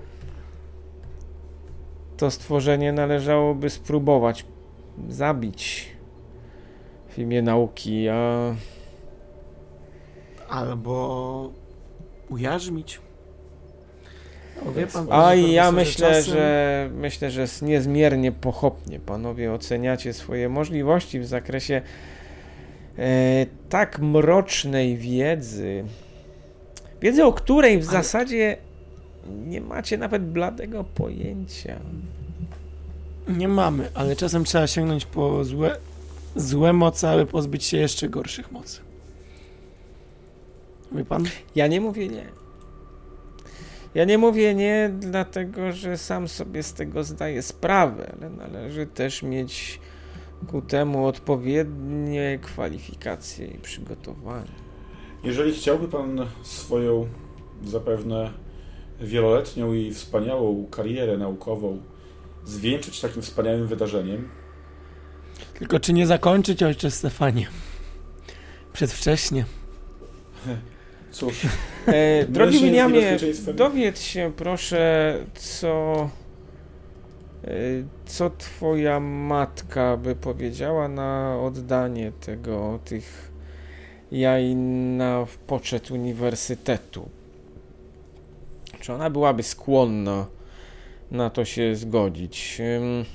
to stworzenie należałoby spróbować zabić w imię nauki, a Albo ujarzmić. No, Wie pan. A ja myślę, czasem- że myślę, że niezmiernie pochopnie panowie oceniacie swoje możliwości w zakresie e, tak mrocznej wiedzy. Wiedzy, o której w Ale- zasadzie nie macie nawet bladego pojęcia. Nie mamy, ale czasem trzeba sięgnąć po złe, złe moce, aby pozbyć się jeszcze gorszych mocy. Wie pan? Ja nie mówię nie. Ja nie mówię nie, dlatego że sam sobie z tego zdaję sprawę, ale należy też mieć ku temu odpowiednie kwalifikacje i przygotowanie. Jeżeli chciałby Pan swoją zapewne wieloletnią i wspaniałą karierę naukową zwieńczyć takim wspaniałym wydarzeniem, Tylko czy nie zakończyć, ojcze Stefanie? Przedwcześnie. cóż, E, drogi Williamie, dowiedz się proszę, co, e, co twoja matka by powiedziała na oddanie tego, tych jaj na poczet uniwersytetu. Czy ona byłaby skłonna na to się zgodzić? Ym,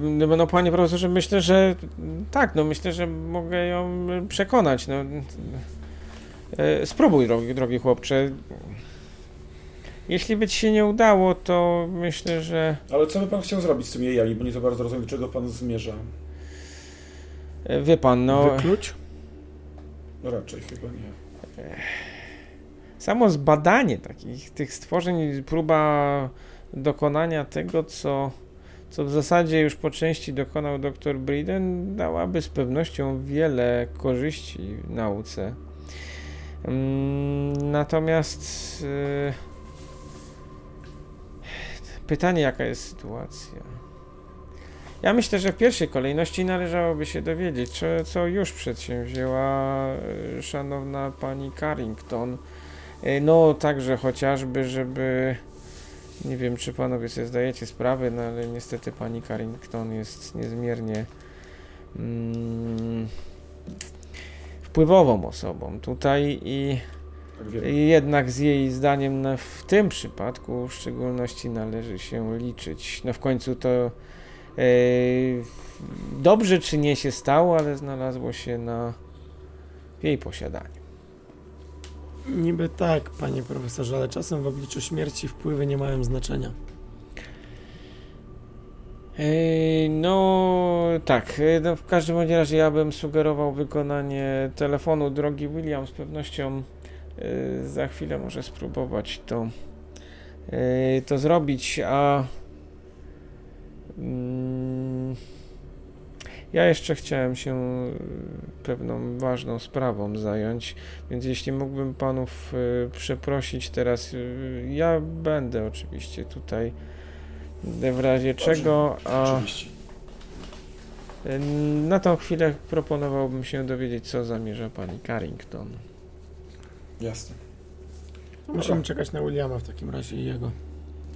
No, no panie profesorze, myślę, że tak, no myślę, że mogę ją przekonać. No, E, Spróbuj, drogi, drogi chłopcze. Jeśli by ci się nie udało, to myślę, że ale co by Pan chciał zrobić z tymi jajami, bo nie za bardzo rozumiem, do czego Pan zmierza. e, wie pan, no, Wykluć? No raczej chyba nie. samo zbadanie takich tych stworzeń, próba dokonania tego, co, co w zasadzie już po części dokonał dr Briden, dałaby z pewnością wiele korzyści nauce. Mm, Natomiast e, pytanie, jaka jest sytuacja? Ja myślę, że w pierwszej kolejności należałoby się dowiedzieć, co, co już przedsięwzięła e, szanowna pani Carrington. E, No, także chociażby, żeby. Nie wiem, czy panowie sobie zdajecie sprawę, no ale niestety pani Carrington jest niezmiernie mm, wpływową osobą tutaj i jednak z jej zdaniem na, w tym przypadku w szczególności należy się liczyć. No w końcu to e, dobrze czy nie się stało, ale znalazło się na jej posiadaniu. Niby tak, panie profesorze, ale czasem w obliczu śmierci wpływy nie mają znaczenia. No tak, e, no, w każdym razie ja bym sugerował wykonanie telefonu drogi William z pewnością e, za chwilę może spróbować to, e, to zrobić, a mm, ja jeszcze chciałem się e, pewną ważną sprawą zająć, więc jeśli mógłbym panów e, przeprosić teraz, e, ja będę oczywiście tutaj w razie czego, a Oczywiście. na tą chwilę proponowałbym się dowiedzieć, co zamierza pani Carrington. Jasne. Musimy czekać na Williama w takim razie i jego.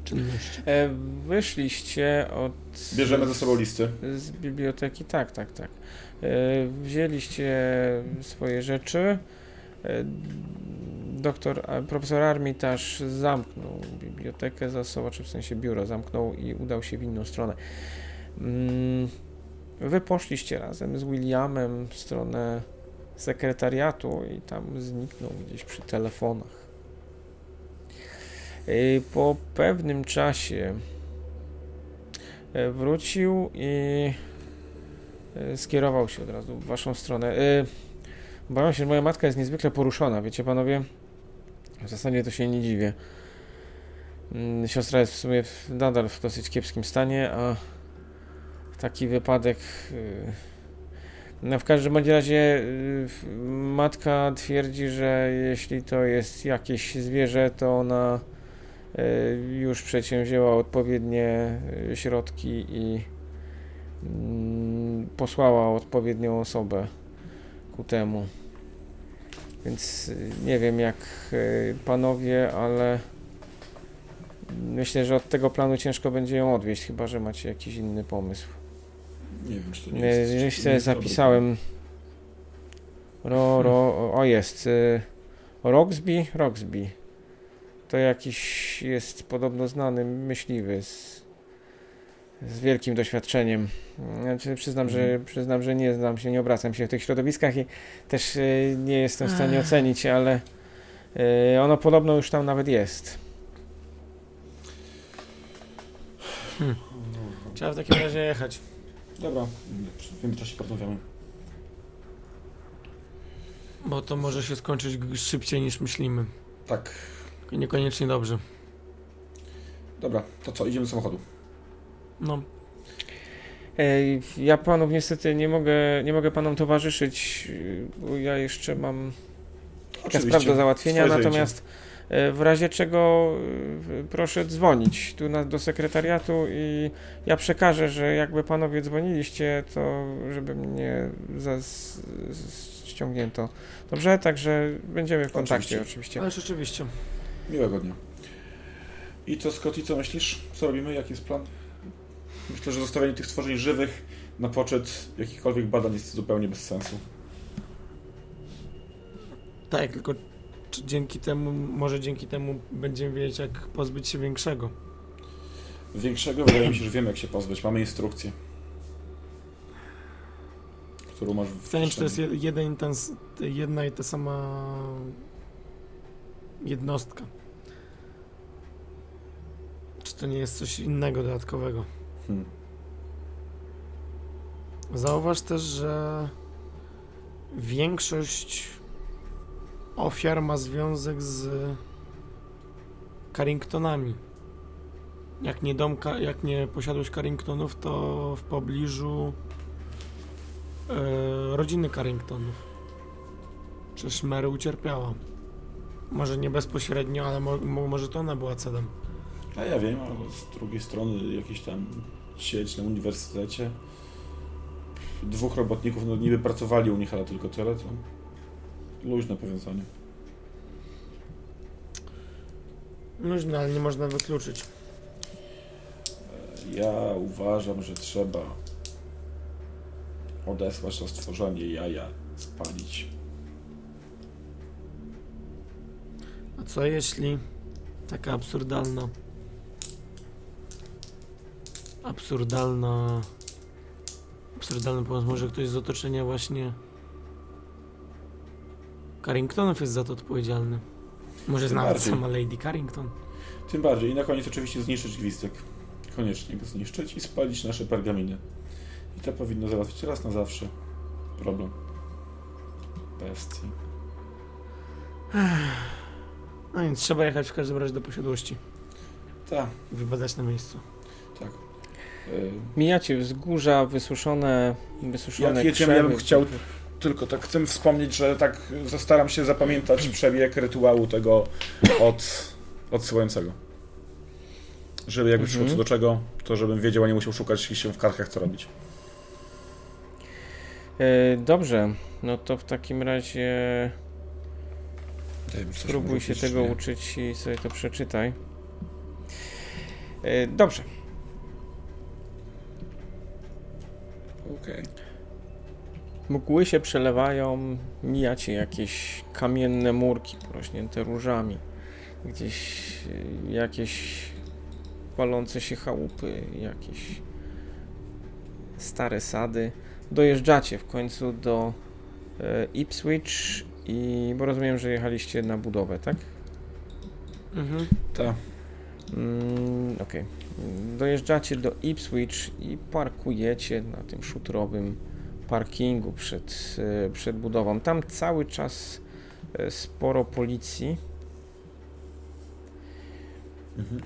Czynności. E, wyszliście od... Bierzemy ze sobą listy. Z biblioteki, tak, tak, tak. E, wzięliście swoje rzeczy. E, doktor, profesor Armitage zamknął bibliotekę za sobą, czy w sensie biuro zamknął i udał się w inną stronę. Mm, wy poszliście razem z Williamem w stronę sekretariatu i tam zniknął gdzieś przy telefonach. E, po pewnym czasie e, wrócił i skierował się od razu w waszą stronę. Obawiam się, że moja matka jest niezwykle poruszona, wiecie panowie? W zasadzie to się nie dziwię. Mm, siostra jest w sumie nadal w dosyć kiepskim stanie, a taki wypadek. Y, no w każdym bądź razie y, matka twierdzi, że jeśli to jest jakieś zwierzę, to ona y, już przedsięwzięła odpowiednie środki i mm, posłała odpowiednią osobę ku temu. Więc y, nie wiem jak y, panowie, ale myślę, że od tego planu ciężko będzie ją odwieźć, chyba że macie jakiś inny pomysł. Nie wiem, czy to nie jest. Jeżeli sobie zapisałem. Ro, ro, o jest. Y, Roxby? Roxby. To jakiś jest podobno znany myśliwy z z wielkim doświadczeniem. Znaczy, przyznam, że, mhm. przyznam, że nie znam się, nie obracam się w tych środowiskach i też y, nie jestem w stanie ocenić, ale y, ono podobno już tam nawet jest. Hmm. Trzeba w takim razie jechać. Dobra, w międzyczasie porozmawiamy. Bo to może się skończyć szybciej niż myślimy. Tak. Niekoniecznie dobrze. Dobra, to co, idziemy do samochodu. No. Ja panów niestety nie mogę, nie mogę panom towarzyszyć, bo ja jeszcze mam kilka spraw do załatwienia, natomiast e, w razie czego e, proszę dzwonić tu na, do sekretariatu i ja przekażę, że jakby panowie dzwoniliście, to żeby mnie zas, ściągnięto. Dobrze? Także będziemy w kontakcie oczywiście. oczywiście. Ale rzeczywiście. Miłego dnia. I co Scotty, co myślisz? Co robimy? Jaki jest plan? Myślę, że zostawianie tych stworzeń żywych na poczet jakichkolwiek badań jest zupełnie bez sensu. Tak, tylko dzięki temu, może dzięki temu będziemy wiedzieć, jak pozbyć się większego. Większego wydaje mi się, że wiemy, jak się pozbyć. Mamy instrukcję. Którą masz w czy to jest jeden, ten, jedna i ta sama jednostka. To nie jest coś innego, dodatkowego? Hmm. Zauważ też, że większość ofiar ma związek z Carringtonami. Jak nie, dom, jak nie posiadłość Carringtonów, to w pobliżu e, rodziny Carringtonów. Przecież Mary ucierpiała. Może nie bezpośrednio, ale mo, może to ona była celem. A ja wiem, ale z drugiej strony jakiś tam sieć na uniwersytecie. Dwóch robotników, no niby pracowali u nich, ale tylko tyle, to luźne powiązanie. Luźne, ale nie można wykluczyć. Ja uważam, że trzeba odesłać to stworzenie jaja, spalić. A co jeśli taka absurdalna absurdalna absurdalny pomysł. Może ktoś z otoczenia właśnie Carringtonów jest za to odpowiedzialny. Może nawet sama Lady Carrington. Tym bardziej. I na koniec oczywiście zniszczyć gwizdek. Koniecznie go zniszczyć i spalić nasze pergaminy. I to powinno załatwić raz na zawsze problem. Bestii. No więc trzeba jechać w każdym razie do posiadłości. Tak. Wybadać na miejscu. Tak. Mijacie wzgórza, wysuszone, wysuszone Jak jedziemy, ja bym chciał tylko tak chcę wspomnieć, że tak zastaram się zapamiętać przebieg rytuału tego od odsyłającego. Żeby jakby mhm. przyszło co do czego, to żebym wiedział, a nie musiał szukać się w kartach, co robić. E, dobrze, no to w takim razie spróbuj się tego nie. uczyć i sobie to przeczytaj. E, dobrze. Okej. Mgły się przelewają, mijacie jakieś kamienne murki porośnięte różami, gdzieś y, jakieś walące się chałupy, jakieś stare sady. Dojeżdżacie w końcu do e, Ipswich i bo rozumiem, że jechaliście na budowę, tak? Mhm. Ta. Mm, Okej. Dojeżdżacie do Ipswich i parkujecie na tym szutrowym parkingu przed, e, przed budową. Tam cały czas e, sporo policji. Mhm.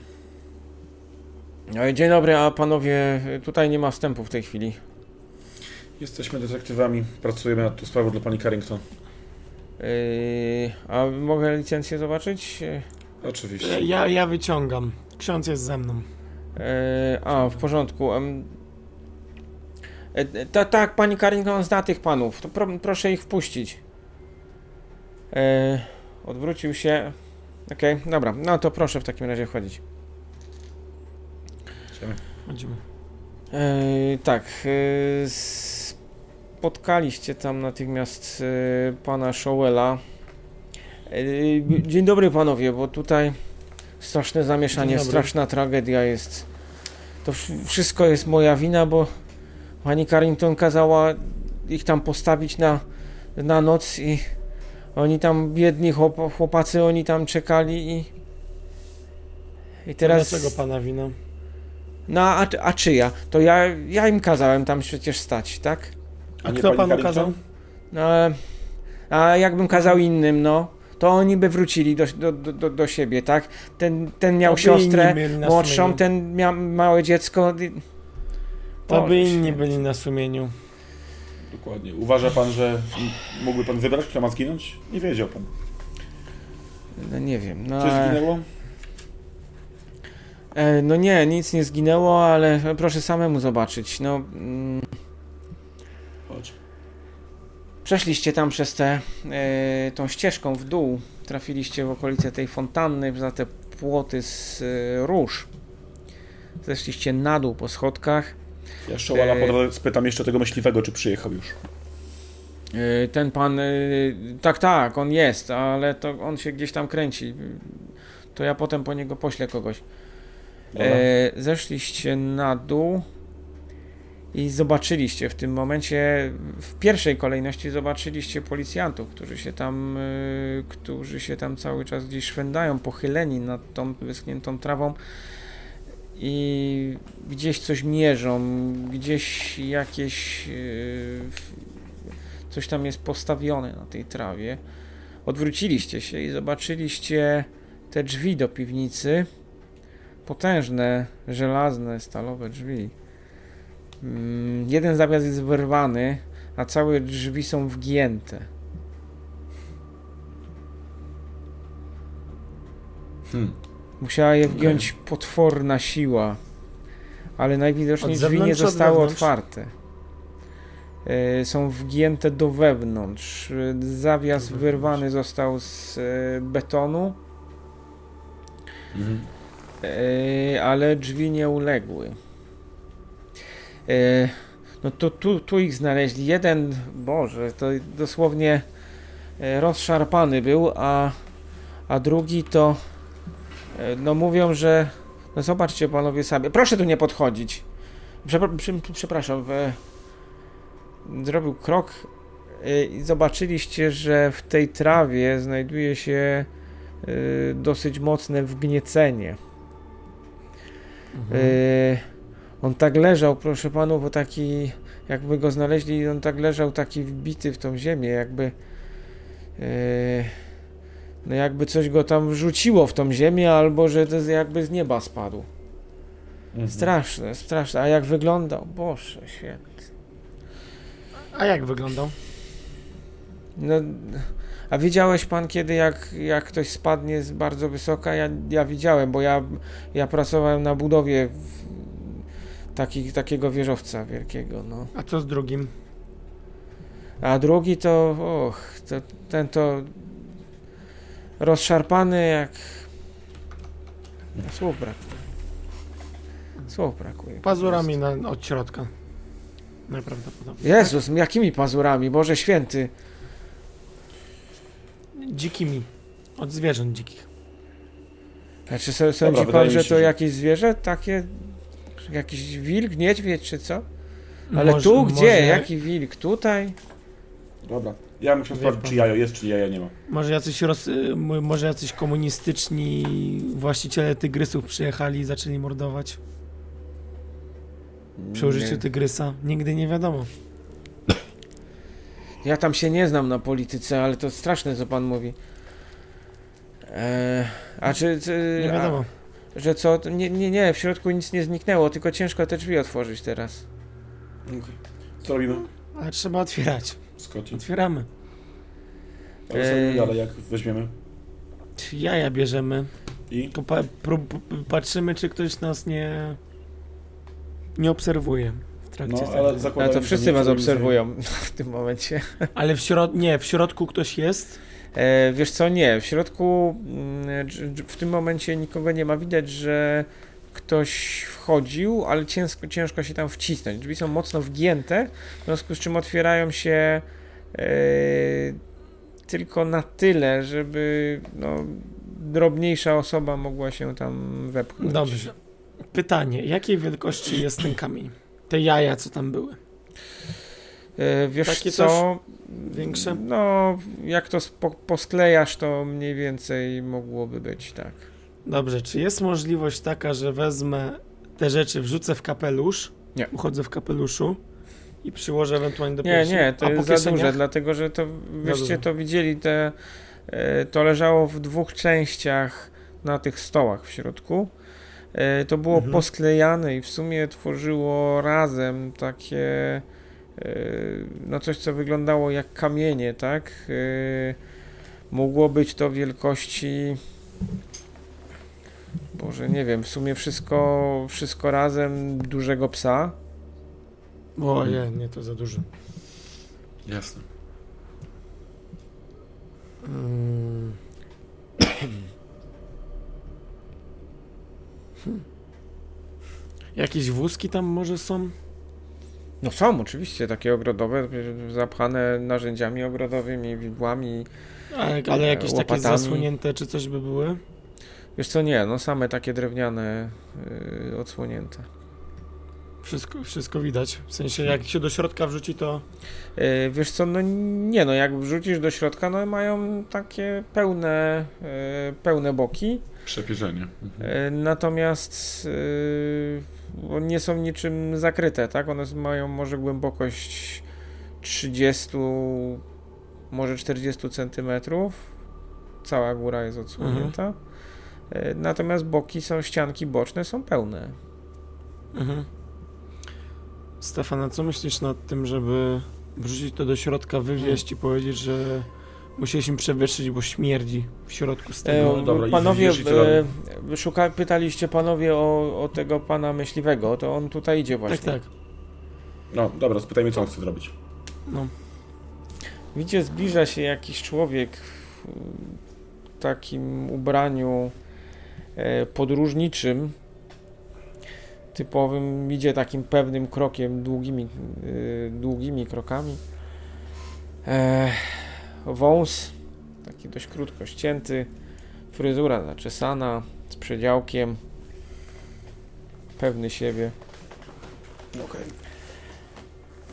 Dzień dobry, a panowie, tutaj nie ma wstępu w tej chwili. Jesteśmy detektywami, pracujemy nad tą sprawą dla pani Carrington. E, A mogę licencję zobaczyć? Oczywiście. Ja, ja wyciągam. Ksiądz jest ze mną. E, a, w porządku. E, e, ta, tak, pani Carrington zna tych panów. To pro, proszę ich wpuścić. E, odwrócił się. Okej, dobra. No to proszę w takim razie wchodzić. Idziemy. Chodzimy. E, tak. Spotkaliście tam natychmiast pana Showella. E, dzień dobry panowie, bo tutaj straszne zamieszanie, straszna tragedia jest. To wszystko jest moja wina, bo pani Carrington kazała ich tam postawić na, na noc i oni tam, biedni chłop, chłopacy, oni tam czekali i i teraz... Dlaczego pana wina? No, a, a czyja? To ja, ja im kazałem tam przecież stać, tak? A nie Kto panu Carrington? kazał? No, a jakbym kazał innym, no, to oni by wrócili do, do, do, do, siebie, tak? Ten, ten miał To siostrę młodszą, sumieniu. ten miał małe dziecko. To Boże by inni święty. byli na sumieniu. Dokładnie. Uważa pan, że mógłby pan wybrać, kto ma zginąć? Nie wiedział pan. No nie wiem, no, Coś zginęło? e, no nie, nic nie zginęło, ale proszę samemu zobaczyć, no... Mm. Przeszliście tam przez tę e, tą ścieżką w dół, trafiliście w okolice tej fontanny, za te płoty z e, róż. Zeszliście na dół po schodkach. Ja Szołala drodze spytam jeszcze tego myśliwego, czy przyjechał już. E, ten pan, e, tak, tak, on jest, ale to on się gdzieś tam kręci. To ja potem po niego poślę kogoś. E, zeszliście na dół i zobaczyliście w tym momencie, w pierwszej kolejności zobaczyliście policjantów, którzy się tam, e, którzy się tam cały czas gdzieś szwędają, pochyleni nad tą wyschniętą trawą i gdzieś coś mierzą, gdzieś jakieś e, coś tam jest postawione na tej trawie. Odwróciliście się i zobaczyliście te drzwi do piwnicy potężne, żelazne, stalowe drzwi. Mm, Jeden zawias jest wyrwany, a całe drzwi są wgięte. Hmm. Musiała je wgiąć potworna siła, ale najwidoczniej drzwi nie zostały wewnątrz? otwarte. E, Są wgięte do wewnątrz. Zawias Do wewnątrz. wyrwany został z e, betonu, Mhm. e, ale drzwi nie uległy. E, No to tu, tu ich znaleźli. Jeden, Boże, to dosłownie e, rozszarpany był, a, a drugi to e, no mówią, że no zobaczcie panowie sami. Proszę tu nie podchodzić. Przepra- Przepraszam. Zrobił krok i zobaczyliście, że w tej trawie znajduje się dosyć mocne wgniecenie. Mhm. On tak leżał, proszę panów, bo taki, jakby go znaleźli, on tak leżał taki wbity w tą ziemię, jakby yy, no jakby coś go tam wrzuciło w tą ziemię, albo że to jakby z nieba spadł. Mhm. Straszne, straszne. A jak wyglądał? Boże, świetnie. A jak wyglądał? No, a widziałeś pan kiedy, jak, jak ktoś spadnie z bardzo wysoka? Ja, ja widziałem, bo ja, ja pracowałem na budowie w, taki, takiego wieżowca wielkiego, no. A co z drugim? A drugi to, och, to, ten to rozszarpany jak... Słów brak. Słów brakuje. Pazurami na, od środka. Najprawdopodobniej. Jezus, jakimi pazurami? Boże święty. Dzikimi. Od zwierząt dzikich. A czy so- sądzi Dobra, pan, że się, to że- jakieś zwierzę takie? Jakiś wilk, niedźwiedź czy co? Ale Może- tu gdzie? może- Jaki wilk? Tutaj? Dobra. Ja muszę sprawdzić, czy jajo jest, czy jaja nie ma. Może jacyś, roz, może jacyś komunistyczni właściciele tygrysów przyjechali i zaczęli mordować przy użyciu Nie. tygrysa. Nigdy nie wiadomo. Ja tam się nie znam na polityce, ale to straszne co pan mówi. Eee, a czy... czy Nie wiadomo. A, że co? To Nie, nie, nie, w środku nic nie zniknęło, tylko ciężko te drzwi otworzyć teraz. Okej. Co robimy? Ale trzeba otwierać. Scotty. Otwieramy. Ale co robimy dalej, jak weźmiemy? Jaja bierzemy. I? Tylko pa, prób, patrzymy, czy ktoś nas nie, nie obserwuje w trakcie No, tego. ale Ale zakładam, to że wszyscy was obserwują w tym momencie. Ale w środ... nie, w środku ktoś jest. E, wiesz co, nie, w środku mm, w tym momencie nikogo nie ma. Widać, że ktoś wchodził, ale ciężko, ciężko się tam wcisnąć. Drzwi są mocno wgięte, w związku z czym otwierają się e, tylko na tyle, żeby no, drobniejsza osoba mogła się tam wepchnąć. Dobrze. Pytanie, jakiej wielkości jest ten kamień? Te jaja, co tam były? E, wiesz Takie co? Większe? No, jak to posklejasz, to mniej więcej mogłoby być, tak. Dobrze, czy jest możliwość taka, że wezmę te rzeczy, wrzucę w kapelusz, Nie. uchodzę w kapeluszu i przyłożę ewentualnie do Nie, piersi? nie, to A po jest za duże, dlatego że to, wyście to widzieli, te, e, to leżało w dwóch częściach na tych stołach w środku. E, To było Mhm. posklejane i w sumie tworzyło razem takie, no coś co wyglądało jak kamienie, tak? E, Mogło być to wielkości, Boże, nie wiem, w sumie wszystko, wszystko razem dużego psa. O nie, nie, to za dużo. Jasne. Mm. Hmm. Jakieś wózki tam może są? No są oczywiście takie ogrodowe, zapchane narzędziami ogrodowymi, widłami. Ale, ale jakieś takie Łopatami. zasłonięte czy coś by były? Wiesz co, nie, no same takie drewniane, yy, odsłonięte. Wszystko, wszystko widać. W sensie jak się do środka wrzuci to... Yy, wiesz co, no nie no, jak wrzucisz do środka, no mają takie pełne, yy, pełne boki, Przepierzenie. Mhm. yy, natomiast yy, nie są niczym zakryte, tak? One mają może głębokość 30, może 40 centymetrów. Cała góra jest odsłonięta. Yy, Natomiast boki są, ścianki boczne są pełne. Mhm. Stefana, co myślisz nad tym, żeby wrzucić to do środka, wywieźć i powiedzieć, że musieliśmy przewyższyć, bo śmierdzi w środku z tego. E, dobra, i panowie, e, szuka, pytaliście panowie o, o tego pana myśliwego, to on tutaj idzie właśnie. tak, tak. No, dobra, spytajmy, co on chce zrobić. No. Widzicie, zbliża się jakiś człowiek w takim ubraniu e, podróżniczym, typowym, idzie takim pewnym krokiem, długimi, e, długimi krokami. E, wąs, taki dość krótko ścięty, fryzura zaczesana, z przedziałkiem, pewny siebie. Okej.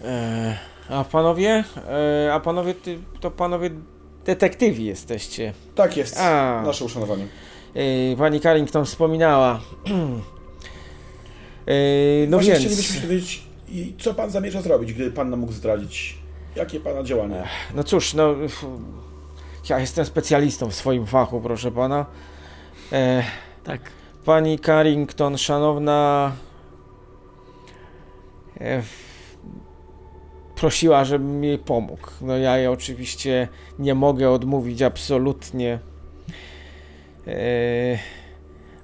E, a panowie, e, a panowie, ty, to panowie detektywi jesteście. Tak jest. A. Nasze uszanowanie. E, pani Carrington wspominała. e, no Właśnie więc, chcielibyśmy i co pan zamierza zrobić, gdy pan nam mógł zdradzić? Jakie pana działania? no cóż, no ja jestem specjalistą w swoim fachu, proszę pana. E, Tak. Pani Carrington, szanowna, e, prosiła, żebym jej pomógł. No ja jej oczywiście nie mogę odmówić absolutnie. E,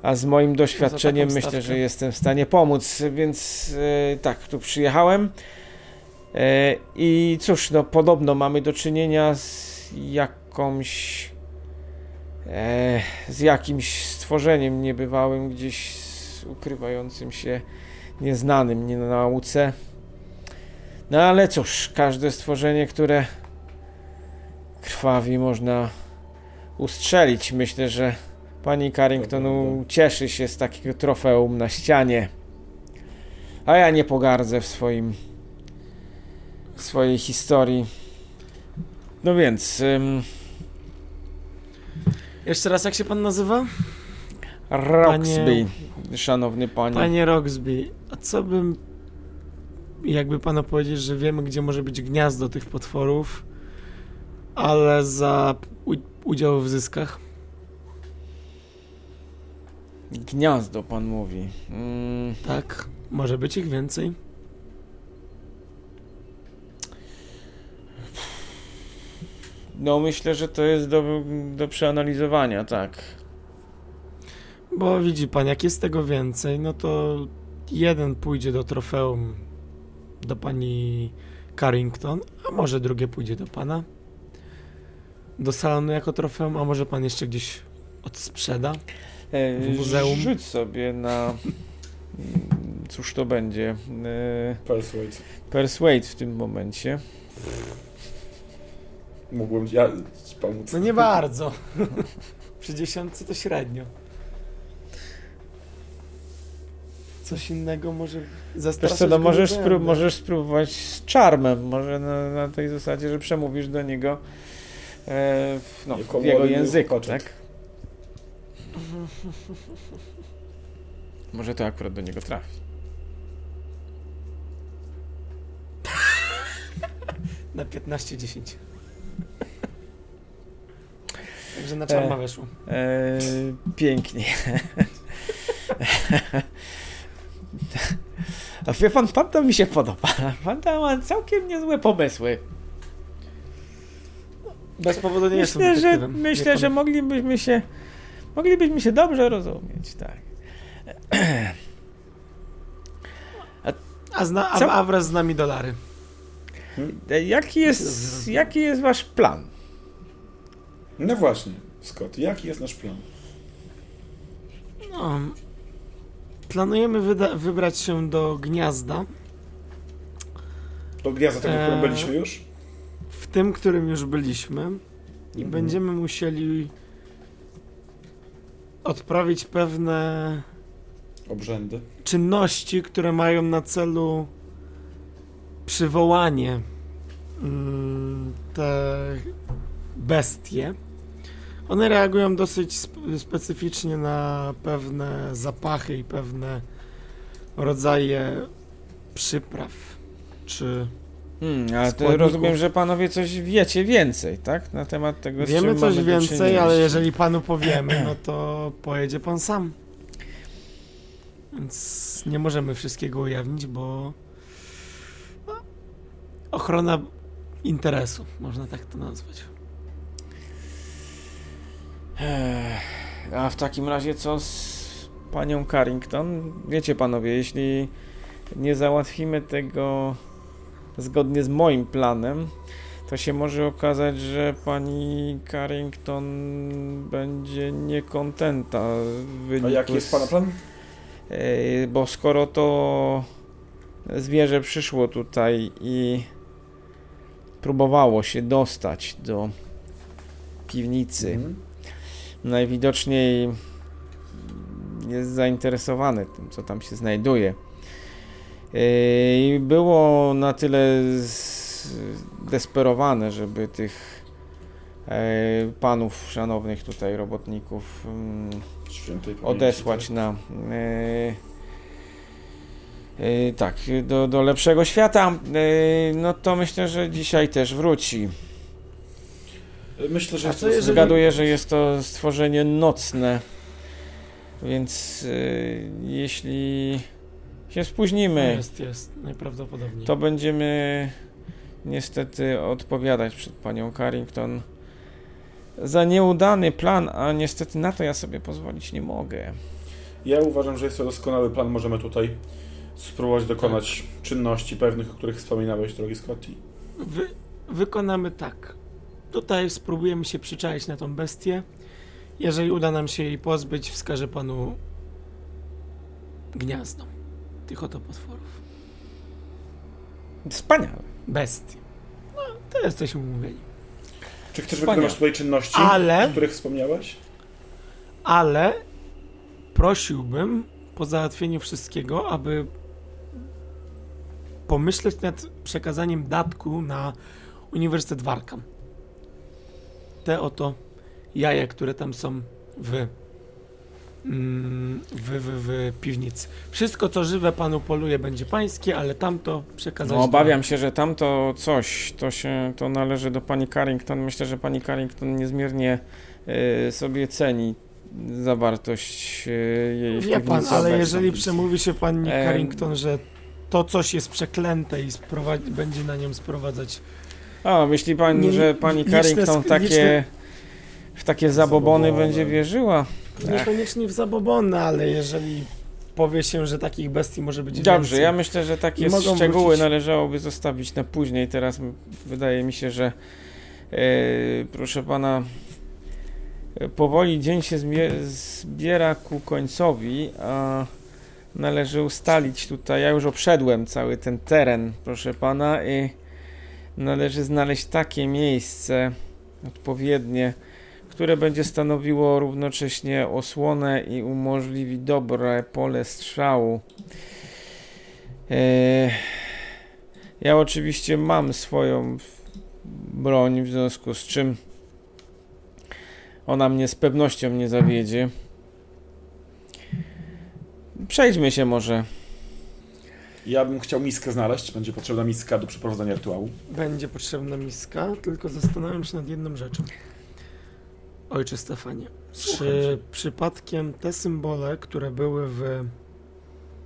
a z moim doświadczeniem myślę, stawkę. że jestem w stanie pomóc, więc e, tak, tu przyjechałem. E, I cóż, no podobno mamy do czynienia z jakąś e, z jakimś stworzeniem niebywałym gdzieś ukrywającym się nieznanym nie na nauce. No ale cóż, każde stworzenie, które krwawi, można ustrzelić. Myślę, że pani Carrington cieszy się z takiego trofeum na ścianie. A ja nie pogardzę w swoim swojej historii. No więc. Ym, Jeszcze raz, jak się pan nazywa? Roxby, szanowny panie. Panie Roxby, a co bym... Jakby panu powiedzieć, że wiemy, gdzie może być gniazdo tych potworów, ale za udział w zyskach? Gniazdo, pan mówi. Mm, Tak, może być ich więcej. No, myślę, że to jest do, do przeanalizowania, tak. Bo widzi pan, jak jest tego więcej, no to jeden pójdzie do trofeum do pani Carrington, a może drugie pójdzie do pana. Do salonu jako trofeum, a może pan jeszcze gdzieś odsprzeda. E, W muzeum. Rzuć sobie na. mm, Cóż to będzie? E, Persuade. persuade w tym momencie. Mógłbym ja ci pomóc. No nie bardzo. Przy dziesiątce to średnio. Coś innego może Wiesz zastraszać co, no możesz, spró- możesz spróbować z czarmem, może na, na tej zasadzie, że przemówisz do niego e, w- no, w jego języku, tak? Może to akurat do niego trafi. Na 15-10. Także na czarma E. weszło. E, pięknie. A wie pan, pan to mi się podoba. Pan tam ma całkiem niezłe pomysły. Bez powodu nie jestem Myślę, że, myślę, że moglibyśmy się moglibyśmy się dobrze rozumieć, tak. A, zna, Co? a, a wraz z nami dolary. E, Jaki jest, jaki jest wasz plan? No właśnie, Scott, jaki jest nasz plan? No, planujemy wyda- wybrać się do gniazda, Do gniazda tego, w którym Eee. byliśmy już? w tym, którym już byliśmy i Mhm. będziemy musieli odprawić pewne Obrzędy. czynności, które mają na celu przywołanie mm, te bestie. One reagują dosyć sp- specyficznie na pewne zapachy i pewne rodzaje przypraw. Czy Hmm, ale to rozumiem, że panowie coś wiecie więcej, tak? Na temat tego, wiemy coś więcej, ale jeżeli panu powiemy, no to pojedzie pan sam. Więc nie możemy wszystkiego ujawnić, bo ochrona interesu, można tak to nazwać. A w takim razie co z panią Carrington? Wiecie panowie, jeśli nie załatwimy tego zgodnie z moim planem, to się może okazać, że pani Carrington będzie niekontenta A jaki jest pana plan? Bo skoro to zwierzę przyszło tutaj i próbowało się dostać do piwnicy, Mhm. najwidoczniej jest zainteresowany tym, co tam się znajduje. Yy, I było na tyle zdesperowane, żeby tych e, panów szanownych tutaj robotników mm, odesłać tak. na e, tak, do, do lepszego świata, e, no to myślę, że dzisiaj też wróci. Myślę, że jest to jeżeli- Zgaduję, że jest to stworzenie nocne, więc e, jeśli się spóźnimy, Jest, jest, najprawdopodobniej. to będziemy niestety odpowiadać przed panią Carrington za nieudany plan, a niestety na to ja sobie pozwolić nie mogę. Ja uważam, że jest to doskonały plan. Możemy tutaj spróbować dokonać Tak. czynności pewnych, o których wspominałeś, drogi Scotty. Wy, wykonamy tak. Tutaj spróbujemy się przyczaić na tą bestię. Jeżeli uda nam się jej pozbyć, wskażę panu gniazdo tych oto potworów. Wspaniale. Bestie. No, to jesteśmy umówieni. Czy chcesz Wspaniale. wykonywać tutaj czynności, Ale- o których wspomniałeś? Ale prosiłbym po załatwieniu wszystkiego, aby pomyśleć nad przekazaniem datku na Uniwersytet Warkam. Te oto jaja, które tam są w, mm, w, w, w piwnicy. Wszystko, co żywe panu poluje, będzie pańskie, ale tamto przekazać... No, obawiam się, że tamto coś, to się, to należy do pani Carrington. Myślę, że pani Carrington niezmiernie e, sobie ceni zawartość e, jej Wie pan, ale jeżeli przemówi się pani Em. Carrington, że to coś jest przeklęte i będzie na nią sprowadzać A, myśli pan, Nie- że pani Carrington sk- takie, w takie zabobony Zabobony. będzie wierzyła? Niekoniecznie w zabobony, ale jeżeli powie się, że takich bestii może być Dobrze, więcej. ja myślę, że takie szczegóły wrócić. należałoby zostawić na później. Teraz wydaje mi się, że e, proszę pana, powoli dzień się zbiera ku końcowi, a należy ustalić tutaj, ja już obszedłem cały ten teren, proszę pana, i należy znaleźć takie miejsce odpowiednie, które będzie stanowiło równocześnie osłonę i umożliwi dobre pole strzału. E, Ja oczywiście mam swoją broń, w związku z czym ona mnie z pewnością nie zawiedzie. Przejdźmy się może. Ja bym chciał miskę znaleźć. Będzie potrzebna miska do przeprowadzenia rytuału. Będzie potrzebna miska, tylko zastanawiam się nad jedną rzeczą. Ojcze Stefanie, Słucham czy przypadkiem te symbole, które były w,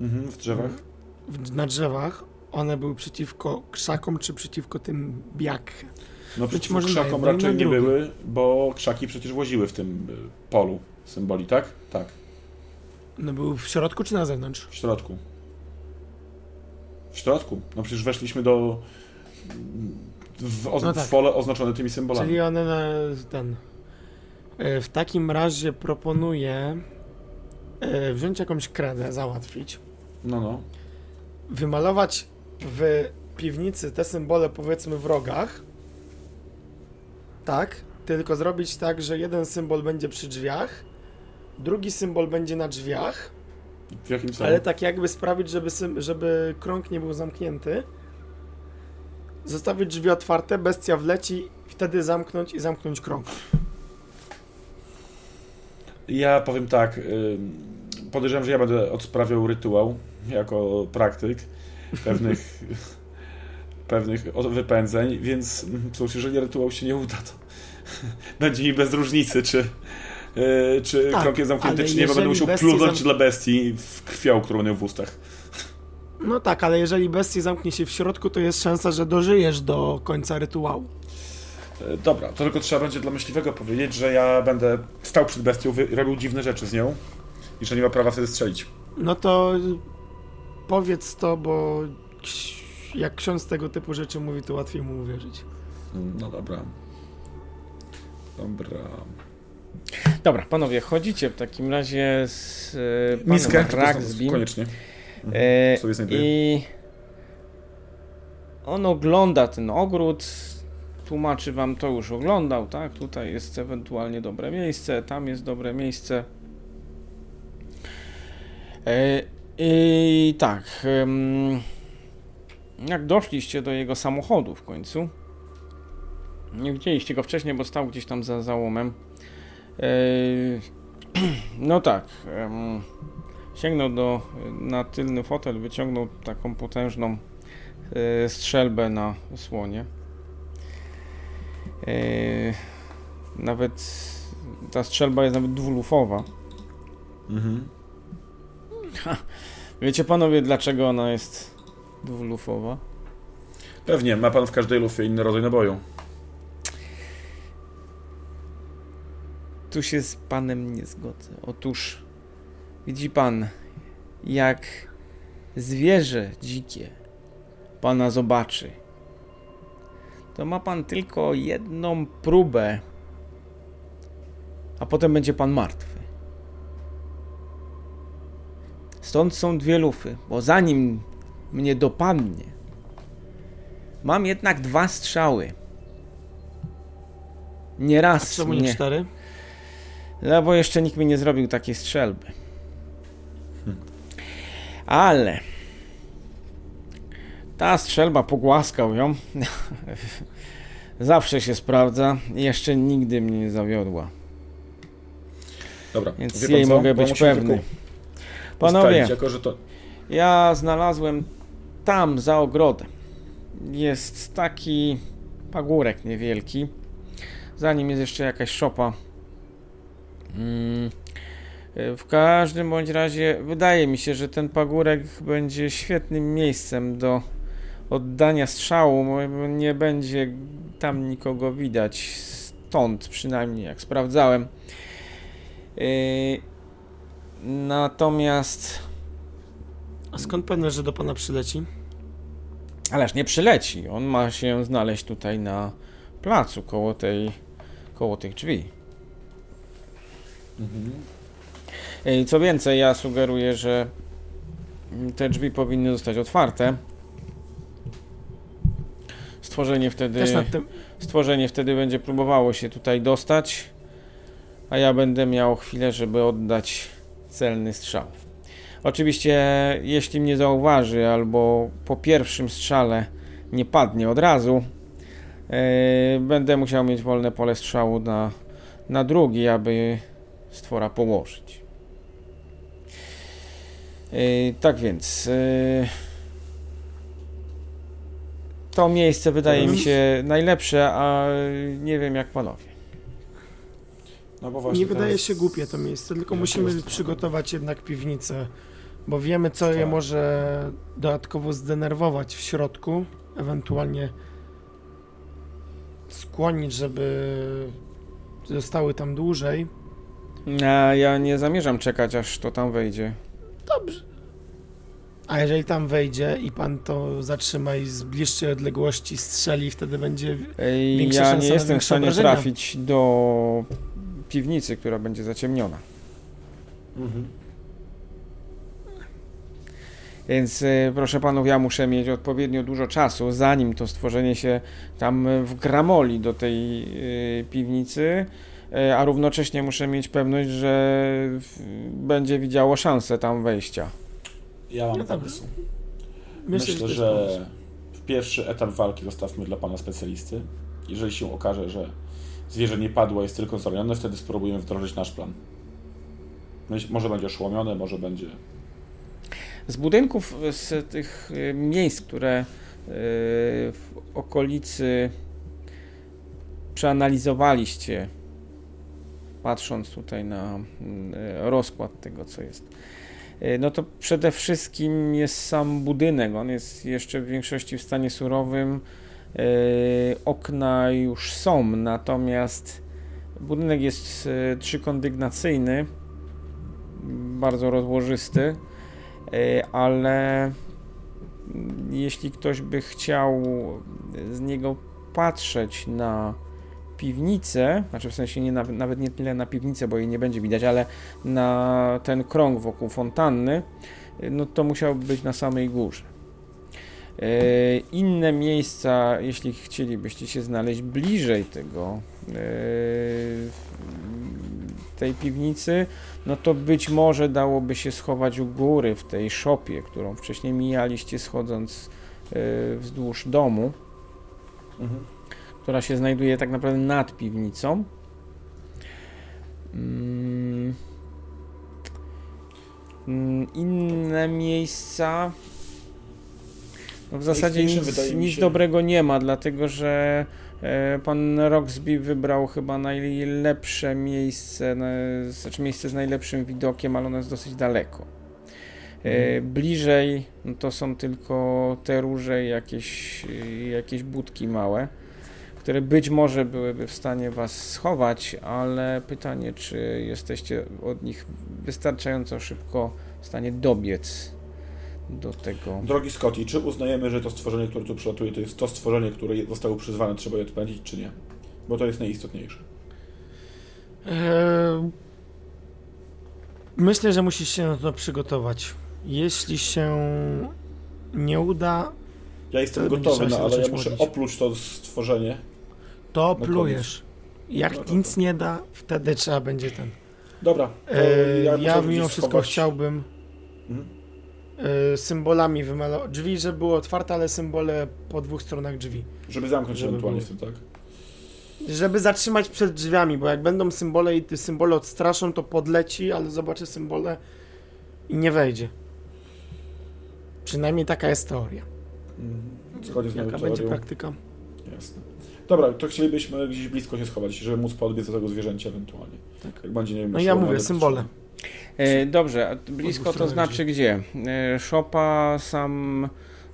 Mhm, w drzewach. w, na drzewach, one były przeciwko krzakom, czy przeciwko tym biak? No Być przeciwko może na krzakom i raczej na nie były, bo krzaki przecież łoziły w tym y, polu symboli, tak? Tak, One były w środku, czy na zewnątrz? w środku. W środku. No przecież weszliśmy do... w, oz- No tak. w pole oznaczone tymi symbolami. Czyli one na ten. E, W takim razie proponuję e, wziąć jakąś kredę, załatwić, No, no. wymalować w piwnicy te symbole powiedzmy w rogach. Tak, tylko zrobić tak, że jeden symbol będzie przy drzwiach, drugi symbol będzie na drzwiach, W jakim celu? ale tak jakby sprawić, żeby, żeby krąg nie był zamknięty. Zostawić drzwi otwarte, bestia wleci, wtedy zamknąć i zamknąć krąg. Ja powiem tak. y, Podejrzewam, że ja będę odprawiał rytuał jako praktyk pewnych, pewnych wypędzeń, więc mm, cóż, jeżeli rytuał się nie uda, to będzie mi bez różnicy, czy, czy Tak, krąg jest zamknięty, czy nie, bo będę musiał plunąć zam- dla bestii w krwią, którą miał w ustach. No tak, ale jeżeli bestia zamknie się w środku, to jest szansa, że dożyjesz do końca rytuału. Y, Dobra, to tylko trzeba będzie dla myśliwego powiedzieć, że ja będę stał przed bestią, robił dziwne rzeczy z nią i że nie ma prawa wtedy strzelić. No to powiedz to, bo jak ksiądz tego typu rzeczy mówi, to łatwiej mu uwierzyć. No dobra. Dobra. Dobra, panowie, chodzicie w takim razie z e, panem Miskę, Ragsbym. koniecznie. E, sobie znajduję. I on ogląda ten ogród, tłumaczy wam to już oglądał, tak? Tutaj jest ewentualnie dobre miejsce, tam jest dobre miejsce. E, I tak, jak doszliście do jego samochodu w końcu, nie widzieliście go wcześniej, bo stał gdzieś tam za załomem. E, no tak. Sięgnął do, na tylny fotel, wyciągnął taką potężną e, strzelbę na słonie. E, nawet ta strzelba jest nawet dwulufowa. Mhm. Wiecie panowie, dlaczego ona jest dwulufowa? Pewnie, ma pan w każdej lufie inny rodzaj naboju. Tu się z panem nie zgodzę. Otóż widzi pan, jak zwierzę dzikie pana zobaczy, to ma pan tylko jedną próbę, a potem będzie pan martwy. Stąd są dwie lufy, bo zanim mnie dopadnie, mam jednak dwa strzały. Nie A raz czemu nie mnie. cztery? No bo jeszcze nikt mi nie zrobił takiej strzelby. Ale ta strzelba pogłaskał ją. Zawsze się sprawdza jeszcze nigdy mnie nie zawiodła. Dobra, Więc jej co? mogę być pewny. Panowie, Jako, że to... ja znalazłem tam za ogrodem. Jest taki pagórek niewielki. Za nim jest jeszcze jakaś szopa. Mm. W każdym bądź razie wydaje mi się, że ten pagórek będzie świetnym miejscem do oddania strzału, bo nie będzie tam nikogo widać. Stąd przynajmniej jak sprawdzałem. Yy, Natomiast A skąd pewne, że do pana przyleci? Ależ nie przyleci. On ma się znaleźć tutaj na placu, koło tej, koło tych drzwi. I Co więcej, ja sugeruję, że te drzwi powinny zostać otwarte. Stworzenie wtedy, tym. stworzenie wtedy będzie próbowało się tutaj dostać, a ja będę miał chwilę, żeby oddać celny strzał. Oczywiście, jeśli mnie zauważy albo po pierwszym strzale nie padnie od razu, yy, będę musiał mieć wolne pole strzału na, na drugi, aby stwora położyć. Yy, tak więc. Yy, to miejsce wydaje mi się najlepsze, a nie wiem jak panowie. No bo właśnie Nie wydaje teraz- się głupie to miejsce, tylko Ja musimy to- przygotować jednak piwnicę, bo wiemy, co je Tak. może dodatkowo zdenerwować w środku, ewentualnie skłonić, żeby zostały tam dłużej. A ja nie zamierzam czekać, aż to tam wejdzie. Dobrze. A jeżeli tam wejdzie i pan to zatrzyma i z bliższej odległości strzeli, wtedy będzie. Ej, Większe Ja nie jestem w stanie obrażenia. trafić do piwnicy, która będzie zaciemniona. Mhm. Więc y, proszę panów, ja muszę mieć odpowiednio dużo czasu, zanim to stworzenie się tam wgramoli do tej y, piwnicy, a równocześnie muszę mieć pewność, że będzie widziało szansę tam wejścia. Ja mam No pomysł. Myślę, Myślę, że pierwszy etap walki zostawmy dla pana specjalisty. Jeżeli się okaże, że zwierzę nie padło, jest tylko zranione, wtedy spróbujemy wdrożyć nasz plan. Może będzie oszołomione, może będzie. Z budynków, z tych y, miejsc, które y, w okolicy przeanalizowaliście, patrząc tutaj na mm, y, rozkład tego, co jest, y, no to przede wszystkim jest sam budynek. On jest jeszcze w większości w stanie surowym. Y, Okna już są, natomiast budynek jest trzykondygnacyjny, bardzo rozłożysty. E, ale jeśli ktoś by chciał z niego patrzeć na piwnicę, znaczy w sensie nie, nawet, nie tyle na piwnicę, bo jej nie będzie widać, ale na ten krąg wokół fontanny, e, no to musiałby być na samej górze. E, Inne miejsca, jeśli chcielibyście się znaleźć bliżej tego, e, tej piwnicy, no to być może dałoby się schować u góry w tej szopie, którą wcześniej mijaliście schodząc wzdłuż domu, która się znajduje tak naprawdę nad piwnicą. Mm. Inne miejsca. No w zasadzie nic, nic się- dobrego nie ma, dlatego że e, pan Roxby wybrał chyba najlepsze miejsce, na, znaczy miejsce z najlepszym widokiem, ale ono jest dosyć daleko. E, bliżej no to są tylko te róże i jakieś, jakieś budki małe, które być może byłyby w stanie was schować, ale pytanie, czy jesteście od nich wystarczająco szybko w stanie dobiec do tego. Drogi Scotty, czy uznajemy, że to stworzenie, które tu przylatuje, to jest to stworzenie, które zostało przyzwane, trzeba je odpędzić, czy nie? Bo to jest najistotniejsze. Eee, Myślę, że musisz się na to przygotować. Jeśli się nie uda, Ja jestem To gotowy, no, ale ja muszę modlić. opluć to stworzenie. To Na plujesz. Jak No to- nic nie da, wtedy trzeba będzie ten. Dobra. to E, ja muszę mimo wszystko schować. chciałbym Mhm. e, symbolami wymalować. Drzwi, żeby były otwarte, ale symbole po dwóch stronach drzwi. Żeby zamknąć żeby ewentualnie tym, tak? Żeby zatrzymać przed drzwiami, bo jak będą symbole i te symbole odstraszą, to podleci, ale zobaczy symbole i nie wejdzie. Przynajmniej taka jest teoria. Zgodnie z Jaka będzie teorią. praktyka? Jasne. Dobra, to chcielibyśmy gdzieś blisko się schować, żeby móc podbiec do tego zwierzęcia ewentualnie. Tak. Jak będzie, nie wiem, No ja mówię, symbole. E, dobrze, a blisko to znaczy gdzie? E, Szopa, sam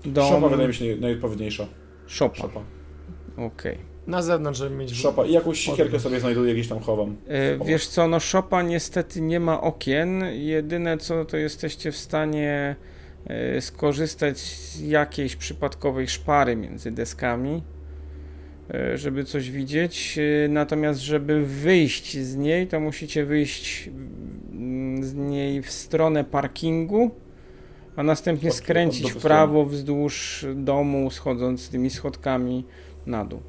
dom. Szopa wydaje mi się naj- najodpowiedniejsza. Szopa. Szopa. Okej. Na zewnątrz, żeby mieć... Szopa. I jakąś siekierkę sobie znajduję, gdzieś tam chowam. E, Wiesz co, no szopa niestety nie ma okien. Jedyne co to jesteście w stanie e, skorzystać z jakiejś przypadkowej szpary między deskami, żeby coś widzieć. E, Natomiast żeby wyjść z niej, to musicie wyjść mm, z niej w stronę parkingu, a następnie skręcić w prawo wzdłuż domu, schodząc tymi schodkami na dół.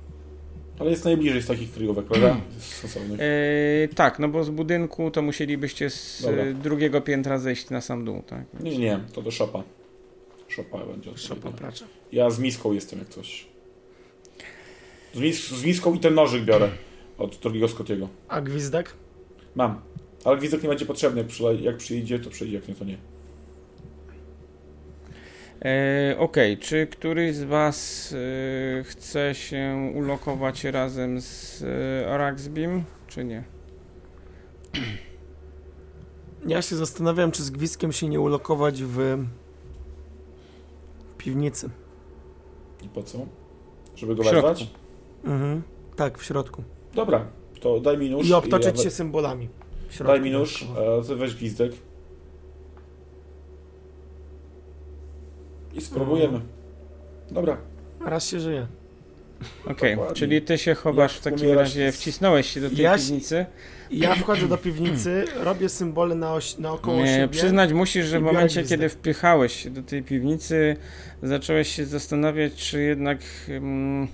Ale jest najbliżej z takich kryjówek, prawda? Z sensownych. E, tak, no bo z budynku to musielibyście z Dobra. e, drugiego piętra zejść na sam dół, tak? Nie, nie, to do szopa. Szopa będzie Szopa pracza. Ja z miską jestem jak coś. Z, mis z miską i ten nożyk biorę od drugiego Scottiego. A gwizdek? Mam. Ale gwizdek nie będzie potrzebny. Jak, jak przyjdzie, to przyjdzie, jak nie, to nie. E, Okej, czy któryś z Was e, chce się ulokować razem z e, Araxbim, czy nie? Ja się zastanawiam, czy z gwizdkiem się nie ulokować w, w piwnicy. I po co? Żeby go wezwać? Mhm. Tak, w środku. Dobra, to daj mi nóż. I obtoczyć ja się we- symbolami. W środku Daj mi nóż, a ty weź gwizdek. I spróbujemy. Dobra. Raz się żyje. Okej, Dokładnie. czyli Ty się chowasz Jak w takim umierasz razie, z- wcisnąłeś się do tej Ja się- piwnicy. Ja wchodzę do piwnicy, robię symbole na oś, naokoło Nie, siebie. przyznać musisz, że i w momencie, gwizdek. kiedy wpychałeś się do tej piwnicy, zacząłeś się zastanawiać, czy jednak mm, e,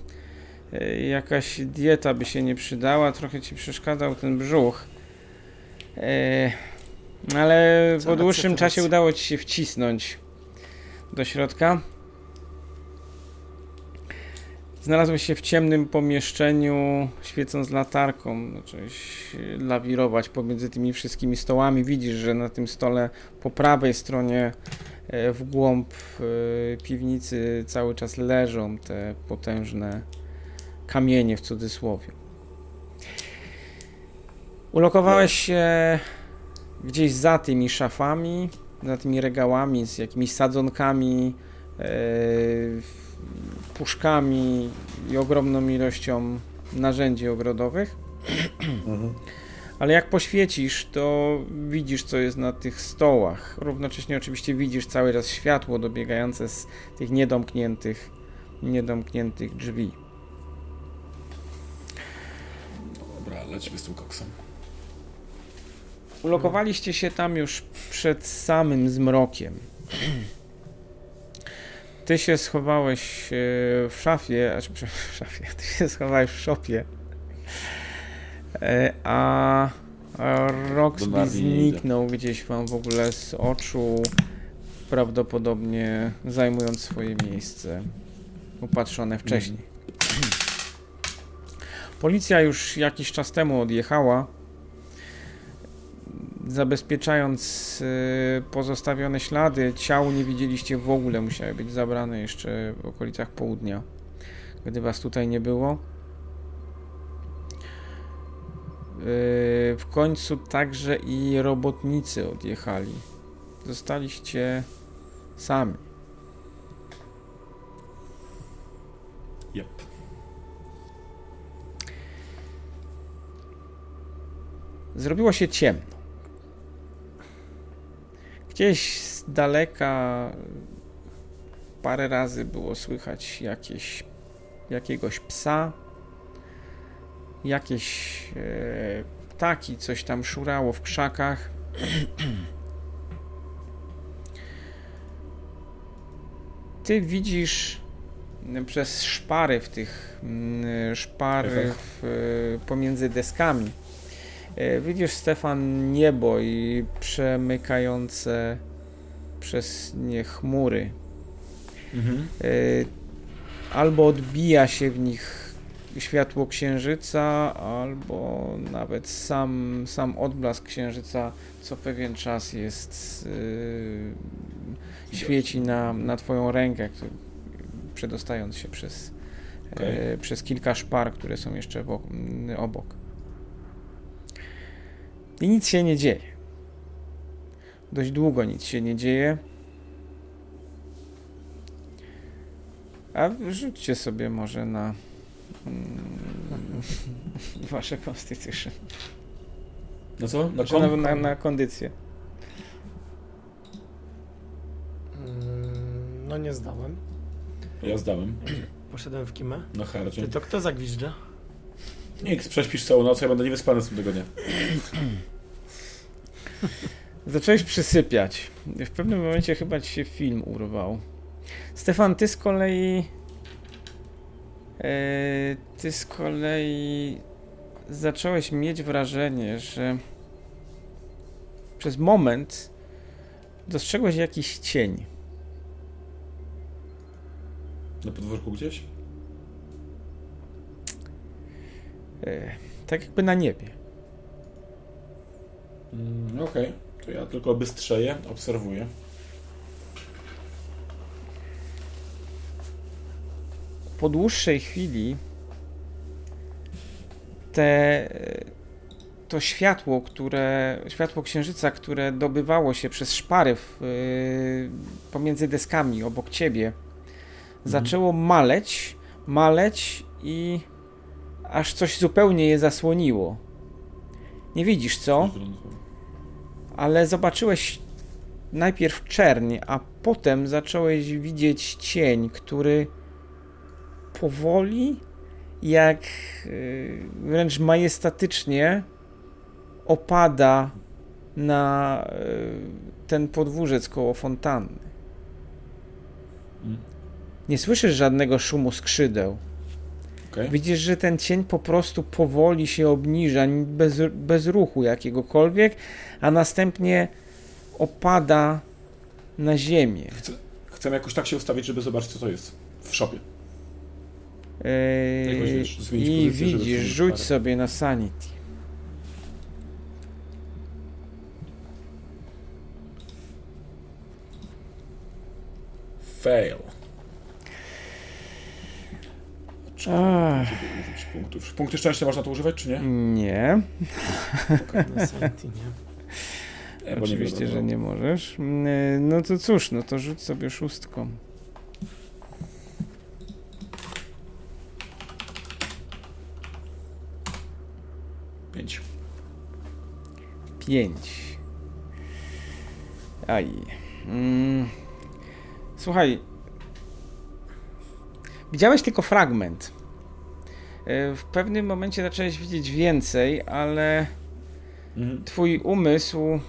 jakaś dieta by się nie przydała. Trochę ci przeszkadzał ten brzuch. E, ale Co po dłuższym czasie udało ci się wcisnąć do środka. Znalazłeś się w ciemnym pomieszczeniu, świecąc latarką. E, lawirować pomiędzy tymi wszystkimi stołami. Widzisz, że na tym stole po prawej stronie e, w głąb e, piwnicy cały czas leżą te potężne kamienie w cudzysłowie. Ulokowałeś się gdzieś za tymi szafami, za tymi regałami z jakimiś sadzonkami, e, puszkami i ogromną ilością narzędzi ogrodowych. Ale jak poświecisz, to widzisz, co jest na tych stołach. Równocześnie oczywiście widzisz cały czas światło dobiegające z tych niedomkniętych, niedomkniętych drzwi. Dobra, lecimy z tym koksem. Ulokowaliście się tam już przed samym zmrokiem. Ty się schowałeś e, w szafie, aż w szafie, ty się schowałeś w szopie. E, A, Roxby zniknął gdzieś wam w ogóle z oczu, prawdopodobnie zajmując swoje miejsce upatrzone wcześniej. Policja już jakiś czas temu odjechała, zabezpieczając y, pozostawione ślady. Ciał nie widzieliście w ogóle, musiały być zabrane jeszcze w okolicach południa, gdy was tutaj nie było. Y, w końcu także i robotnicy odjechali. Zostaliście sami. Yep. Zrobiło się ciemno. Gdzieś z daleka parę razy było słychać jakieś, jakiegoś psa, jakieś e, ptaki, coś tam szurało w krzakach. ty widzisz przez szpary w tych szpary w, pomiędzy deskami. E, widzisz Stefan niebo i przemykające przez nie chmury. Mhm. E, albo odbija się w nich światło księżyca, albo nawet sam, sam odblask księżyca co pewien czas jest yy, świeci na, na twoją rękę, przedostając się przez, okay. yy, przez kilka szpar, które są jeszcze obok. I nic się nie dzieje. Dość długo nic się nie dzieje. A rzućcie sobie może na mm, wasze Constitution. Na co? Na, znaczy na, na, na kondycję. Mm, no nie zdałem. Ja zdałem. Poszedłem w kimę. Na hardzie. Ty to kto zagwizdża? Nikt, prześpisz całą noc, ja będę niewyspany z tego dnia. Zacząłeś przysypiać. W pewnym momencie chyba ci się film urwał. Stefan, ty z kolei. Yy, ty z kolei zacząłeś mieć wrażenie, że przez moment dostrzegłeś jakiś cień. Na podwórku gdzieś? Yy, tak jakby na niebie. Mm, Okej, okay. to ja tylko bystrzeję, obserwuję. Po dłuższej chwili te, to światło, które, światło księżyca, które dobywało się przez szpary w, yy, pomiędzy deskami obok ciebie, mhm. zaczęło maleć, maleć i aż coś zupełnie je zasłoniło. Nie widzisz co? Ale zobaczyłeś najpierw czerń, a potem zacząłeś widzieć cień, który powoli, jak y, wręcz majestatycznie opada na y, ten podwórzec koło fontanny. Nie słyszysz żadnego szumu skrzydeł. Okay. Widzisz, że ten cień po prostu powoli się obniża, bez, bez ruchu jakiegokolwiek, a następnie opada na ziemię. Chcę, chcę jakoś tak się ustawić, żeby zobaczyć, co to jest w szopie. Yy, I widzisz, rzuć parę. sobie na sanity. Fail. Ach. punktów. Punkty szczęścia można to używać, czy nie? Nie. Okay, nie. Oczywiście, że nie możesz. Mm, no to cóż, no to rzuć sobie szóstką. Pięć. Pięć. Aj. Mm. Słuchaj. Widziałeś tylko fragment. E, w pewnym momencie zacząłeś widzieć więcej, ale mhm. twój umysł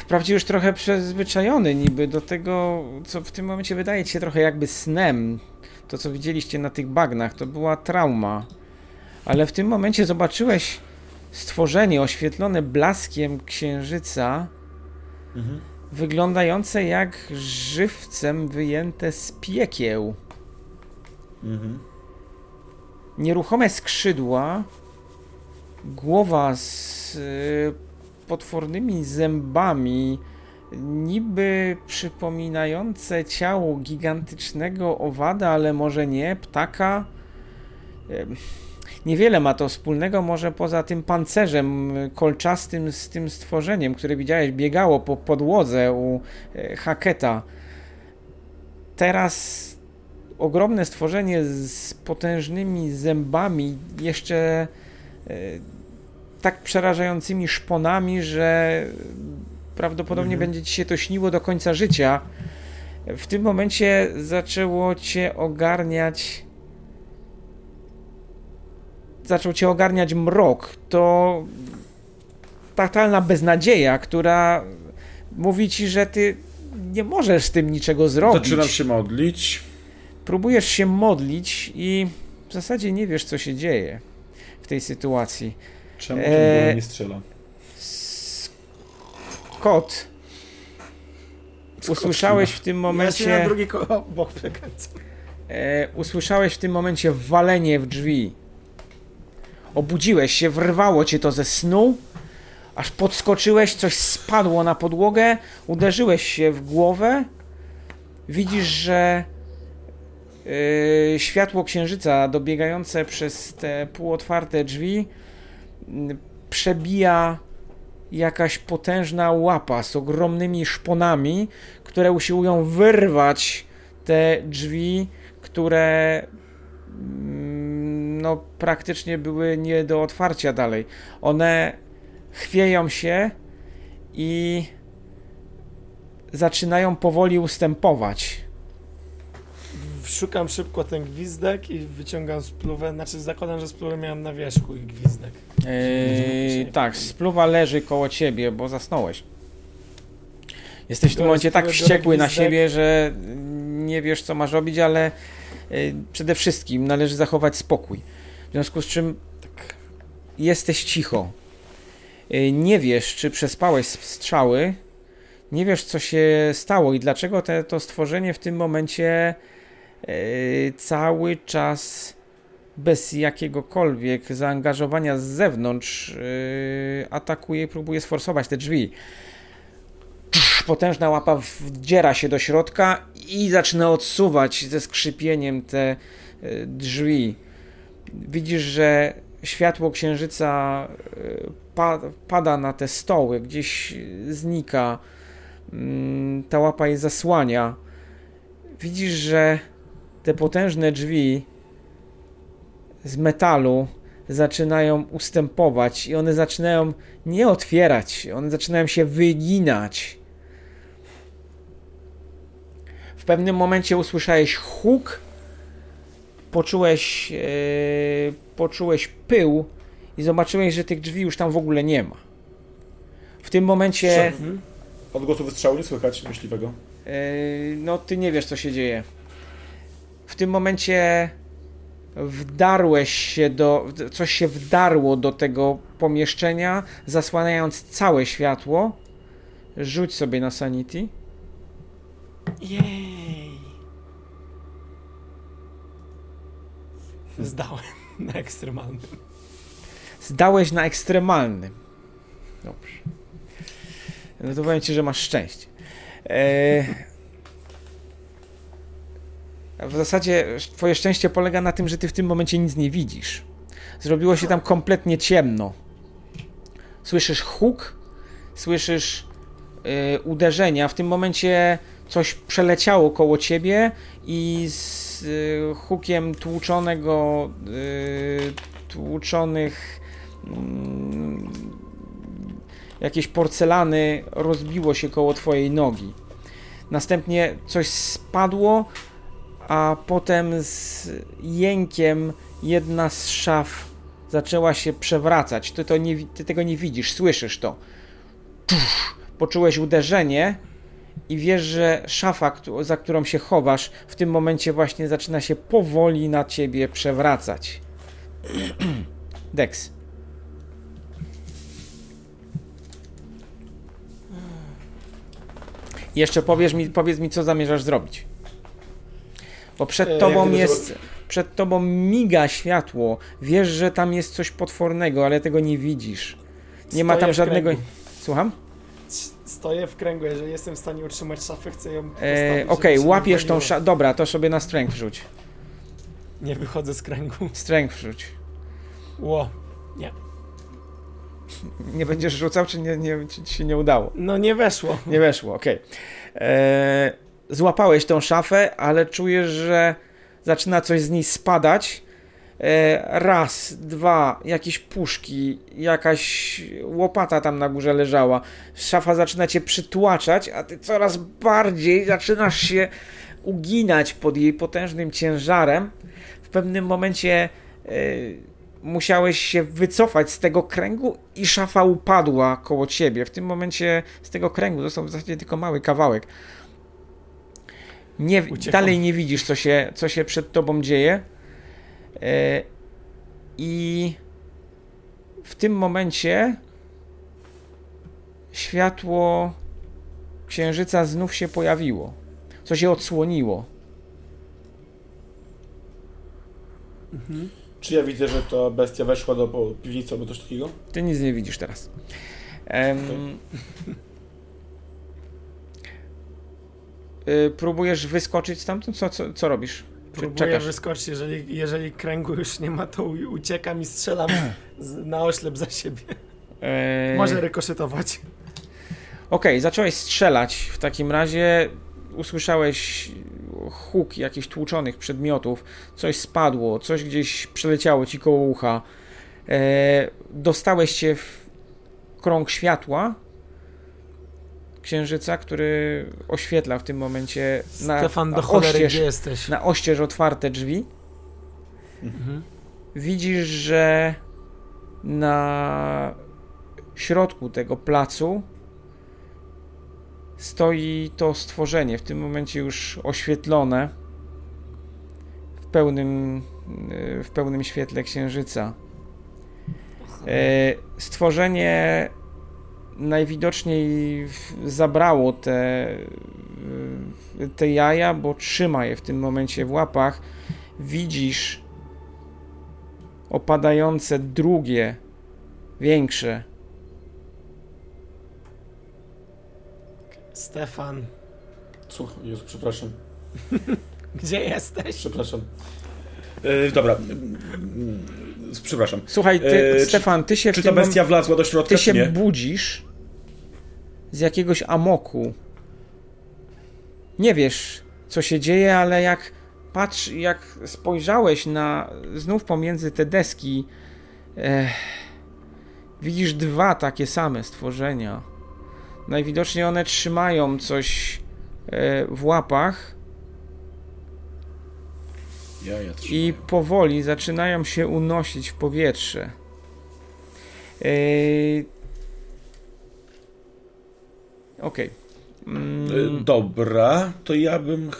wprawdzie już trochę przyzwyczajony niby do tego, co w tym momencie wydaje ci się trochę jakby snem. To, co widzieliście na tych bagnach, to była trauma. Ale w tym momencie zobaczyłeś stworzenie oświetlone blaskiem księżyca, mhm. wyglądające jak żywcem wyjęte z piekieł. Mhm. Nieruchome skrzydła, głowa z potwornymi zębami, niby przypominające ciało gigantycznego owada, ale może nie, ptaka. Niewiele ma to wspólnego, może poza tym pancerzem kolczastym z tym stworzeniem, które widziałeś, biegało po podłodze u e, Haketa. Teraz ogromne stworzenie z potężnymi zębami, jeszcze e, tak przerażającymi szponami, że prawdopodobnie mhm. będzie ci się to śniło do końca życia. W tym momencie zaczęło cię ogarniać. Zaczął cię ogarniać mrok. To totalna beznadzieja, która mówi ci, że ty nie możesz z tym niczego zrobić. Zaczynam się modlić. Próbujesz się modlić i w zasadzie nie wiesz, co się dzieje w tej sytuacji. Czemu eee... nie strzela? Kot. Usłyszałeś w tym Ja momencie. drugi ko- bok. E, usłyszałeś w tym momencie walenie w drzwi. Obudziłeś się, wyrwało cię to ze snu, aż podskoczyłeś, coś spadło na podłogę, uderzyłeś się w głowę. Widzisz, że e, światło księżyca dobiegające przez te półotwarte drzwi przebija jakaś potężna łapa z ogromnymi szponami, które usiłują wyrwać te drzwi, które mm, no, praktycznie były nie do otwarcia dalej. One chwieją się i zaczynają powoli ustępować. Szukam szybko ten gwizdek i wyciągam spluwę. Znaczy zakładam, że spluwę miałem na wierzchu i gwizdek. Eee, tak, spluwa leży koło ciebie, bo zasnąłeś. Jesteś w tym momencie tak wściekły na siebie, że nie wiesz, co masz robić, ale y, przede wszystkim należy zachować spokój. W związku z czym tak, jesteś cicho. Y, Nie wiesz, czy przespałeś strzały, nie wiesz, co się stało i dlaczego te, to stworzenie w tym momencie cały czas bez jakiegokolwiek zaangażowania z zewnątrz yy, atakuje i próbuje sforsować te drzwi. Potężna łapa wdziera się do środka i zaczyna odsuwać ze skrzypieniem te yy, drzwi. Widzisz, że światło księżyca yy, pa, pada na te stoły, gdzieś znika. Mm, Ta łapa je zasłania. Widzisz, że te potężne drzwi z metalu zaczynają ustępować i one zaczynają nie otwierać, one zaczynają się wyginać. W pewnym momencie usłyszałeś huk, poczułeś, e, poczułeś pył i zobaczyłeś, że tych drzwi już tam w ogóle nie ma. W tym momencie, Mhm. Odgłosu wystrzału nie słychać myśliwego. e, no ty nie wiesz co się dzieje. W tym momencie wdarłeś się do. coś się wdarło do tego pomieszczenia, zasłaniając całe światło. Rzuć sobie na Sanity. Jej. Zdałem na ekstremalnym. Zdałeś na ekstremalnym. Dobrze. No to powiem ci, że masz szczęście. Eee, w zasadzie twoje szczęście polega na tym, że ty w tym momencie nic nie widzisz. Zrobiło się tam kompletnie ciemno. Słyszysz huk, słyszysz e, uderzenia. W tym momencie coś przeleciało koło ciebie i z e, hukiem tłuczonego, e, tłuczonych mm, jakiejś porcelany rozbiło się koło twojej nogi. Następnie coś spadło, a potem z jękiem jedna z szaf zaczęła się przewracać. Ty, to nie, ty tego nie widzisz, słyszysz to. Poczułeś uderzenie i wiesz, że szafa, za którą się chowasz, w tym momencie właśnie zaczyna się powoli na ciebie przewracać. Dex. Jeszcze powiesz mi, powiedz mi, co zamierzasz zrobić. Bo przed E, tobą jest. Przed tobą miga światło. Wiesz, że tam jest coś potwornego, ale tego nie widzisz. Nie ma Stoję tam w żadnego. Słucham? Stoję w kręgu, jeżeli jestem w stanie utrzymać szafę, chcę ją E, Okej, się łapiesz nie tą szafę. Dobra, to sobie na strength wrzuć. Nie wychodzę z kręgu. Strength wrzuć. Ło. Nie będziesz rzucał, czy nie, nie, ci ci się nie udało? No nie weszło. Nie weszło, okej. Eee, Złapałeś tą szafę, ale czujesz, że zaczyna coś z niej spadać. Eee, raz, dwa, jakieś puszki, jakaś łopata tam na górze leżała. Szafa zaczyna cię przytłaczać, a ty coraz bardziej zaczynasz się uginać pod jej potężnym ciężarem. W pewnym momencie eee, musiałeś się wycofać z tego kręgu i szafa upadła koło ciebie. W tym momencie z tego kręgu został w zasadzie tylko mały kawałek. Nie, Uciekam. dalej nie widzisz, co się, co się przed tobą dzieje. E, I w tym momencie światło księżyca znów się pojawiło. Co się odsłoniło. Czy ja widzę, że ta bestia weszła do piwnicy albo coś takiego? Ty nic nie widzisz teraz. Em, y, próbujesz wyskoczyć stamtąd? Co, co, co robisz? Próbuję czekasz? wyskoczyć, jeżeli, jeżeli kręgu już nie ma, to uciekam i strzelam na oślep za siebie. E, Może rykoszetować. Okej, zacząłeś strzelać. W takim razie usłyszałeś huk jakichś tłuczonych przedmiotów. Coś spadło, coś gdzieś przeleciało ci koło ucha. E, dostałeś się w krąg światła księżyca, który oświetla w tym momencie na, Stefan, do cholery, oścież, gdzie jesteś? na oścież otwarte drzwi. Mhm. widzisz, że na środku tego placu stoi to stworzenie, w tym momencie już oświetlone w pełnym, w pełnym świetle księżyca. E, Stworzenie najwidoczniej zabrało te, te jaja, bo trzyma je w tym momencie w łapach. Widzisz opadające drugie, większe. Stefan, Słuchaj, Jezu, przepraszam. gdzie jesteś? Przepraszam. E, dobra. Przepraszam. Słuchaj, ty, E, Stefan, ty się w Czy ta bestia wlazła do środka, ty się nie? budzisz z jakiegoś amoku. Nie wiesz, co się dzieje, ale jak patrz, jak spojrzałeś na znów pomiędzy te deski, eh, widzisz dwa takie same stworzenia. Najwidoczniej one trzymają coś e, w łapach i powoli zaczynają się unosić w powietrze. Yy... Okej. Mm, E, Dobra, to ja bym...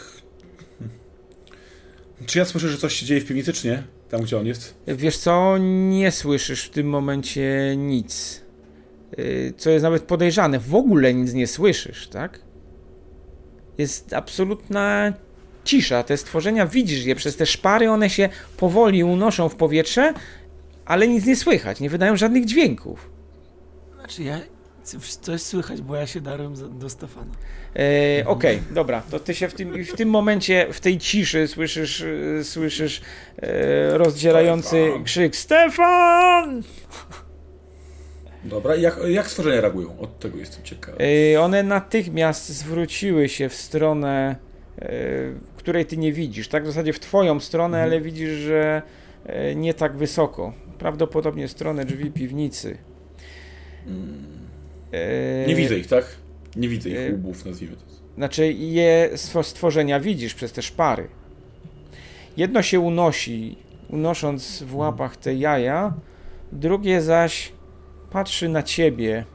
Czy ja słyszę, że coś się dzieje w piwnicy, czy nie? Tam, gdzie on jest? Wiesz co, nie słyszysz w tym momencie nic. Yy, Co jest nawet podejrzane, w ogóle nic nie słyszysz, tak? Jest absolutna cisza. Te stworzenia widzisz je przez te szpary, one się powoli unoszą w powietrze, ale nic nie słychać, nie wydają żadnych dźwięków. Znaczy ja... Coś słychać, bo ja się darłem do Stefana. E, Okej, dobra, to ty się w tym, w tym momencie, w tej ciszy słyszysz, e, słyszysz e, rozdzielający Stefan! krzyk Stefan! Dobra, i jak, jak stworzenia reagują? Od tego jestem ciekawy. E, one natychmiast zwróciły się w stronę, e, której ty nie widzisz, tak? W zasadzie w twoją stronę, Mhm. ale widzisz, że e, nie tak wysoko. Prawdopodobnie stronę drzwi piwnicy. E, Nie widzę ich, tak? Nie widzę ich e, łbów, nazwijmy to. Znaczy je stwo- stworzenia widzisz przez te szpary. Jedno się unosi, unosząc w łapach te jaja, drugie zaś patrzy na ciebie,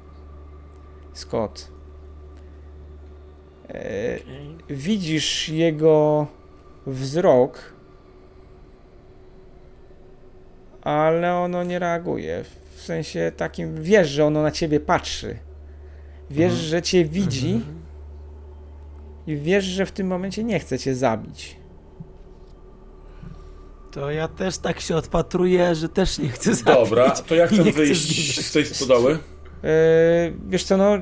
Scott. Okej. widzisz jego wzrok, ale ono nie reaguje. W sensie takim, wiesz, że ono na ciebie patrzy. Wiesz, Mhm. że cię widzi Mhm. i wiesz, że w tym momencie nie chce cię zabić. To ja też tak się odpatruję, że też nie chcę zabić. Dobra, to ja chcę wyjść z tej stodoły. E, wiesz co, no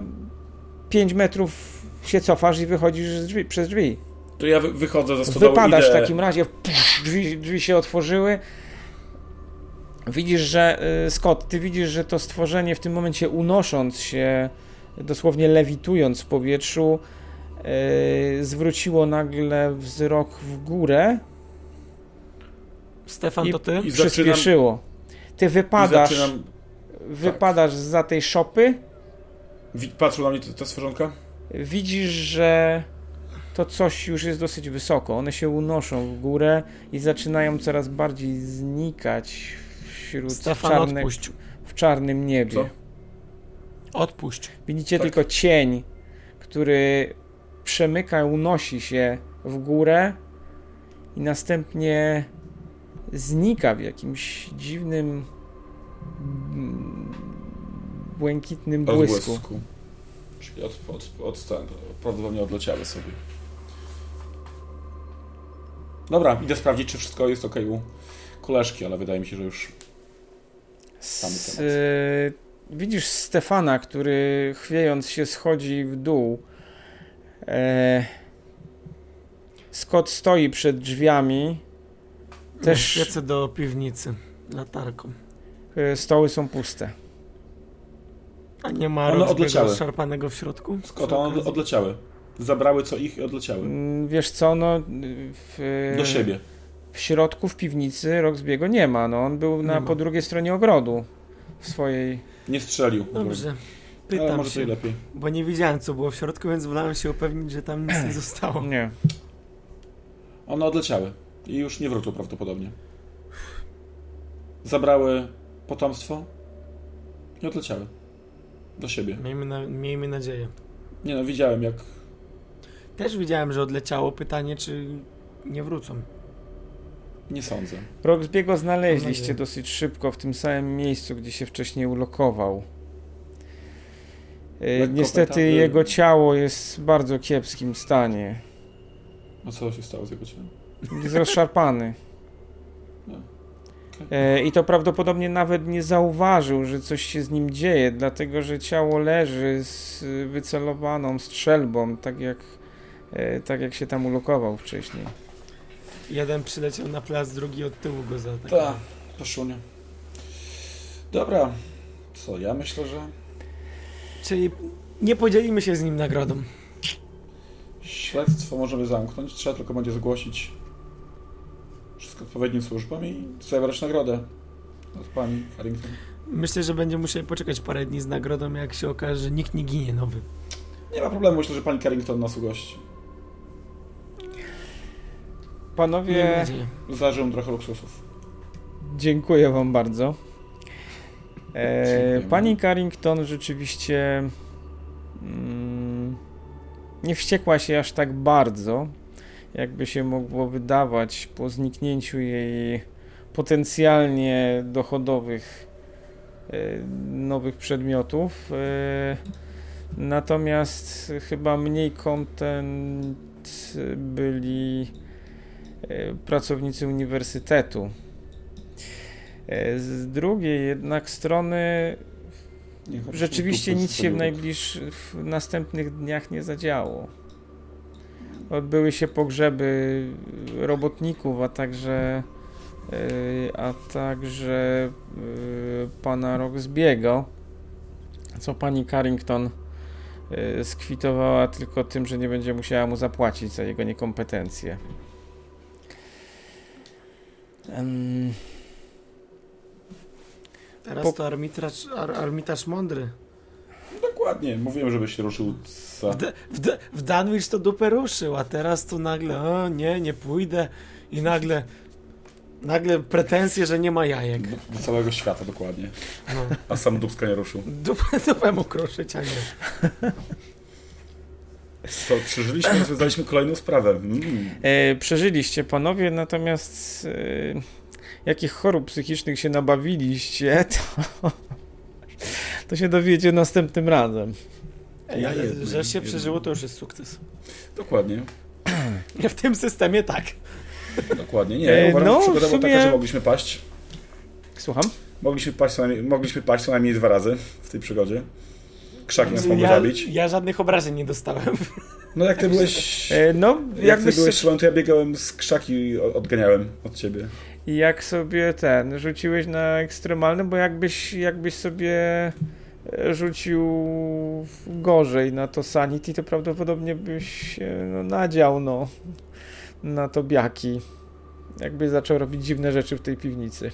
5 metrów się cofasz i wychodzisz z drzwi, przez drzwi. To ja wy- wychodzę ze stodoły Wypadasz idę... w takim razie, pff, drzwi, drzwi się otworzyły. Widzisz, że y, Scott, ty widzisz, że to stworzenie w tym momencie unosząc się, dosłownie lewitując w powietrzu, y, zwróciło nagle wzrok w górę Stefan, i, to ty? i przyspieszyło. Ty wypadasz, zaczynam... wypadasz za tej szopy, Patrzą na mnie te, te stworzonka? Widzisz, że to coś już jest dosyć wysoko. One się unoszą w górę i zaczynają coraz bardziej znikać wśród Stefan, czarne, odpuść. w czarnym niebie. Co? Odpuść. Widzicie Tak. tylko cień, który przemyka, unosi się w górę i następnie znika w jakimś dziwnym mm, błękitnym błysku. Czyli od, od, od, od, prawdopodobnie odleciały sobie. Dobra, idę sprawdzić, czy wszystko jest ok u koleżki, ale wydaje mi się, że już Samy temat. y, widzisz Stefana, który chwiejąc się schodzi w dół. E, Scott stoi przed drzwiami. Też Też świecę do piwnicy latarką. e, stoły są puste. A nie ma One odleciały. szarpanego w środku? Skąd one odleciały? Zabrały co ich i odleciały. Mm, Wiesz co, no w, Do siebie. w środku w piwnicy Roxbiego nie ma. No, on był na, po drugiej stronie ogrodu w swojej... Nie strzelił. Dobrze. Ale Pytam może to i się, lepiej. bo nie wiedziałem co było w środku, więc wolałem się upewnić, że tam nic nie zostało. Nie. One odleciały i już nie wrócą prawdopodobnie. Zabrały potomstwo i odleciały. Do siebie. Miejmy, na, miejmy nadzieję. Nie no, widziałem jak... Też widziałem, że odleciało. Pytanie, czy nie wrócą. Nie sądzę. Roxbiego znaleźliście dosyć szybko w tym samym miejscu, gdzie się wcześniej ulokował. E, Lekko Niestety petardy. jego ciało jest w bardzo kiepskim stanie. A co się stało z jego ciałem? Jest rozszarpany. E, I to prawdopodobnie nawet nie zauważył, że coś się z nim dzieje, dlatego że ciało leży z wycelowaną strzelbą, tak jak, e, tak jak się tam ulokował wcześniej. Jeden przyleciał na plac, drugi od tyłu go zaatakował. Tak, poszunie. Dobra. Co, ja myślę, że Czyli nie podzielimy się z nim nagrodą. śledztwo możemy zamknąć. Trzeba tylko będzie zgłosić wszystko odpowiednim służbom i zabrać nagrodę od pani Carrington. Myślę, że będziemy musieli poczekać parę dni z nagrodą, jak się okaże, że nikt nie ginie nowy. Nie ma problemu, myślę, że pani Carrington nas ugości. Panowie. Zażyłem trochę luksusów. dziękuję wam bardzo. E, pani Carrington rzeczywiście mm, nie wściekła się aż tak bardzo, jakby się mogło wydawać po zniknięciu jej potencjalnie dochodowych e, nowych przedmiotów. E, natomiast chyba mniej kontent byli e, pracownicy uniwersytetu. Z drugiej jednak strony rzeczywiście nic się w najbliższych, w następnych dniach nie zadziało. Odbyły się pogrzeby robotników, a także yy, a także yy, pana Roxbiego, co pani Carrington yy, skwitowała tylko tym, że nie będzie musiała mu zapłacić za jego niekompetencje. Teraz Po- to armitraż, ar, armitarz mądry. Dokładnie, mówiłem, żebyś się ruszył. W, D- w, D- w Danwich to dupę ruszył, a teraz to nagle, o nie, nie pójdę i nagle, nagle pretensje, że nie ma jajek. do, do całego świata dokładnie. No, A sam Dubska nie ruszył. dupę, dupę mu kruszyć, a nie. To przeżyliśmy, rozwiązaliśmy kolejną sprawę. Mm. E, przeżyliście panowie, natomiast e, jakich chorób psychicznych się nabawiliście, to, to się dowiecie następnym razem. Ej, ale jednym, że się jednym. przeżyło, to już jest sukces. Dokładnie, W tym systemie tak. dokładnie. Nie, E, uważam, no, że przygoda w była sumie- taka, że mogliśmy paść. Słucham? Mogliśmy paść, co najmniej, mogliśmy paść co najmniej dwa razy w tej przygodzie. Krzaki nas mogły Ja, zabić. ja żadnych obrażeń nie dostałem. No jak ty byłeś... E, no, Jak jakbyś ty byłeś szalony, to ja biegałem z krzaki i odganiałem od ciebie. jak sobie ten rzuciłeś na ekstremalnym, bo jakbyś, jakbyś sobie rzucił gorzej na to sanity, to prawdopodobnie byś się no, nadział no, na to biaki. Jakbyś zaczął robić dziwne rzeczy w tej piwnicy.